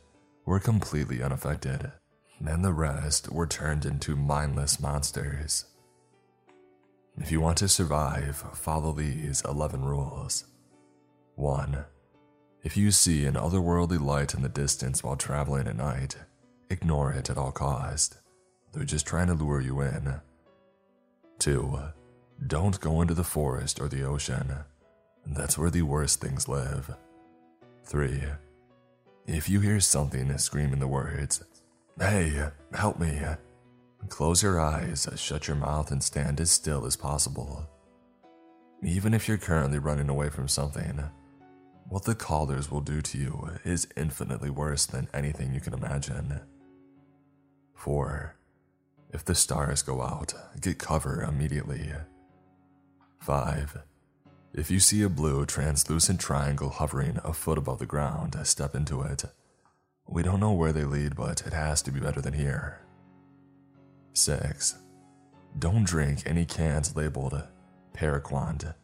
were completely unaffected, and the rest were turned into mindless monsters. If you want to survive, follow these 11 rules. 1. If you see an otherworldly light in the distance while traveling at night, ignore it at all cost. They're just trying to lure you in. 2. Don't go into the forest or the ocean. That's where the worst things live. 3. If you hear something screaming the words, Hey, help me, close your eyes, shut your mouth, and stand as still as possible. Even if you're currently running away from something, what the callers will do to you is infinitely worse than anything you can imagine. 4. If the stars go out, get cover immediately. 5. If you see a blue translucent triangle hovering a foot above the ground, step into it. We don't know where they lead, but it has to be better than here. 6. Don't drink any cans labeled Paraquat.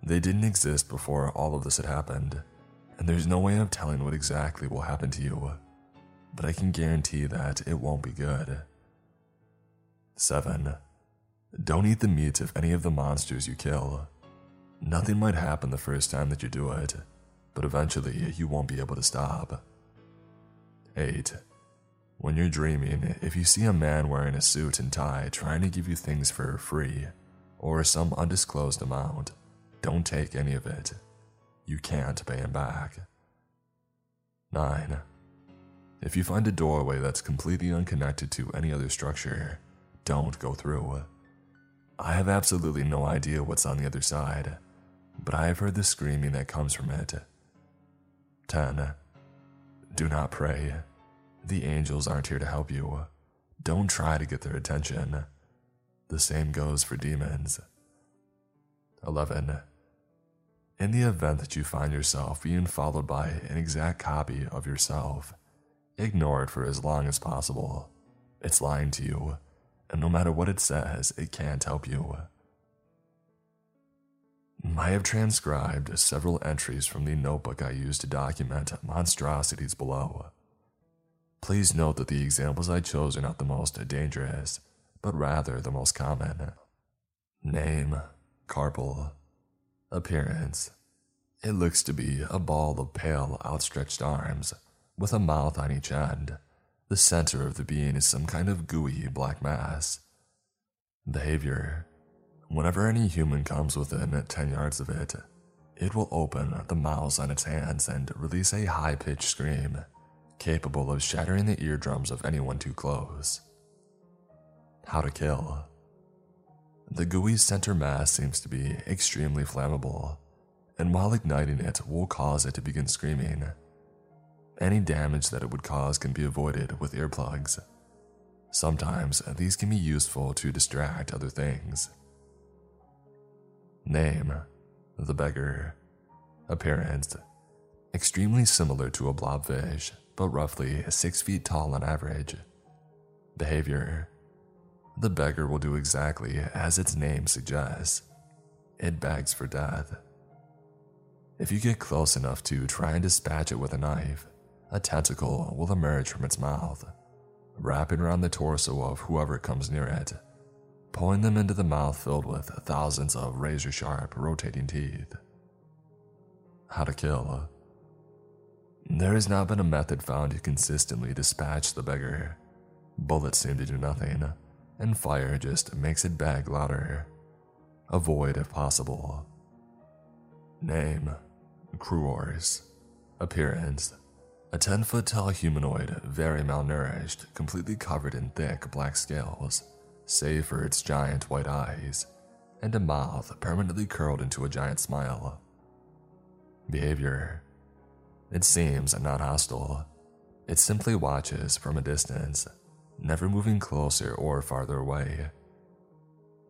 They didn't exist before all of this had happened, and there's no way of telling what exactly will happen to you, but I can guarantee that it won't be good. 7. Don't eat the meat of any of the monsters you kill. Nothing might happen the first time that you do it, but eventually you won't be able to stop. 8. When you're dreaming, if you see a man wearing a suit and tie trying to give you things for free, or some undisclosed amount, don't take any of it. You can't pay him back. 9. If you find a doorway that's completely unconnected to any other structure, don't go through. I have absolutely no idea what's on the other side, but I have heard the screaming that comes from it. 10. Do not pray. The angels aren't here to help you. Don't try to get their attention. The same goes for demons. 11. In the event that you find yourself being followed by an exact copy of yourself, ignore it for as long as possible. It's lying to you, and no matter what it says, it can't help you. I have transcribed several entries from the notebook I used to document monstrosities below. Please note that the examples I chose are not the most dangerous, but rather the most common. Name Carpal. Appearance It looks to be a ball of pale, outstretched arms, with a mouth on each end. The center of the being is some kind of gooey black mass. Behavior Whenever any human comes within 10 yards of it, it will open the mouths on its hands and release a high pitched scream, capable of shattering the eardrums of anyone too close. How to kill. The gooey center mass seems to be extremely flammable, and while igniting it will cause it to begin screaming. Any damage that it would cause can be avoided with earplugs. Sometimes these can be useful to distract other things. Name The Beggar. Appearance Extremely similar to a blobfish, but roughly 6 feet tall on average. Behavior The beggar will do exactly as its name suggests it begs for death. If you get close enough to try and dispatch it with a knife, a tentacle will emerge from its mouth, wrapping around the torso of whoever comes near it pulling them into the mouth filled with thousands of razor sharp, rotating teeth. How to kill. There has not been a method found to consistently dispatch the beggar. Bullets seem to do nothing, and fire just makes it bag louder. Avoid if possible. Name Cruors. Appearance A 10 foot tall humanoid, very malnourished, completely covered in thick black scales save for its giant white eyes and a mouth permanently curled into a giant smile. Behavior It seems not hostile. It simply watches from a distance, never moving closer or farther away.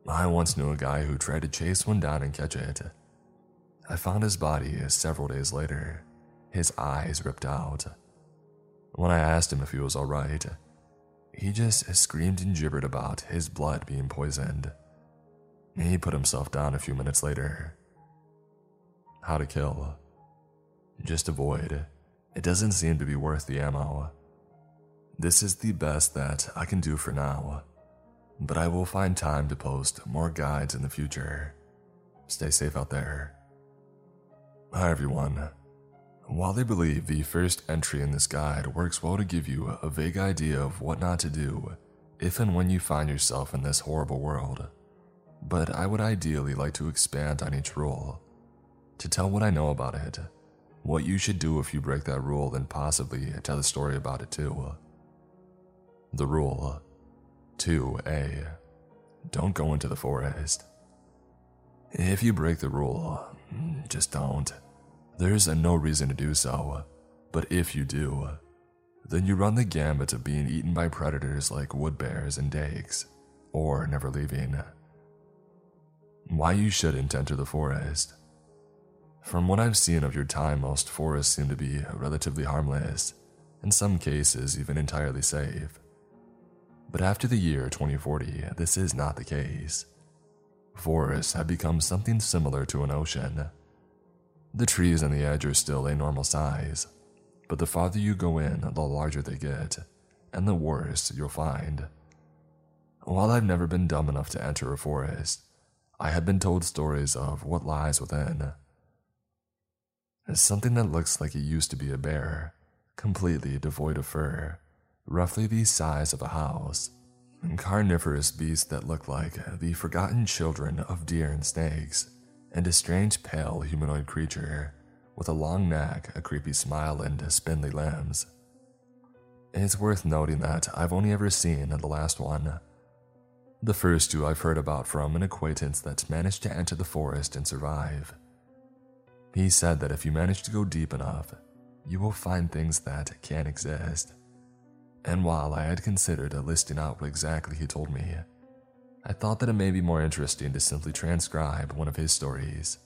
I once knew a guy who tried to chase one down and catch it. I found his body several days later, his eyes ripped out. When I asked him if he was alright, he just screamed and gibbered about his blood being poisoned. He put himself down a few minutes later. How to kill? Just avoid. It doesn't seem to be worth the ammo. This is the best that I can do for now, but I will find time to post more guides in the future. Stay safe out there. Hi everyone. While they believe the first entry in this guide works well to give you a vague idea of what not to do if and when you find yourself in this horrible world, but I would ideally like to expand on each rule to tell what I know about it, what you should do if you break that rule, and possibly tell a story about it too. The rule 2a Don't go into the forest. If you break the rule, just don't. There's no reason to do so, but if you do, then you run the gambit of being eaten by predators like wood bears and dakes, or never leaving. Why you shouldn't enter the forest. From what I've seen of your time, most forests seem to be relatively harmless, in some cases, even entirely safe. But after the year 2040, this is not the case. Forests have become something similar to an ocean. The trees on the edge are still a normal size, but the farther you go in, the larger they get, and the worse you'll find. While I've never been dumb enough to enter a forest, I have been told stories of what lies within. Something that looks like it used to be a bear, completely devoid of fur, roughly the size of a house. And carnivorous beasts that look like the forgotten children of deer and snakes, and a strange pale humanoid creature with a long neck, a creepy smile, and spindly limbs. It's worth noting that I've only ever seen the last one. The first two I've heard about from an acquaintance that managed to enter the forest and survive. He said that if you manage to go deep enough, you will find things that can't exist. And while I had considered listing out what exactly he told me, I thought that it may be more interesting to simply transcribe one of his stories.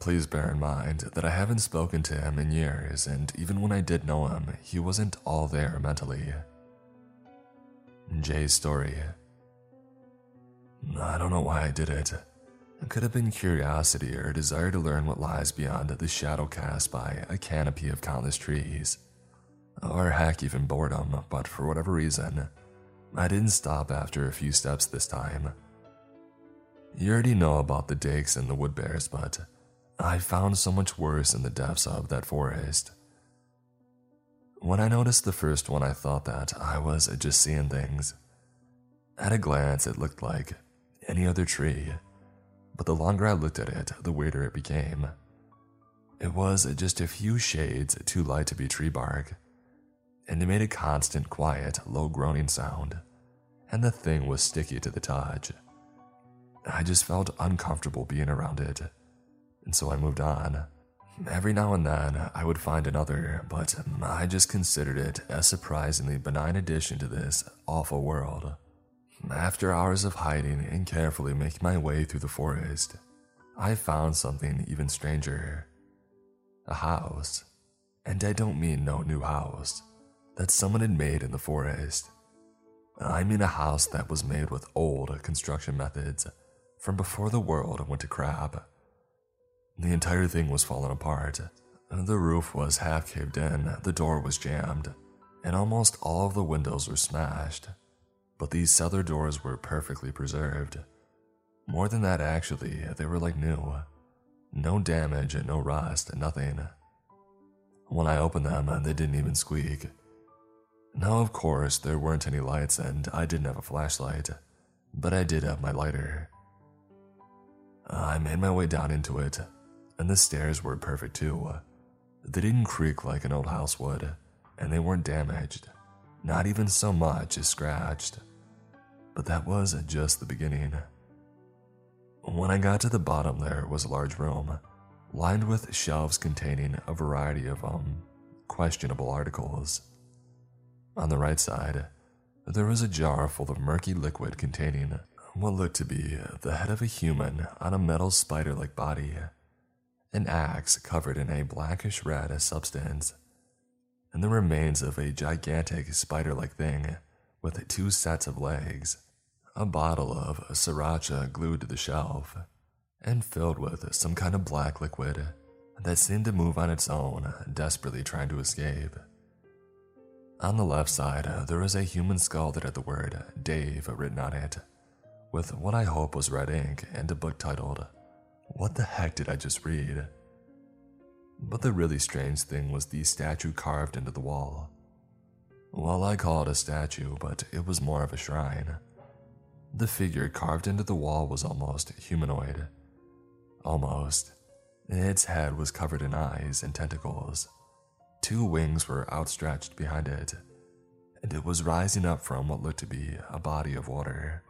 Please bear in mind that I haven't spoken to him in years, and even when I did know him, he wasn't all there mentally. Jay's story. I don't know why I did it. It could have been curiosity or a desire to learn what lies beyond the shadow cast by a canopy of countless trees. Or heck, even boredom, but for whatever reason, I didn't stop after a few steps this time. You already know about the dakes and the wood bears, but I found so much worse in the depths of that forest. When I noticed the first one, I thought that I was just seeing things. At a glance, it looked like any other tree, but the longer I looked at it, the weirder it became. It was just a few shades too light to be tree bark, and it made a constant, quiet, low groaning sound, and the thing was sticky to the touch. I just felt uncomfortable being around it, and so I moved on. Every now and then, I would find another, but I just considered it a surprisingly benign addition to this awful world. After hours of hiding and carefully making my way through the forest, I found something even stranger. A house. And I don't mean no new house that someone had made in the forest. I mean a house that was made with old construction methods from before the world went to crap. The entire thing was falling apart. The roof was half caved in, the door was jammed, and almost all of the windows were smashed but these cellar doors were perfectly preserved. More than that, actually, they were like new. No damage, no rust, nothing. When I opened them, they didn't even squeak. Now, of course, there weren't any lights and I didn't have a flashlight, but I did have my lighter. I made my way down into it, and the stairs were perfect too. They didn't creak like an old house would, and they weren't damaged not even so much as scratched. But that was just the beginning. When I got to the bottom, there was a large room, lined with shelves containing a variety of um, questionable articles. On the right side, there was a jar full of murky liquid containing what looked to be the head of a human on a metal spider like body, an axe covered in a blackish red substance, and the remains of a gigantic spider like thing with two sets of legs, a bottle of sriracha glued to the shelf, and filled with some kind of black liquid that seemed to move on its own, desperately trying to escape. On the left side, there was a human skull that had the word Dave written on it, with what I hope was red ink and a book titled, What the heck did I just read? But the really strange thing was the statue carved into the wall. Well, I call it a statue, but it was more of a shrine. The figure carved into the wall was almost humanoid. Almost. Its head was covered in eyes and tentacles. Two wings were outstretched behind it, and it was rising up from what looked to be a body of water.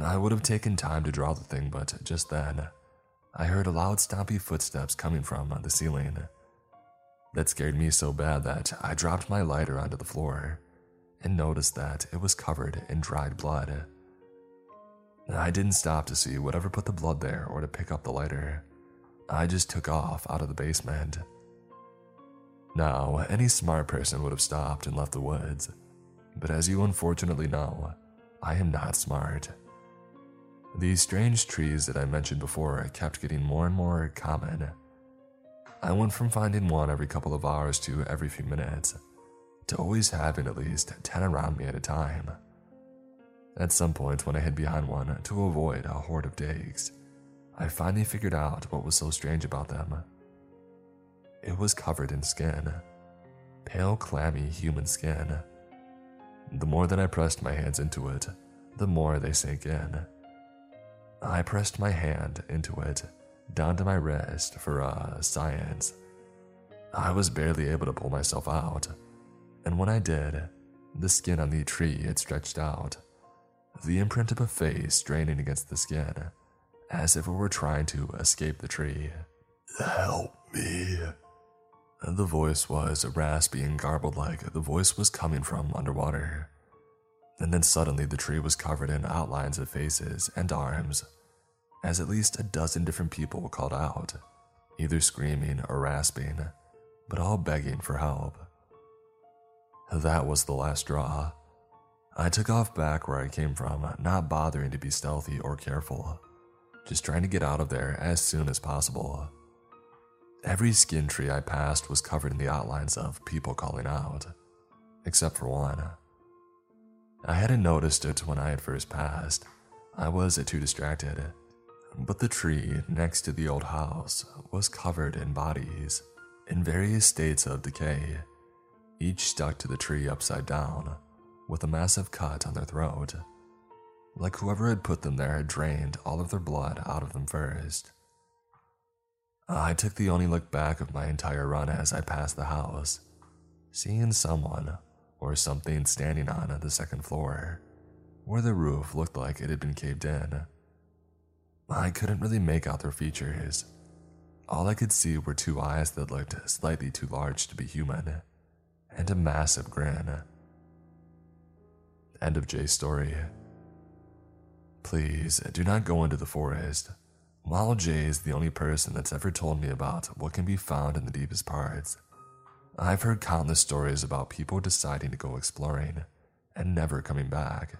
I would have taken time to draw the thing, but just then, I heard loud stompy footsteps coming from the ceiling. That scared me so bad that I dropped my lighter onto the floor and noticed that it was covered in dried blood. I didn't stop to see whatever put the blood there or to pick up the lighter. I just took off out of the basement. Now, any smart person would have stopped and left the woods, but as you unfortunately know, I am not smart. These strange trees that I mentioned before kept getting more and more common. I went from finding one every couple of hours to every few minutes, to always having at least 10 around me at a time. At some point, when I hid behind one to avoid a horde of dags, I finally figured out what was so strange about them. It was covered in skin. Pale, clammy human skin. The more that I pressed my hands into it, the more they sank in. I pressed my hand into it, down to my wrist for, uh, science. I was barely able to pull myself out, and when I did, the skin on the tree had stretched out the imprint of a face straining against the skin, as if it were trying to escape the tree. Help me. The voice was raspy and garbled like the voice was coming from underwater. And then suddenly the tree was covered in outlines of faces and arms, as at least a dozen different people called out, either screaming or rasping, but all begging for help. That was the last straw. I took off back where I came from, not bothering to be stealthy or careful, just trying to get out of there as soon as possible. Every skin tree I passed was covered in the outlines of people calling out, except for one. I hadn't noticed it when I had first passed. I was too distracted. But the tree next to the old house was covered in bodies in various states of decay, each stuck to the tree upside down with a massive cut on their throat. Like whoever had put them there had drained all of their blood out of them first. I took the only look back of my entire run as I passed the house, seeing someone or something standing on the second floor, where the roof looked like it had been caved in. I couldn't really make out their features. All I could see were two eyes that looked slightly too large to be human, and a massive grin. End of Jay's story. Please do not go into the forest. While Jay is the only person that's ever told me about what can be found in the deepest parts, I've heard countless stories about people deciding to go exploring and never coming back.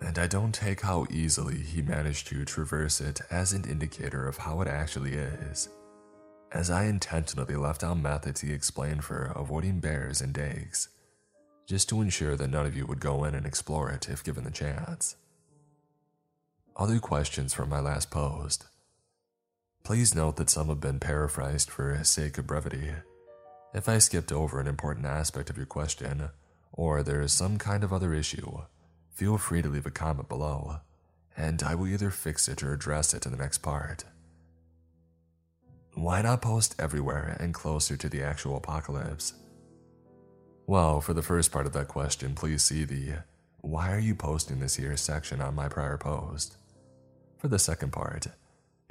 And I don't take how easily he managed to traverse it as an indicator of how it actually is, as I intentionally left out methods he explained for avoiding bears and dags just to ensure that none of you would go in and explore it if given the chance. Other questions from my last post. Please note that some have been paraphrased for sake of brevity. If I skipped over an important aspect of your question, or there is some kind of other issue, feel free to leave a comment below, and I will either fix it or address it in the next part. Why not post everywhere and closer to the actual apocalypse? Well, for the first part of that question, please see the Why are you posting this here section on my prior post. For the second part,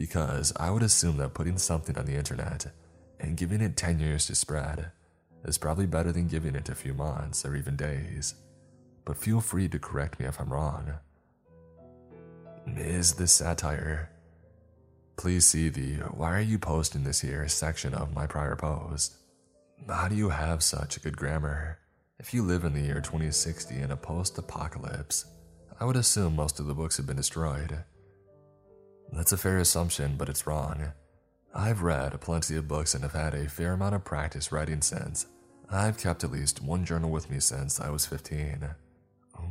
because I would assume that putting something on the internet and giving it 10 years to spread is probably better than giving it a few months or even days. But feel free to correct me if I'm wrong. Is this satire? Please see the Why are you posting this here section of my prior post. How do you have such good grammar? If you live in the year 2060 in a post apocalypse, I would assume most of the books have been destroyed. That's a fair assumption, but it's wrong. I've read plenty of books and have had a fair amount of practice writing since. I've kept at least one journal with me since I was 15.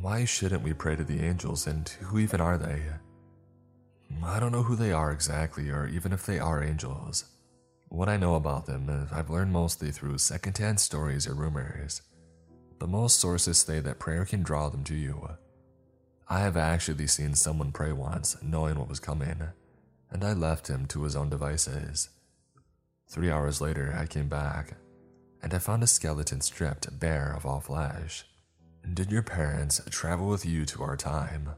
Why shouldn't we pray to the angels, and who even are they? I don't know who they are exactly, or even if they are angels. What I know about them, I've learned mostly through secondhand stories or rumors, but most sources say that prayer can draw them to you. I have actually seen someone pray once, knowing what was coming, and I left him to his own devices. Three hours later, I came back, and I found a skeleton stripped bare of all flesh. Did your parents travel with you to our time?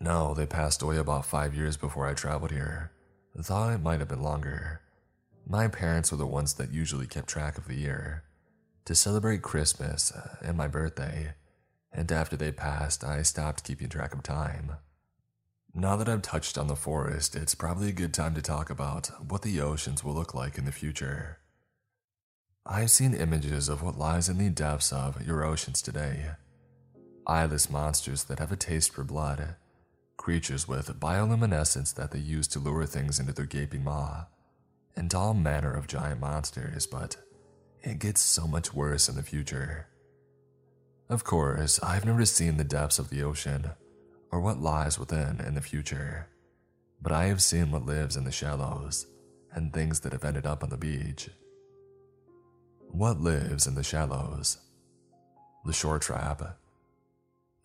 No, they passed away about five years before I traveled here. Thought it might have been longer. My parents were the ones that usually kept track of the year. To celebrate Christmas uh, and my birthday, and after they passed, I stopped keeping track of time. Now that I've touched on the forest, it's probably a good time to talk about what the oceans will look like in the future. I've seen images of what lies in the depths of your oceans today. Eyeless monsters that have a taste for blood, creatures with bioluminescence that they use to lure things into their gaping maw, and all manner of giant monsters, but it gets so much worse in the future. Of course, I've never seen the depths of the ocean or what lies within in the future, but I have seen what lives in the shallows and things that have ended up on the beach. What lives in the shallows? The shore trap.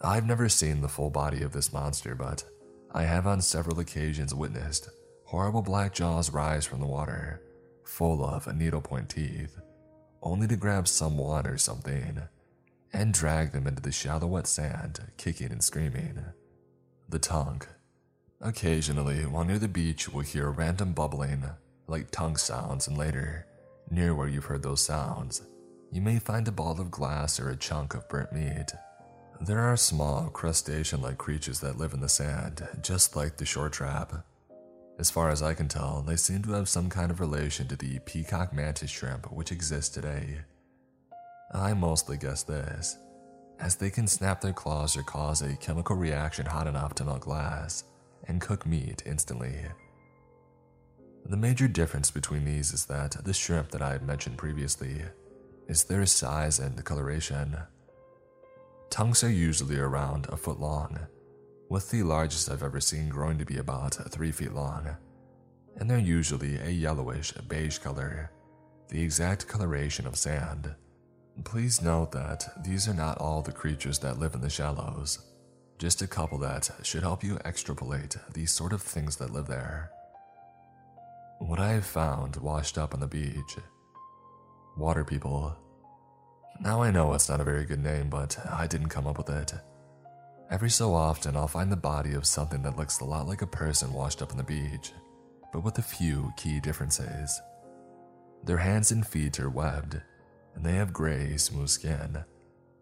I've never seen the full body of this monster, but I have on several occasions witnessed horrible black jaws rise from the water, full of needlepoint teeth, only to grab someone or something and drag them into the shallow wet sand, kicking and screaming the tongue. Occasionally, while near the beach, we'll hear random bubbling, like tongue sounds, and later, near where you've heard those sounds, you may find a ball of glass or a chunk of burnt meat. There are small, crustacean like creatures that live in the sand, just like the shore trap. As far as I can tell, they seem to have some kind of relation to the peacock mantis shrimp which exists today. I mostly guess this as they can snap their claws or cause a chemical reaction hot enough to melt glass and cook meat instantly. The major difference between these is that the shrimp that I had mentioned previously is their size and coloration. Tongues are usually around a foot long, with the largest I've ever seen growing to be about three feet long, and they're usually a yellowish beige color, the exact coloration of sand. Please note that these are not all the creatures that live in the shallows, just a couple that should help you extrapolate these sort of things that live there. What I have found washed up on the beach water people. Now I know it's not a very good name, but I didn't come up with it. Every so often, I'll find the body of something that looks a lot like a person washed up on the beach, but with a few key differences. Their hands and feet are webbed and they have gray, smooth skin,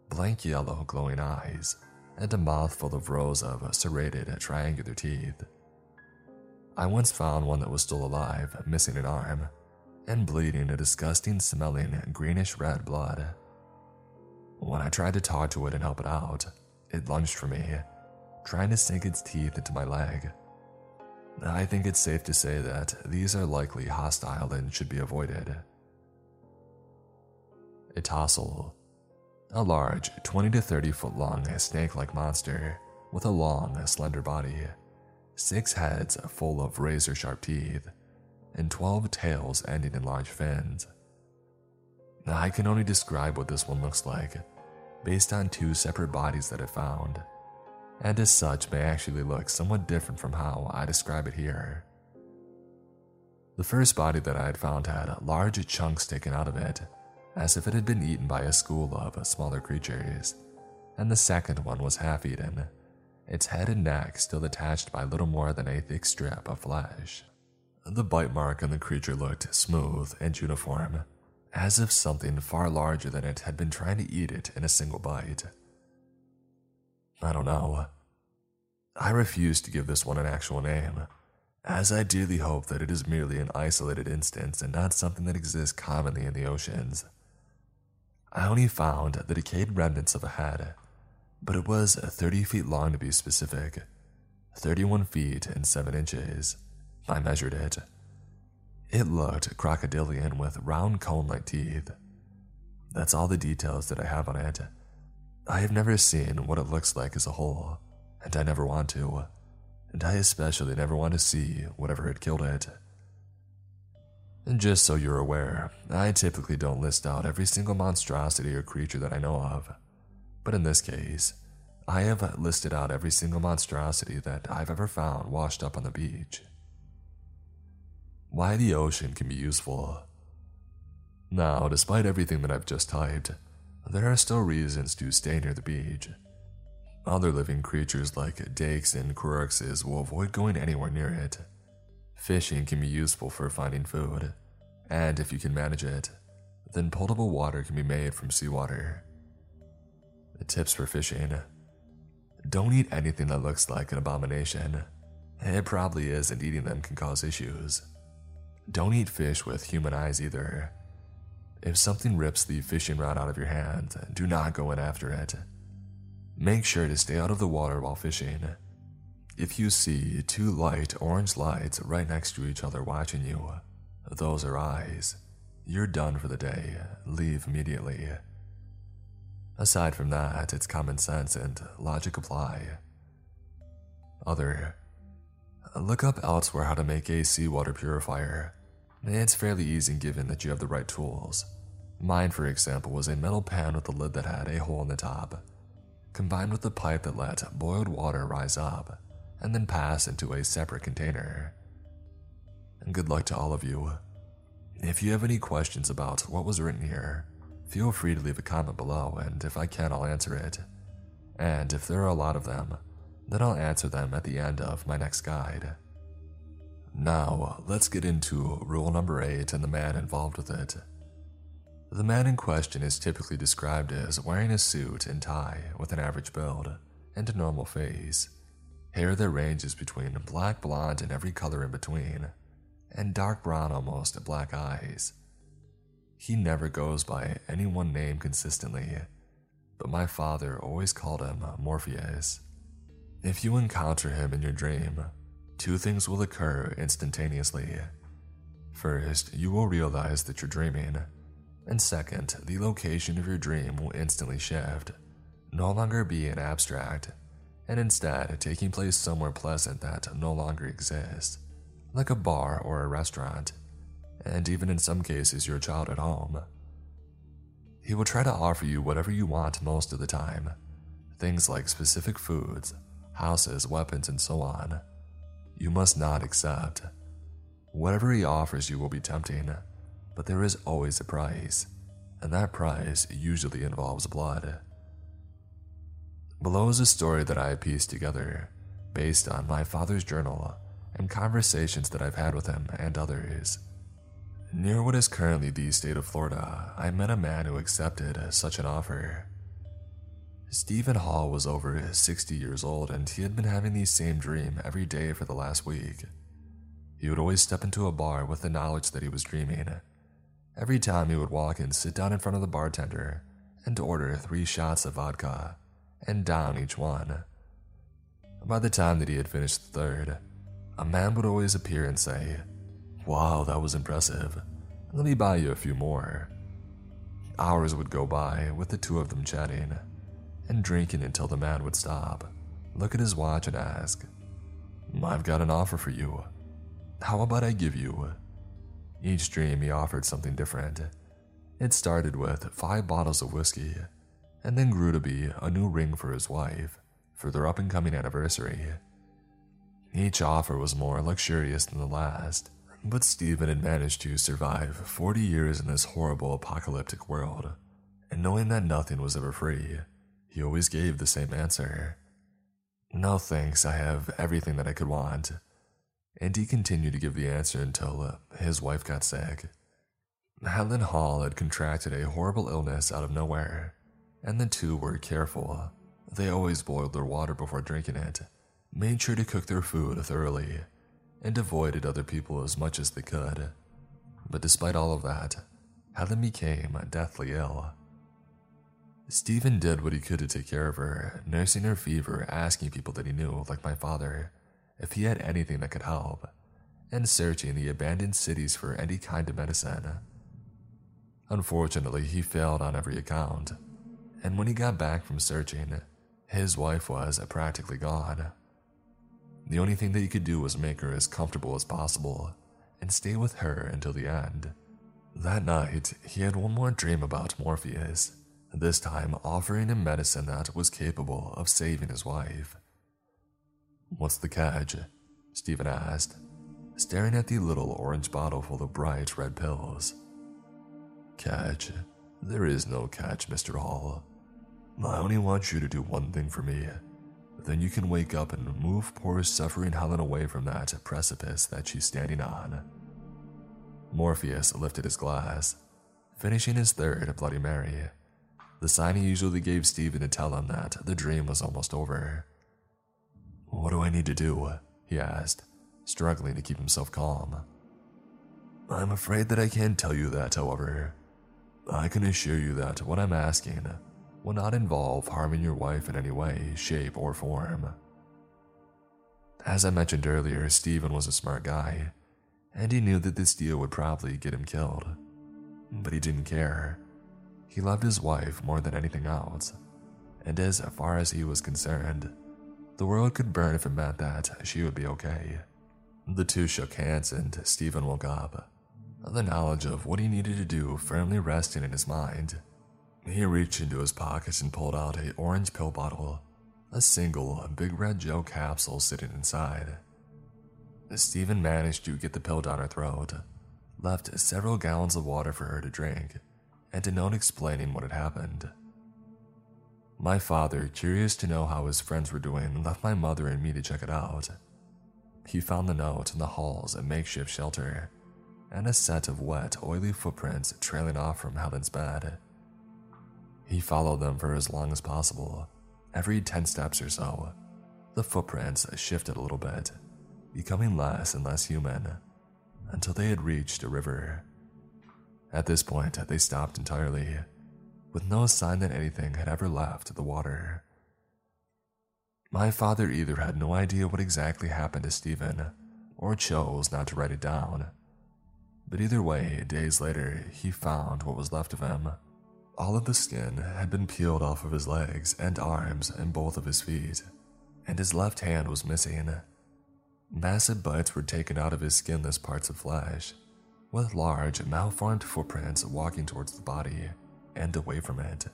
blank yellow, glowing eyes, and a mouth full of rows of serrated, triangular teeth. I once found one that was still alive, missing an arm, and bleeding a disgusting smelling greenish red blood. When I tried to talk to it and help it out, it lunged for me, trying to sink its teeth into my leg. I think it's safe to say that these are likely hostile and should be avoided a tossel, a large 20 to 30 foot long snake like monster with a long, slender body, six heads full of razor sharp teeth, and 12 tails ending in large fins. Now, I can only describe what this one looks like based on two separate bodies that I found, and as such may actually look somewhat different from how I describe it here. The first body that I had found had large chunks taken out of it as if it had been eaten by a school of smaller creatures, and the second one was half eaten, its head and neck still attached by little more than a thick strip of flesh. The bite mark on the creature looked smooth and uniform, as if something far larger than it had been trying to eat it in a single bite. I don't know. I refuse to give this one an actual name, as I dearly hope that it is merely an isolated instance and not something that exists commonly in the oceans. I only found the decayed remnants of a head, but it was 30 feet long to be specific 31 feet and 7 inches. I measured it. It looked crocodilian with round cone like teeth. That's all the details that I have on it. I have never seen what it looks like as a whole, and I never want to. And I especially never want to see whatever had killed it. Just so you're aware, I typically don't list out every single monstrosity or creature that I know of. But in this case, I have listed out every single monstrosity that I've ever found washed up on the beach. Why the ocean can be useful. Now, despite everything that I've just typed, there are still reasons to stay near the beach. Other living creatures like dakes and cruxes will avoid going anywhere near it Fishing can be useful for finding food, And if you can manage it, then potable water can be made from seawater. The tips for fishing don't eat anything that looks like an abomination. It probably is, and eating them can cause issues. Don't eat fish with human eyes either. If something rips the fishing rod out of your hand, do not go in after it. Make sure to stay out of the water while fishing. If you see two light orange lights right next to each other watching you, those are eyes. You're done for the day. Leave immediately. Aside from that, it's common sense and logic apply. Other. Look up elsewhere how to make a seawater purifier. It's fairly easy given that you have the right tools. Mine, for example, was a metal pan with a lid that had a hole in the top, combined with a pipe that let boiled water rise up and then pass into a separate container. And good luck to all of you. If you have any questions about what was written here, feel free to leave a comment below, and if I can, I'll answer it. And if there are a lot of them, then I'll answer them at the end of my next guide. Now, let's get into rule number 8 and the man involved with it. The man in question is typically described as wearing a suit and tie with an average build and a normal face, hair that ranges between black blonde and every color in between, and dark brown almost black eyes. He never goes by any one name consistently, but my father always called him Morpheus. If you encounter him in your dream, two things will occur instantaneously. First, you will realize that you're dreaming, and second, the location of your dream will instantly shift, no longer be an abstract, and instead taking place somewhere pleasant that no longer exists, like a bar or a restaurant and even in some cases your child at home. He will try to offer you whatever you want most of the time things like specific foods, houses, weapons, and so on. You must not accept. Whatever he offers you will be tempting, but there is always a price, and that price usually involves blood. Below is a story that I pieced together based on my father's journal and conversations that I've had with him and others. Near what is currently the state of Florida, I met a man who accepted such an offer. Stephen Hall was over 60 years old and he had been having the same dream every day for the last week. He would always step into a bar with the knowledge that he was dreaming. Every time he would walk and sit down in front of the bartender and order three shots of vodka and down each one. By the time that he had finished the third, a man would always appear and say, Wow, that was impressive. Let me buy you a few more. Hours would go by with the two of them chatting and drinking until the man would stop, look at his watch, and ask, I've got an offer for you. How about I give you? Each dream he offered something different. It started with five bottles of whiskey and then grew to be a new ring for his wife for their up and coming anniversary. Each offer was more luxurious than the last, but Stephen had managed to survive 40 years in this horrible apocalyptic world, and knowing that nothing was ever free, he always gave the same answer. No thanks, I have everything that I could want. And he continued to give the answer until his wife got sick. Helen Hall had contracted a horrible illness out of nowhere, and the two were careful. They always boiled their water before drinking it, made sure to cook their food thoroughly, and avoided other people as much as they could. But despite all of that, Helen became deathly ill. Stephen did what he could to take care of her, nursing her fever, asking people that he knew, like my father, if he had anything that could help, and searching the abandoned cities for any kind of medicine. Unfortunately, he failed on every account, and when he got back from searching, his wife was practically gone. The only thing that he could do was make her as comfortable as possible and stay with her until the end. That night, he had one more dream about Morpheus, this time offering him medicine that was capable of saving his wife. What's the catch? Stephen asked, staring at the little orange bottle full of bright red pills. Catch? There is no catch, Mr. Hall. I only want you to do one thing for me then you can wake up and move poor suffering Helen away from that precipice that she's standing on. Morpheus lifted his glass, finishing his third Bloody Mary, the sign he usually gave Stephen to tell him that the dream was almost over. What do I need to do? he asked, struggling to keep himself calm. I'm afraid that I can't tell you that, however. I can assure you that what I'm asking will not involve harming your wife in any way, shape, or form. As I mentioned earlier, Stephen was a smart guy, and he knew that this deal would probably get him killed. But he didn't care. He loved his wife more than anything else, and as far as he was concerned, the world could burn if it meant that she would be okay. The two shook hands and Stephen woke up, the knowledge of what he needed to do firmly resting in his mind. He reached into his pocket and pulled out a orange pill bottle, a single big red gel capsule sitting inside. Stephen managed to get the pill down her throat, left several gallons of water for her to drink, and a note explaining what had happened. My father, curious to know how his friends were doing, left my mother and me to check it out. He found the note in the hall's makeshift shelter and a set of wet, oily footprints trailing off from Helen's bed. He followed them for as long as possible. Every 10 steps or so, the footprints shifted a little bit, becoming less and less human, until they had reached a river. At this point, they stopped entirely, with no sign that anything had ever left the water. My father either had no idea what exactly happened to Stephen or chose not to write it down. But either way, days later, he found what was left of him. All of the skin had been peeled off of his legs and arms and both of his feet, and his left hand was missing. Massive bites were taken out of his skinless parts of flesh, with large, malformed footprints walking towards the body and away from it.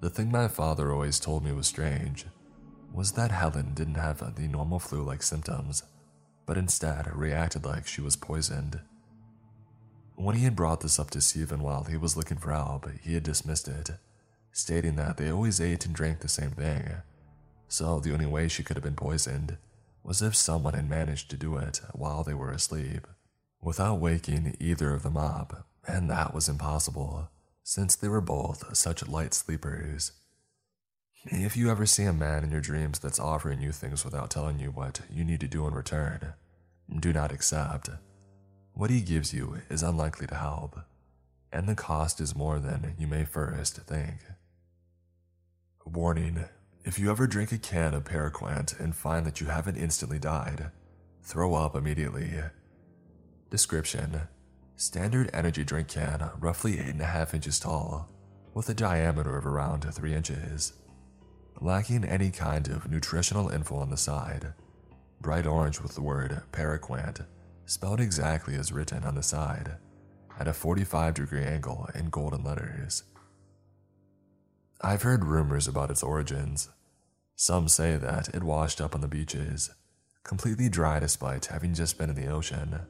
The thing my father always told me was strange was that Helen didn't have the normal flu like symptoms, but instead reacted like she was poisoned. When he had brought this up to Stephen while he was looking for help, he had dismissed it, stating that they always ate and drank the same thing, so the only way she could have been poisoned was if someone had managed to do it while they were asleep without waking either of them up, and that was impossible since they were both such light sleepers. If you ever see a man in your dreams that's offering you things without telling you what you need to do in return, do not accept. What he gives you is unlikely to help, and the cost is more than you may first think. Warning if you ever drink a can of Paraquat and find that you haven't instantly died, throw up immediately. Description Standard energy drink can, roughly 8.5 inches tall, with a diameter of around 3 inches. Lacking any kind of nutritional info on the side. Bright orange with the word Paraquat, spelled exactly as written on the side, at a 45 degree angle in golden letters. I've heard rumors about its origins. Some say that it washed up on the beaches, completely dry despite having just been in the ocean.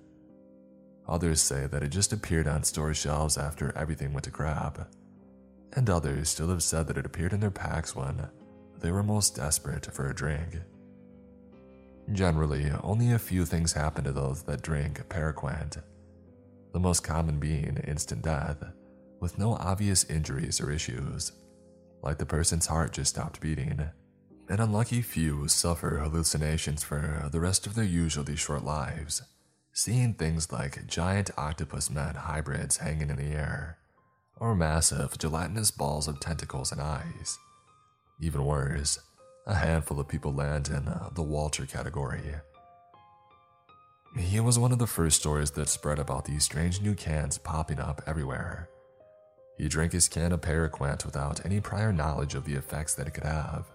Others say that it just appeared on store shelves after everything went to crap. And others still have said that it appeared in their packs when they were most desperate for a drink. Generally, only a few things happen to those that drink Paraquat. The most common being instant death, with no obvious injuries or issues, like the person's heart just stopped beating. An unlucky few suffer hallucinations for the rest of their usually short lives seeing things like giant octopus man hybrids hanging in the air, or massive gelatinous balls of tentacles and eyes. Even worse, a handful of people land in uh, the Walter category. He was one of the first stories that spread about these strange new cans popping up everywhere. He drank his can of Paraquat without any prior knowledge of the effects that it could have.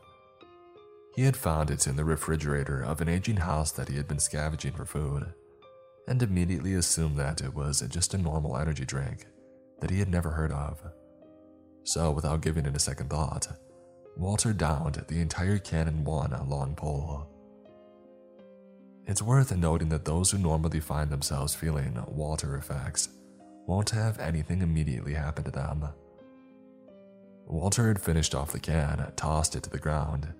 He had found it in the refrigerator of an aging house that he had been scavenging for food and immediately assumed that it was just a normal energy drink that he had never heard of. So, without giving it a second thought, Walter downed the entire can in one long pull. It's worth noting that those who normally find themselves feeling Walter effects won't have anything immediately happen to them. Walter had finished off the can, tossed it to the ground,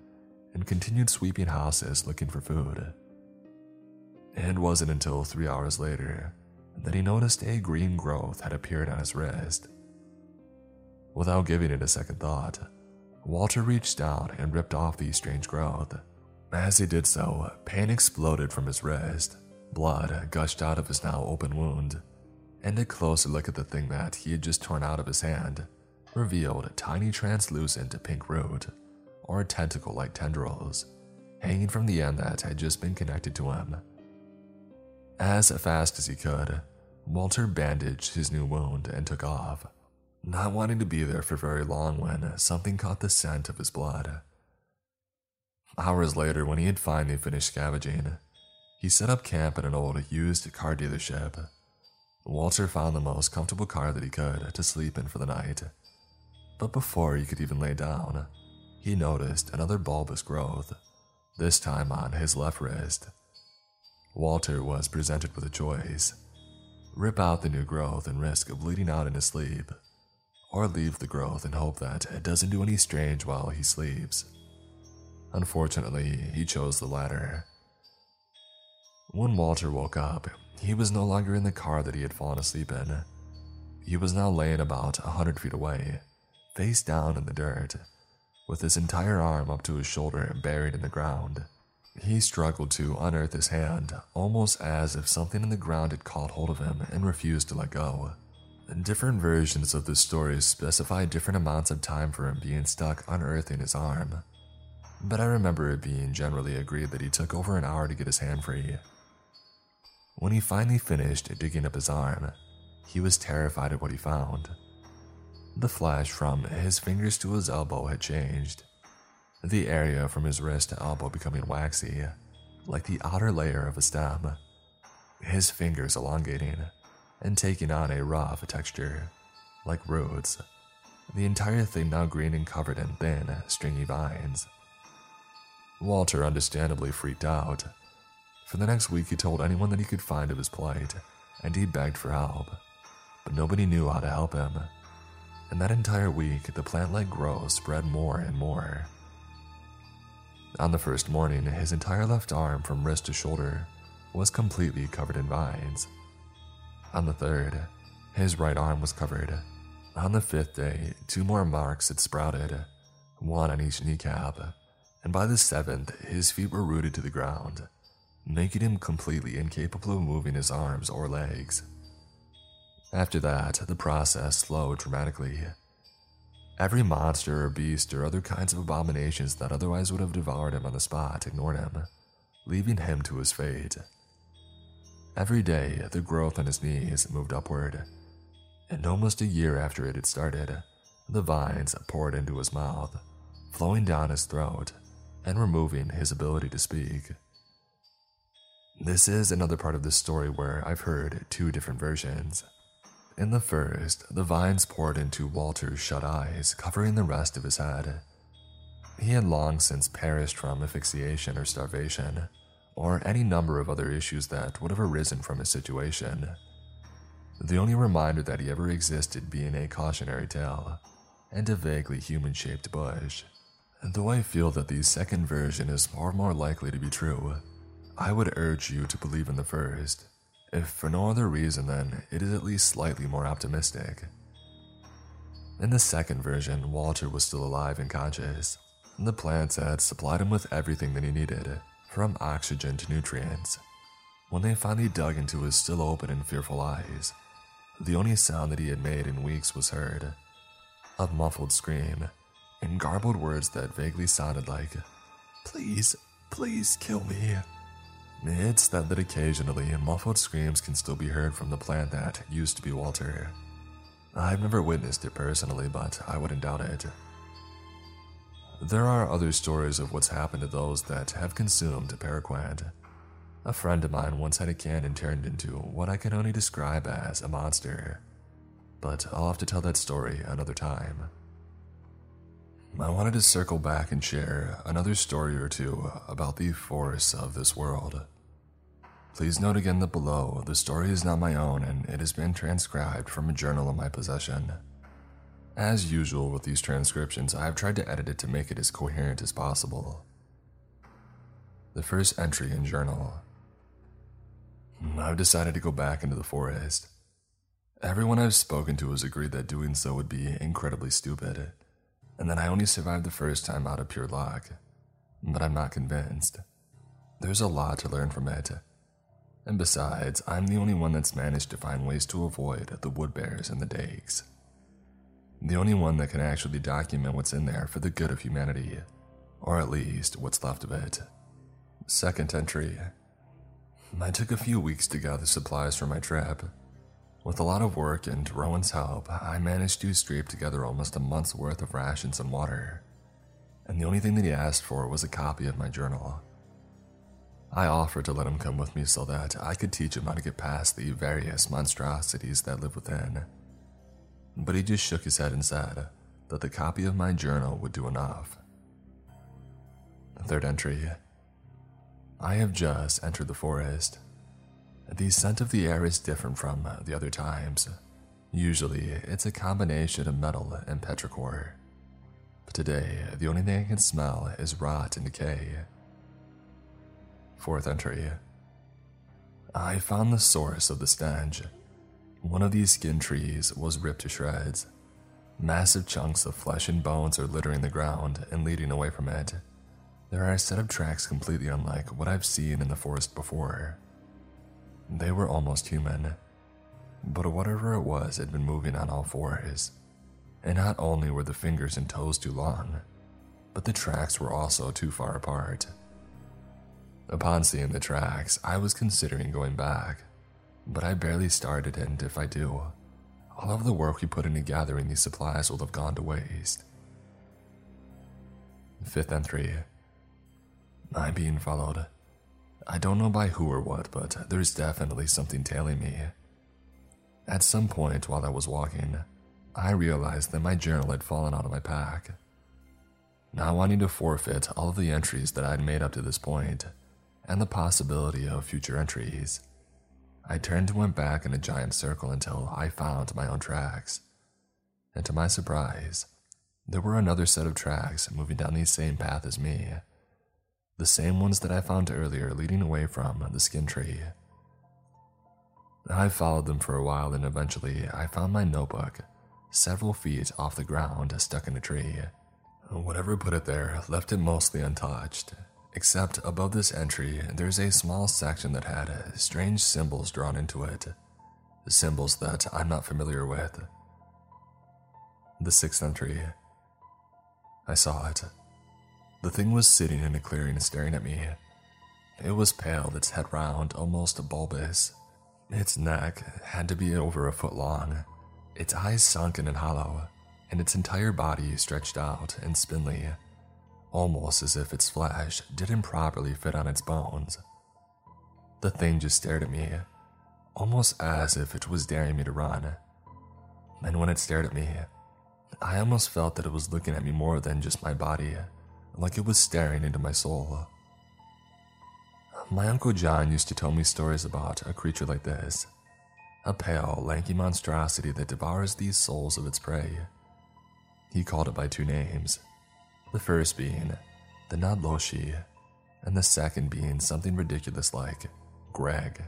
and continued sweeping houses looking for food. It wasn't until three hours later that he noticed a green growth had appeared on his wrist. Without giving it a second thought, Walter reached out and ripped off the strange growth. As he did so, pain exploded from his wrist, blood gushed out of his now open wound, and a closer look at the thing that he had just torn out of his hand revealed a tiny translucent pink root, or tentacle like tendrils, hanging from the end that had just been connected to him. As fast as he could, Walter bandaged his new wound and took off, not wanting to be there for very long when something caught the scent of his blood. Hours later, when he had finally finished scavenging, he set up camp at an old used car dealership. Walter found the most comfortable car that he could to sleep in for the night. But before he could even lay down, he noticed another bulbous growth, this time on his left wrist. Walter was presented with a choice rip out the new growth and risk of bleeding out in his sleep, or leave the growth and hope that it doesn't do any strange while he sleeps. Unfortunately, he chose the latter. When Walter woke up, he was no longer in the car that he had fallen asleep in. He was now laying about a hundred feet away, face down in the dirt, with his entire arm up to his shoulder buried in the ground. He struggled to unearth his hand, almost as if something in the ground had caught hold of him and refused to let go. Different versions of this story specify different amounts of time for him being stuck unearthing his arm, but I remember it being generally agreed that he took over an hour to get his hand free. When he finally finished digging up his arm, he was terrified at what he found. The flash from his fingers to his elbow had changed, the area from his wrist to elbow becoming waxy, like the outer layer of a stem, his fingers elongating and taking on a rough texture, like roots, the entire thing now green and covered in thin, stringy vines. Walter understandably freaked out. For the next week, he told anyone that he could find of his plight, and he begged for help, but nobody knew how to help him. And that entire week, the plant like growth spread more and more. On the first morning, his entire left arm from wrist to shoulder was completely covered in vines. On the third, his right arm was covered. On the fifth day, two more marks had sprouted, one on each kneecap, and by the seventh, his feet were rooted to the ground, making him completely incapable of moving his arms or legs. After that, the process slowed dramatically, Every monster or beast or other kinds of abominations that otherwise would have devoured him on the spot ignored him, leaving him to his fate. Every day, the growth on his knees moved upward, and almost a year after it had started, the vines poured into his mouth, flowing down his throat and removing his ability to speak. This is another part of the story where I've heard two different versions. In the first, the vines poured into Walter's shut eyes, covering the rest of his head. He had long since perished from asphyxiation or starvation, or any number of other issues that would have arisen from his situation. The only reminder that he ever existed being a cautionary tale and a vaguely human shaped bush. And though I feel that the second version is far more likely to be true, I would urge you to believe in the first. If for no other reason, then it is at least slightly more optimistic. In the second version, Walter was still alive and conscious. And the plants had supplied him with everything that he needed, from oxygen to nutrients. When they finally dug into his still open and fearful eyes, the only sound that he had made in weeks was heard a muffled scream and garbled words that vaguely sounded like, Please, please kill me. It's that that occasionally muffled screams can still be heard from the plant that used to be Walter. I've never witnessed it personally, but I wouldn't doubt it. There are other stories of what's happened to those that have consumed paraquat. A friend of mine once had a cannon turned into what I can only describe as a monster, but I'll have to tell that story another time. I wanted to circle back and share another story or two about the force of this world. Please note again that below, the story is not my own and it has been transcribed from a journal in my possession. As usual with these transcriptions, I have tried to edit it to make it as coherent as possible. The first entry in journal. I've decided to go back into the forest. Everyone I've spoken to has agreed that doing so would be incredibly stupid, and that I only survived the first time out of pure luck. But I'm not convinced. There's a lot to learn from it. And besides, I'm the only one that's managed to find ways to avoid the wood bears and the dakes. The only one that can actually document what's in there for the good of humanity, or at least what's left of it. Second entry. I took a few weeks to gather supplies for my trip. With a lot of work and Rowan's help, I managed to scrape together almost a month's worth of rations and water. And the only thing that he asked for was a copy of my journal. I offered to let him come with me so that I could teach him how to get past the various monstrosities that live within. But he just shook his head and said that the copy of my journal would do enough. Third entry I have just entered the forest. The scent of the air is different from the other times. Usually, it's a combination of metal and petrichor. But today, the only thing I can smell is rot and decay. Fourth entry. I found the source of the stench. One of these skin trees was ripped to shreds. Massive chunks of flesh and bones are littering the ground and leading away from it. There are a set of tracks completely unlike what I've seen in the forest before. They were almost human, but whatever it was had been moving on all fours. And not only were the fingers and toes too long, but the tracks were also too far apart. Upon seeing the tracks, I was considering going back, but I barely started, and if I do, all of the work we put into gathering these supplies will have gone to waste. Fifth entry I'm being followed. I don't know by who or what, but there's definitely something tailing me. At some point while I was walking, I realized that my journal had fallen out of my pack. Not wanting to forfeit all of the entries that I'd made up to this point, and the possibility of future entries, I turned and went back in a giant circle until I found my own tracks. And to my surprise, there were another set of tracks moving down the same path as me the same ones that I found earlier leading away from the skin tree. I followed them for a while and eventually I found my notebook several feet off the ground stuck in a tree. Whatever put it there left it mostly untouched, except above this entry there's a small section that had strange symbols drawn into it, symbols that I'm not familiar with. The sixth entry. I saw it. The thing was sitting in a clearing staring at me. It was pale, its head round, almost bulbous. Its neck had to be over a foot long, its eyes sunken and hollow, and its entire body stretched out and spindly, almost as if its flesh didn't properly fit on its bones. The thing just stared at me, almost as if it was daring me to run. And when it stared at me, I almost felt that it was looking at me more than just my body like it was staring into my soul. My Uncle John used to tell me stories about a creature like this a pale, lanky monstrosity that devours these souls of its prey. He called it by two names the first being the Nadloshi, and the second being something ridiculous like Greg,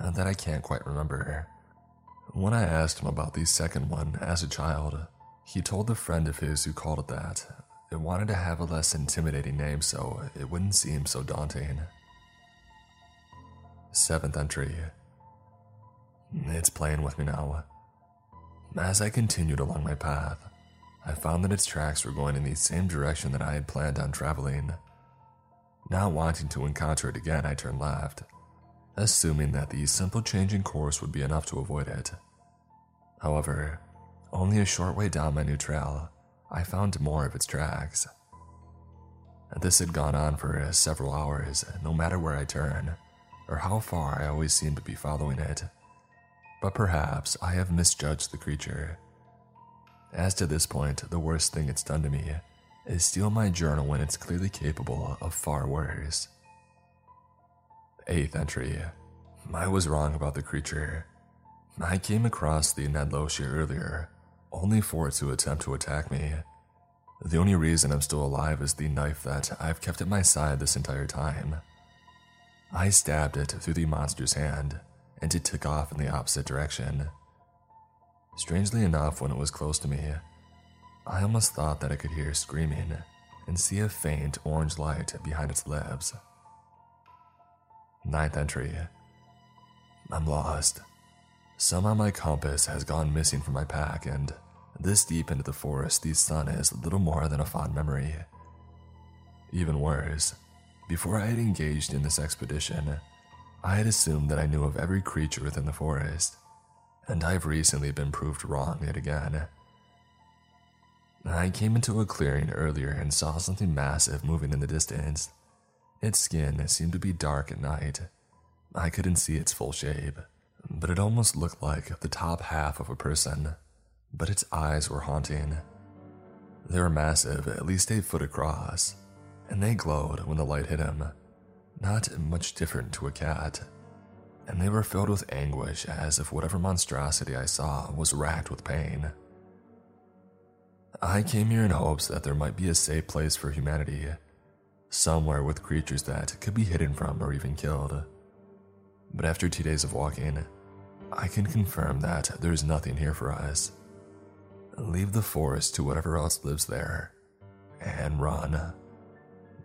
uh, that I can't quite remember. When I asked him about the second one as a child, he told a friend of his who called it that it wanted to have a less intimidating name so it wouldn't seem so daunting. Seventh entry. It's playing with me now. As I continued along my path, I found that its tracks were going in the same direction that I had planned on traveling. Not wanting to encounter it again, I turned left, assuming that the simple change in course would be enough to avoid it. However, only a short way down my new trail, I found more of its tracks. This had gone on for several hours, no matter where I turn, or how far I always seemed to be following it. But perhaps I have misjudged the creature. As to this point, the worst thing it's done to me is steal my journal when it's clearly capable of far worse. Eighth entry. I was wrong about the creature. I came across the Nadloshi earlier, only for it to attempt to attack me. The only reason I'm still alive is the knife that I've kept at my side this entire time. I stabbed it through the monster's hand, and it took off in the opposite direction. Strangely enough, when it was close to me, I almost thought that I could hear screaming and see a faint orange light behind its lips. Ninth entry. I'm lost. Somehow my compass has gone missing from my pack, and this deep into the forest, the sun is little more than a fond memory. Even worse, before I had engaged in this expedition, I had assumed that I knew of every creature within the forest, and I've recently been proved wrong yet again. I came into a clearing earlier and saw something massive moving in the distance. Its skin seemed to be dark at night. I couldn't see its full shape, but it almost looked like the top half of a person. But its eyes were haunting. They were massive, at least eight foot across, and they glowed when the light hit him. Not much different to a cat. And they were filled with anguish as if whatever monstrosity I saw was racked with pain. I came here in hopes that there might be a safe place for humanity, somewhere with creatures that could be hidden from or even killed. But after two days of walking, I can confirm that there's nothing here for us. Leave the forest to whatever else lives there and run.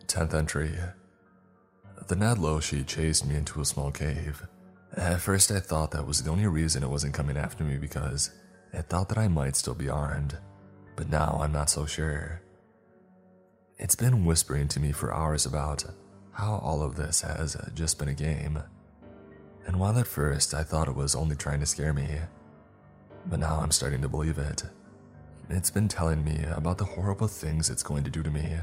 10th entry. The Nadloshi chased me into a small cave. At first, I thought that was the only reason it wasn't coming after me because it thought that I might still be armed, but now I'm not so sure. It's been whispering to me for hours about how all of this has just been a game. And while at first I thought it was only trying to scare me, but now I'm starting to believe it. It's been telling me about the horrible things it's going to do to me,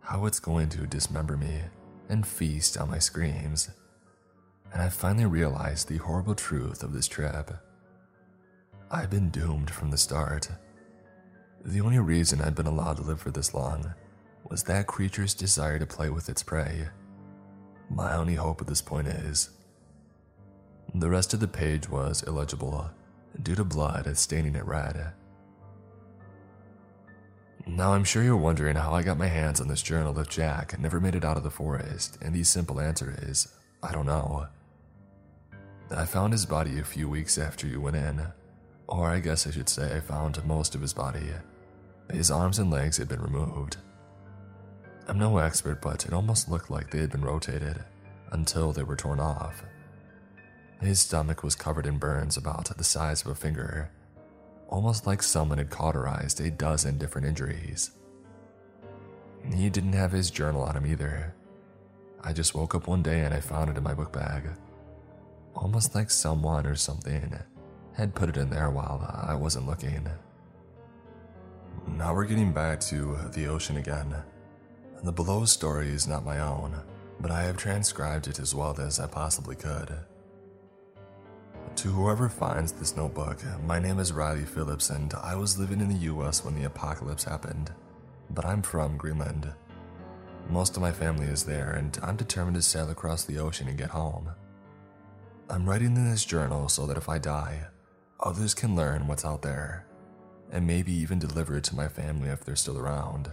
how it's going to dismember me and feast on my screams. And I finally realized the horrible truth of this trip. I've been doomed from the start. The only reason I'd been allowed to live for this long was that creature's desire to play with its prey. My only hope at this point is. The rest of the page was illegible due to blood staining it red. Now, I'm sure you're wondering how I got my hands on this journal if Jack never made it out of the forest, and the simple answer is I don't know. I found his body a few weeks after you went in, or I guess I should say I found most of his body. His arms and legs had been removed. I'm no expert, but it almost looked like they had been rotated until they were torn off. His stomach was covered in burns about the size of a finger, almost like someone had cauterized a dozen different injuries. He didn't have his journal on him either. I just woke up one day and I found it in my book bag. Almost like someone or something had put it in there while I wasn't looking. Now we're getting back to the ocean again. The below story is not my own, but I have transcribed it as well as I possibly could. To whoever finds this notebook, my name is Riley Phillips and I was living in the US when the apocalypse happened, but I'm from Greenland. Most of my family is there and I'm determined to sail across the ocean and get home. I'm writing in this journal so that if I die, others can learn what's out there, and maybe even deliver it to my family if they're still around.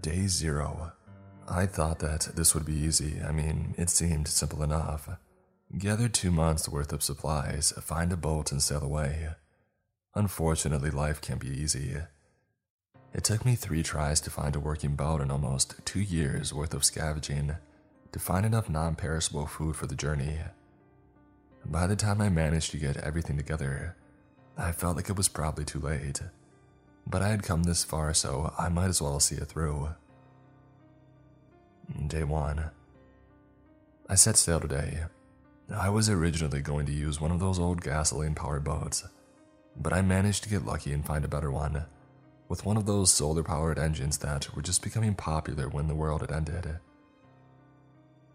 Day zero. I thought that this would be easy. I mean, it seemed simple enough. Gather two months' worth of supplies, find a boat, and sail away. Unfortunately, life can't be easy. It took me three tries to find a working boat and almost two years' worth of scavenging to find enough non perishable food for the journey. By the time I managed to get everything together, I felt like it was probably too late. But I had come this far, so I might as well see it through. Day 1. I set sail today, I was originally going to use one of those old gasoline powered boats, but I managed to get lucky and find a better one, with one of those solar powered engines that were just becoming popular when the world had ended.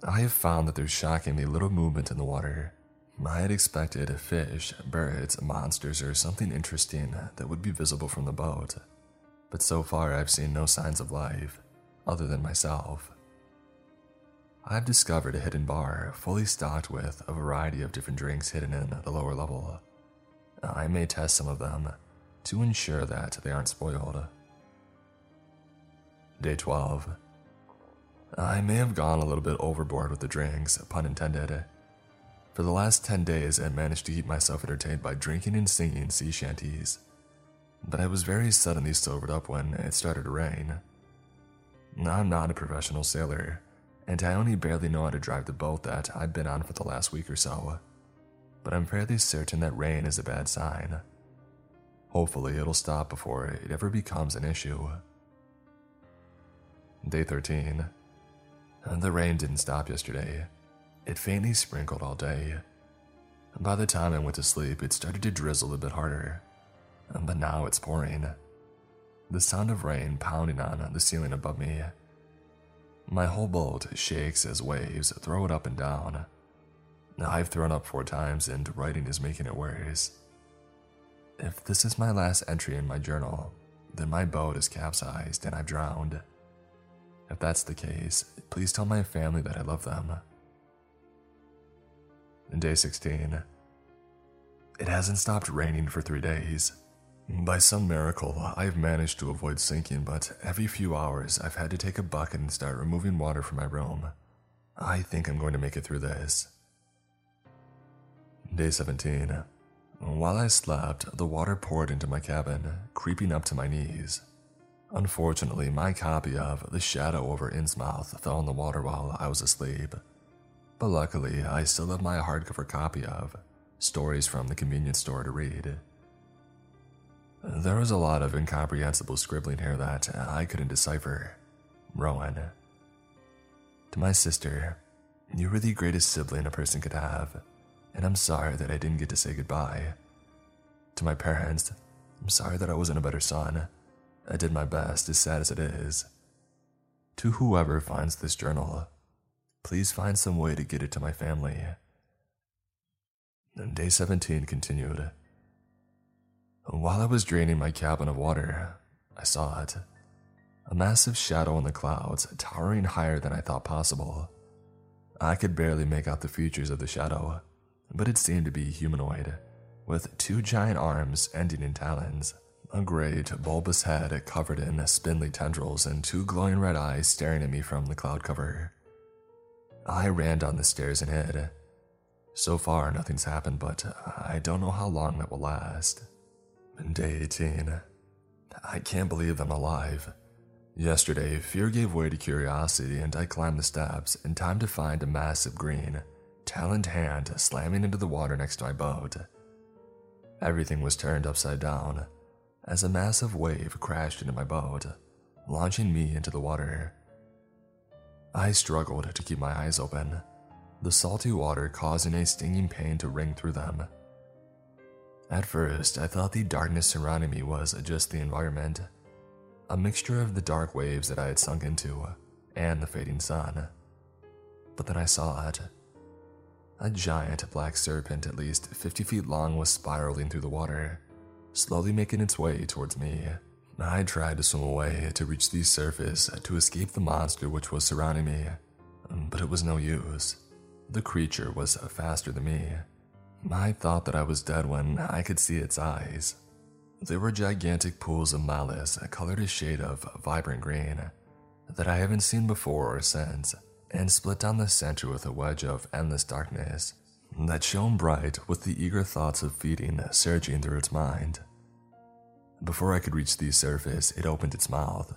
I have found that there's shockingly little movement in the water. I had expected fish, birds, monsters, or something interesting that would be visible from the boat, but so far I've seen no signs of life, other than myself. I've discovered a hidden bar fully stocked with a variety of different drinks hidden in the lower level. I may test some of them to ensure that they aren't spoiled. Day 12. I may have gone a little bit overboard with the drinks, pun intended. For the last 10 days, I managed to keep myself entertained by drinking and singing sea shanties. But I was very suddenly sobered up when it started to rain. I'm not a professional sailor, and I only barely know how to drive the boat that I've been on for the last week or so. But I'm fairly certain that rain is a bad sign. Hopefully, it'll stop before it ever becomes an issue. Day 13. The rain didn't stop yesterday. It faintly sprinkled all day. By the time I went to sleep, it started to drizzle a bit harder. But now it's pouring. The sound of rain pounding on the ceiling above me. My whole boat shakes as waves throw it up and down. I've thrown up four times, and writing is making it worse. If this is my last entry in my journal, then my boat is capsized and I've drowned. If that's the case, please tell my family that I love them. Day 16. It hasn't stopped raining for three days. By some miracle, I've managed to avoid sinking, but every few hours I've had to take a bucket and start removing water from my room. I think I'm going to make it through this. Day 17. While I slept, the water poured into my cabin, creeping up to my knees. Unfortunately, my copy of The Shadow over Innsmouth fell in the water while I was asleep. But luckily, I still have my hardcover copy of Stories from the Convenience Store to read. There was a lot of incomprehensible scribbling here that I couldn't decipher. Rowan. To my sister, you were the greatest sibling a person could have, and I'm sorry that I didn't get to say goodbye. To my parents, I'm sorry that I wasn't a better son. I did my best, as sad as it is. To whoever finds this journal, please find some way to get it to my family. And day 17 continued. While I was draining my cabin of water, I saw it. A massive shadow in the clouds, towering higher than I thought possible. I could barely make out the features of the shadow, but it seemed to be humanoid, with two giant arms ending in talons. A great, bulbous head covered in spindly tendrils and two glowing red eyes staring at me from the cloud cover. I ran down the stairs and hid. So far, nothing's happened, but I don't know how long that will last. Day 18. I can't believe I'm alive. Yesterday, fear gave way to curiosity, and I climbed the steps in time to find a massive green, taloned hand slamming into the water next to my boat. Everything was turned upside down as a massive wave crashed into my boat, launching me into the water. I struggled to keep my eyes open, the salty water causing a stinging pain to ring through them. At first, I thought the darkness surrounding me was just the environment, a mixture of the dark waves that I had sunk into and the fading sun. But then I saw it. A giant black serpent, at least 50 feet long, was spiraling through the water slowly making its way towards me. I tried to swim away to reach the surface to escape the monster which was surrounding me, but it was no use. The creature was faster than me. I thought that I was dead when I could see its eyes. They were gigantic pools of malice colored a shade of vibrant green that I haven't seen before or since, and split down the center with a wedge of endless darkness that shone bright with the eager thoughts of feeding surging through its mind. Before I could reach the surface, it opened its mouth,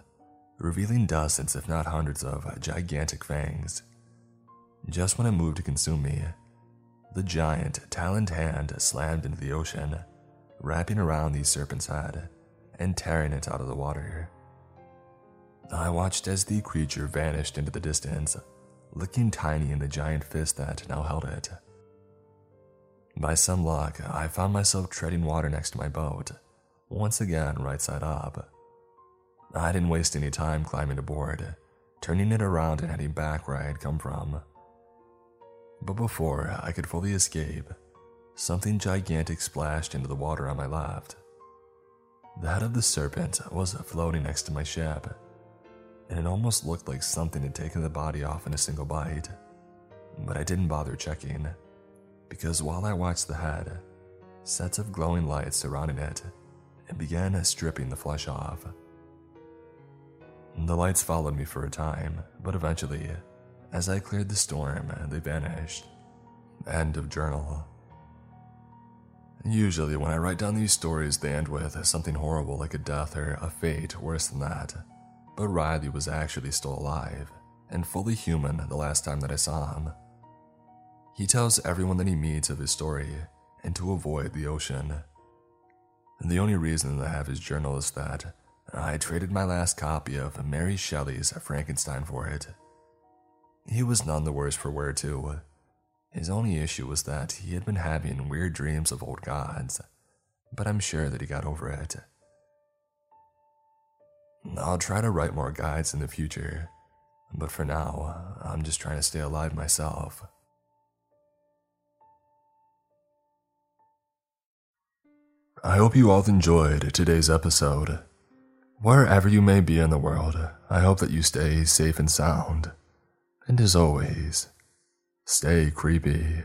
revealing dozens, if not hundreds, of gigantic fangs. Just when it moved to consume me, the giant, taloned hand slammed into the ocean, wrapping around the serpent's head and tearing it out of the water. I watched as the creature vanished into the distance, looking tiny in the giant fist that now held it. By some luck, I found myself treading water next to my boat, once again right side up. I didn't waste any time climbing aboard, turning it around and heading back where I had come from. But before I could fully escape, something gigantic splashed into the water on my left. The head of the serpent was floating next to my ship, and it almost looked like something had taken the body off in a single bite. But I didn't bother checking because while I watched the head, sets of glowing lights surrounding it and began stripping the flesh off. The lights followed me for a time, but eventually, as I cleared the storm, they vanished. End of journal. Usually, when I write down these stories, they end with something horrible like a death or a fate worse than that. But Riley was actually still alive and fully human the last time that I saw him. He tells everyone that he meets of his story and to avoid the ocean. The only reason that I have his journal is that I traded my last copy of Mary Shelley's Frankenstein for it. He was none the worse for wear, too. His only issue was that he had been having weird dreams of old gods, but I'm sure that he got over it. I'll try to write more guides in the future, but for now, I'm just trying to stay alive myself. I hope you all enjoyed today's episode. Wherever you may be in the world, I hope that you stay safe and sound. And as always, stay creepy.